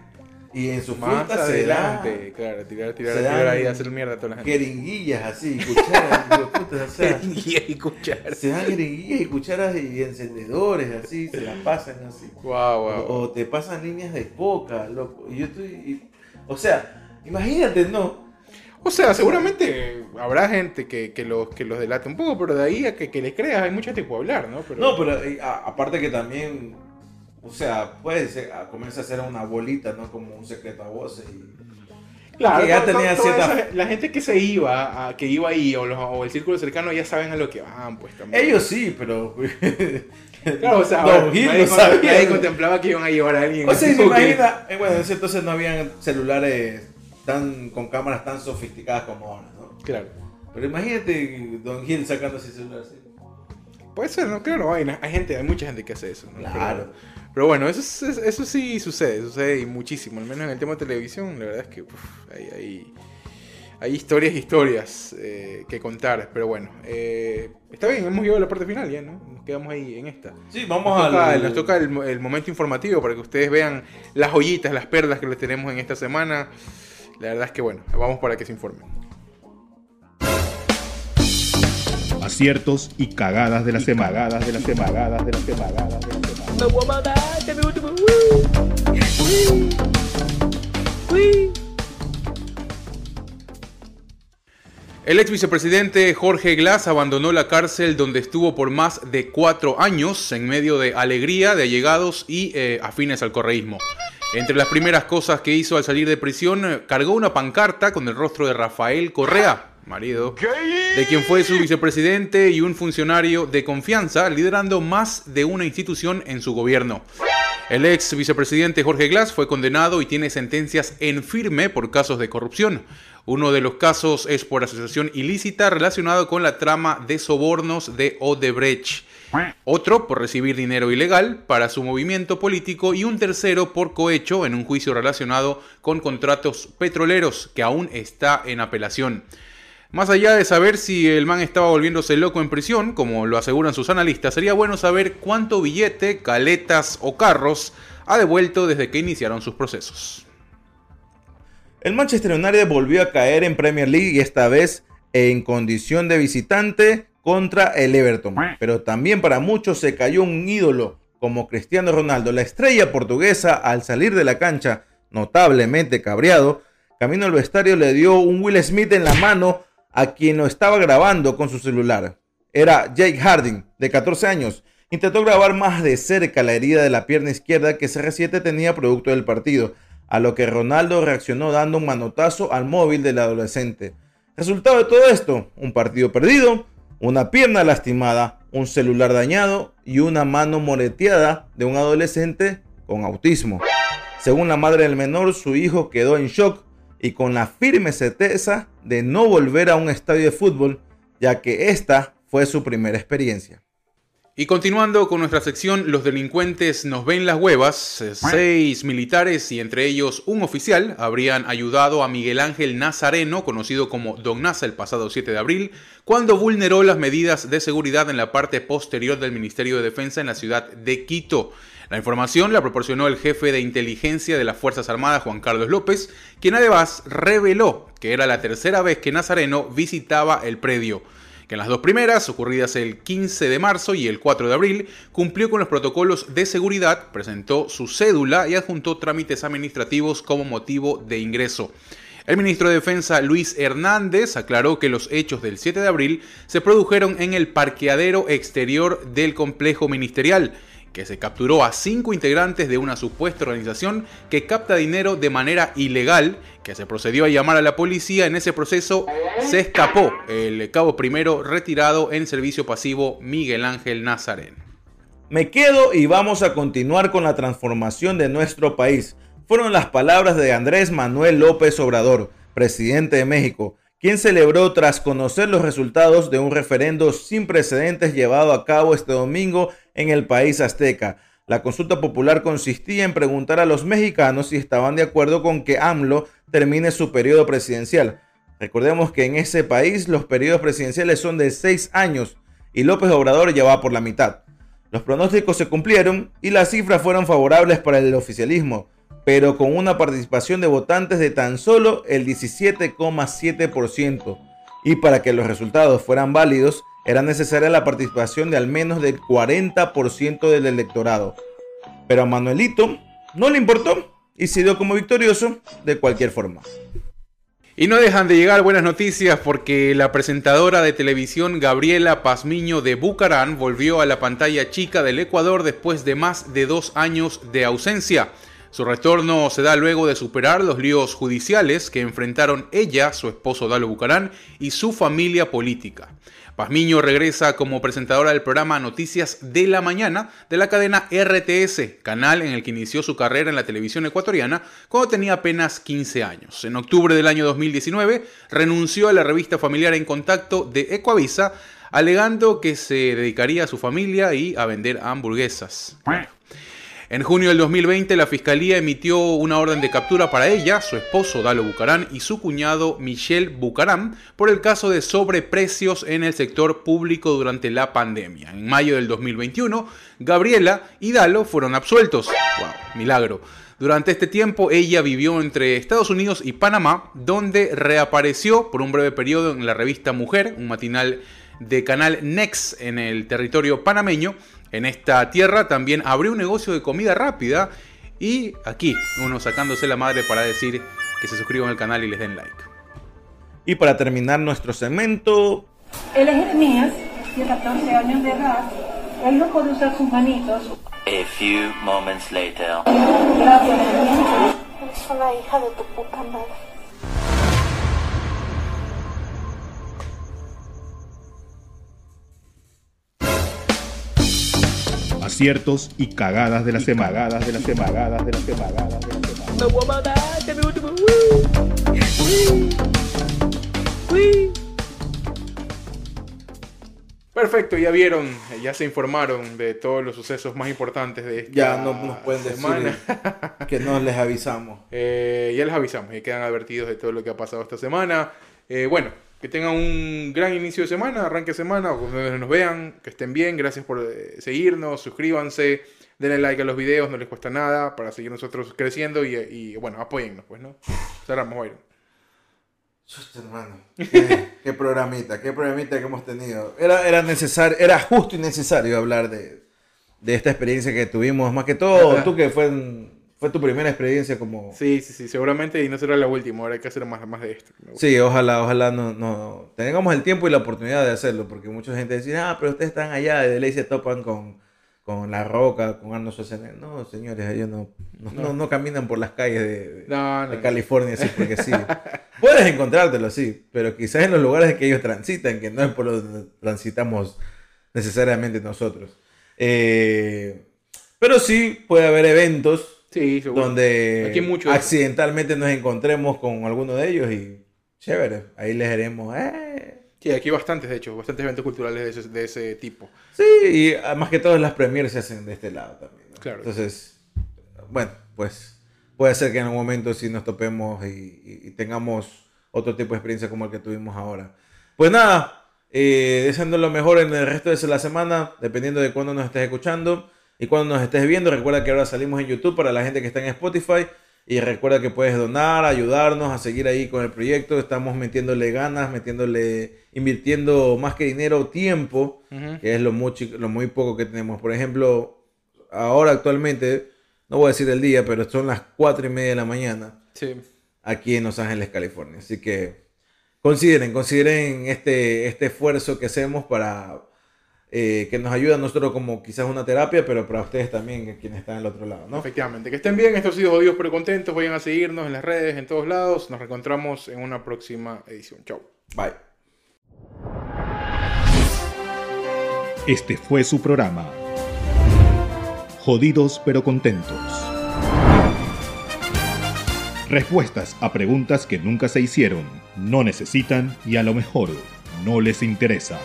y en su más fruta da adelante. Claro, tirar, tirar, tirar ahí, hacer mierda a toda la gente. jeringuillas así, cucharas, o sea, y escuchar. se dan jeringuillas y cucharas y encendedores así, se las pasan así. Wow, O, wow. o te pasan líneas de coca, loco. Y yo estoy. y- o sea, imagínate, ¿no? O sea, seguramente habrá gente que, que, los, que los delate un poco, pero de ahí a que, que les creas hay mucha tipo hablar, ¿no? Pero, No, pero eh, a- aparte que también. O sea, puede ser, a- comienza a ser una bolita, ¿no? Como un secreto a voces. Y, Claro, que ya tenía cierta- la gente que se iba, a- que iba ahí, o, los- o el círculo cercano, ya saben a lo que van, pues también. Ellos sí, pero. Claro, o sea, nadie, no con- sabía. nadie contemplaba que iban a llevar a alguien. O sea, se imagina. eh, bueno, en ese entonces no habían celulares tan con cámaras tan sofisticadas como ahora, ¿no? Claro. Pero imagínate Don Gil sacando ese celular así. Puede ser, ¿no? Claro, hay, hay gente, hay mucha gente que hace eso, ¿no? Claro. Pero, pero bueno, eso, es- es- eso sí sucede, sucede y muchísimo. Al menos en el tema de televisión, la verdad es que uf, hay, hay, hay historias y historias eh, que contar. Pero bueno, eh, está bien, hemos llegado a la parte final ya, ¿no? Nos quedamos ahí en esta. Sí, vamos Nos toca, al. nos toca el, el momento informativo para que ustedes vean las joyitas, las perlas que les tenemos en esta semana. La verdad es que bueno, vamos para que se informen. Aciertos y cagadas de la semana. Cagadas de la semana. Cagadas de la semana. Cagadas de la semana. El ex vicepresidente Jorge Glass abandonó la cárcel donde estuvo por más de cuatro años en medio de alegría de allegados y eh, afines al correísmo. Entre las primeras cosas que hizo al salir de prisión, eh, cargó una pancarta con el rostro de Rafael Correa, marido, de quien fue su vicepresidente y un funcionario de confianza, liderando más de una institución en su gobierno. El ex vicepresidente Jorge Glass fue condenado y tiene sentencias en firme por casos de corrupción. Uno de los casos es por asociación ilícita relacionado con la trama de sobornos de Odebrecht. Otro por recibir dinero ilegal para su movimiento político y un tercero por cohecho en un juicio relacionado con contratos petroleros que aún está en apelación. Más allá de saber si el man estaba volviéndose loco en prisión, como lo aseguran sus analistas, sería bueno saber cuánto billete, caletas o carros ha devuelto desde que iniciaron sus procesos. El Manchester United volvió a caer en Premier League y esta vez en condición de visitante contra el Everton. Pero también para muchos se cayó un ídolo como Cristiano Ronaldo, la estrella portuguesa al salir de la cancha, notablemente cabreado, camino al vestuario le dio un Will Smith en la mano a quien lo estaba grabando con su celular. Era Jake Harding, de 14 años. Intentó grabar más de cerca la herida de la pierna izquierda que CR7 tenía producto del partido a lo que Ronaldo reaccionó dando un manotazo al móvil del adolescente. Resultado de todo esto, un partido perdido, una pierna lastimada, un celular dañado y una mano moreteada de un adolescente con autismo. Según la madre del menor, su hijo quedó en shock y con la firme certeza de no volver a un estadio de fútbol, ya que esta fue su primera experiencia. Y continuando con nuestra sección, los delincuentes nos ven las huevas. Seis militares y entre ellos un oficial habrían ayudado a Miguel Ángel Nazareno, conocido como Don Naza el pasado 7 de abril, cuando vulneró las medidas de seguridad en la parte posterior del Ministerio de Defensa en la ciudad de Quito. La información la proporcionó el jefe de inteligencia de las Fuerzas Armadas, Juan Carlos López, quien además reveló que era la tercera vez que Nazareno visitaba el predio en las dos primeras, ocurridas el 15 de marzo y el 4 de abril, cumplió con los protocolos de seguridad, presentó su cédula y adjuntó trámites administrativos como motivo de ingreso. El ministro de Defensa Luis Hernández aclaró que los hechos del 7 de abril se produjeron en el parqueadero exterior del complejo ministerial que se capturó a cinco integrantes de una supuesta organización que capta dinero de manera ilegal, que se procedió a llamar a la policía. En ese proceso se escapó el cabo primero retirado en servicio pasivo Miguel Ángel Nazarén. Me quedo y vamos a continuar con la transformación de nuestro país. Fueron las palabras de Andrés Manuel López Obrador, presidente de México, quien celebró tras conocer los resultados de un referendo sin precedentes llevado a cabo este domingo en el país azteca. La consulta popular consistía en preguntar a los mexicanos si estaban de acuerdo con que AMLO termine su periodo presidencial. Recordemos que en ese país los periodos presidenciales son de seis años y López Obrador ya va por la mitad. Los pronósticos se cumplieron y las cifras fueron favorables para el oficialismo pero con una participación de votantes de tan solo el 17,7%. Y para que los resultados fueran válidos, era necesaria la participación de al menos del 40% del electorado. Pero a Manuelito no le importó y se dio como victorioso de cualquier forma. Y no dejan de llegar buenas noticias porque la presentadora de televisión Gabriela Pazmiño de Bucarán volvió a la pantalla chica del Ecuador después de más de dos años de ausencia. Su retorno se da luego de superar los líos judiciales que enfrentaron ella, su esposo Dalo Bucarán y su familia política. Pazmiño regresa como presentadora del programa Noticias de la Mañana de la cadena RTS, canal en el que inició su carrera en la televisión ecuatoriana cuando tenía apenas 15 años. En octubre del año 2019 renunció a la revista familiar En Contacto de Ecuavisa, alegando que se dedicaría a su familia y a vender hamburguesas. En junio del 2020, la fiscalía emitió una orden de captura para ella, su esposo Dalo Bucarán y su cuñado Michel Bucarán por el caso de sobreprecios en el sector público durante la pandemia. En mayo del 2021, Gabriela y Dalo fueron absueltos. ¡Wow! Milagro. Durante este tiempo ella vivió entre Estados Unidos y Panamá, donde reapareció por un breve periodo en la revista Mujer, un matinal de canal Next en el territorio panameño, en esta tierra, también abrió un negocio de comida rápida y aquí uno sacándose la madre para decir que se suscriban al canal y les den like. Y para terminar nuestro segmento, Él es Jeremías, de 14 años de edad. Él no puede usar sus manitos. A few moments later. Gracias, Jeremías. Eres una hija de tu puta madre. Aciertos y cagadas de la semana. Cagadas de la semana. Cagadas de la semana. Cagadas de semana. Perfecto, ya vieron, ya se informaron de todos los sucesos más importantes de esta ya no nos pueden decir semana. que no les avisamos. Eh, ya les avisamos, ya quedan advertidos de todo lo que ha pasado esta semana. Eh, bueno, que tengan un gran inicio de semana, arranque de semana, o donde nos vean, que estén bien, gracias por eh, seguirnos, suscríbanse, denle like a los videos, no les cuesta nada para seguir nosotros creciendo y, y, bueno, apóyennos, pues, ¿no? Cerramos, Byron. Chuta, hermano. Qué, qué programita, qué programita que hemos tenido. Era, era necesario, era justo y necesario hablar de, de esta experiencia que tuvimos. Más que todo, tú que fue, en- fue tu primera experiencia como... Sí, sí, sí, seguramente y no será la última, ahora hay que hacer más, más de esto. Sí, ojalá, ojalá no, no tengamos el tiempo y la oportunidad de hacerlo, porque mucha gente dice, ah, pero ustedes están allá, y de ley se topan con, con La Roca, con Arnold Schwarzenegger. No, señores, ellos no, no, no- no caminan por las calles de. California así porque sí. Puedes encontrártelo, sí, pero quizás en los lugares que ellos transitan, que no es por donde transitamos necesariamente nosotros. Eh, pero sí puede haber eventos Sí, seguro. donde Aquí mucho accidentalmente nos encontremos con alguno de ellos y chévere, ahí les haremos, eh. Sí, aquí bastantes, de hecho, bastantes eventos culturales de ese, de ese tipo. Sí, y ah, más que todas las premiers se hacen de este lado también. ¿no? Claro. Entonces, bueno, pues puede ser que en algún momento sí nos topemos y, y- y tengamos otro tipo de experiencia como el que tuvimos ahora. Pues nada, eh, deseando lo mejor en el resto de la semana, dependiendo de cuándo nos estés escuchando y cuándo nos estés viendo. Recuerda que ahora salimos en YouTube para la gente que está en Spotify. Y recuerda que puedes donar, ayudarnos a seguir ahí con el proyecto. Estamos metiéndole ganas, metiéndole, invirtiendo más que dinero, tiempo que es lo muy, lo muy poco que tenemos. Por ejemplo, ahora actualmente, no voy a decir el día, pero son las 4 y media de la mañana Sí. aquí en Los Ángeles, California. Así que consideren, consideren este, este esfuerzo que hacemos para eh, que nos ayuda a nosotros como quizás una terapia, pero para ustedes también, que quienes están al otro lado, ¿no? Efectivamente, que estén bien, estos ha sido Jodidos pero contentos, vayan a seguirnos en las redes, en todos lados, nos reencontramos en una próxima edición. Chao. Bye. Este fue su programa. Jodidos pero contentos. Respuestas a preguntas que nunca se hicieron, no necesitan y a lo mejor no les interesa.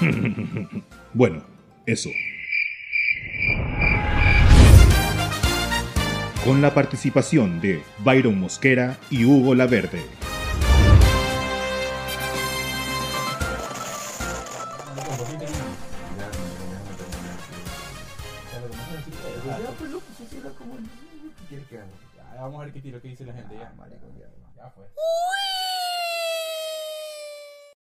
bueno, eso. Con la participación de Byron Mosquera y Hugo Laverde. Vamos a ver qué tiro que dice la gente ya. Ya fue.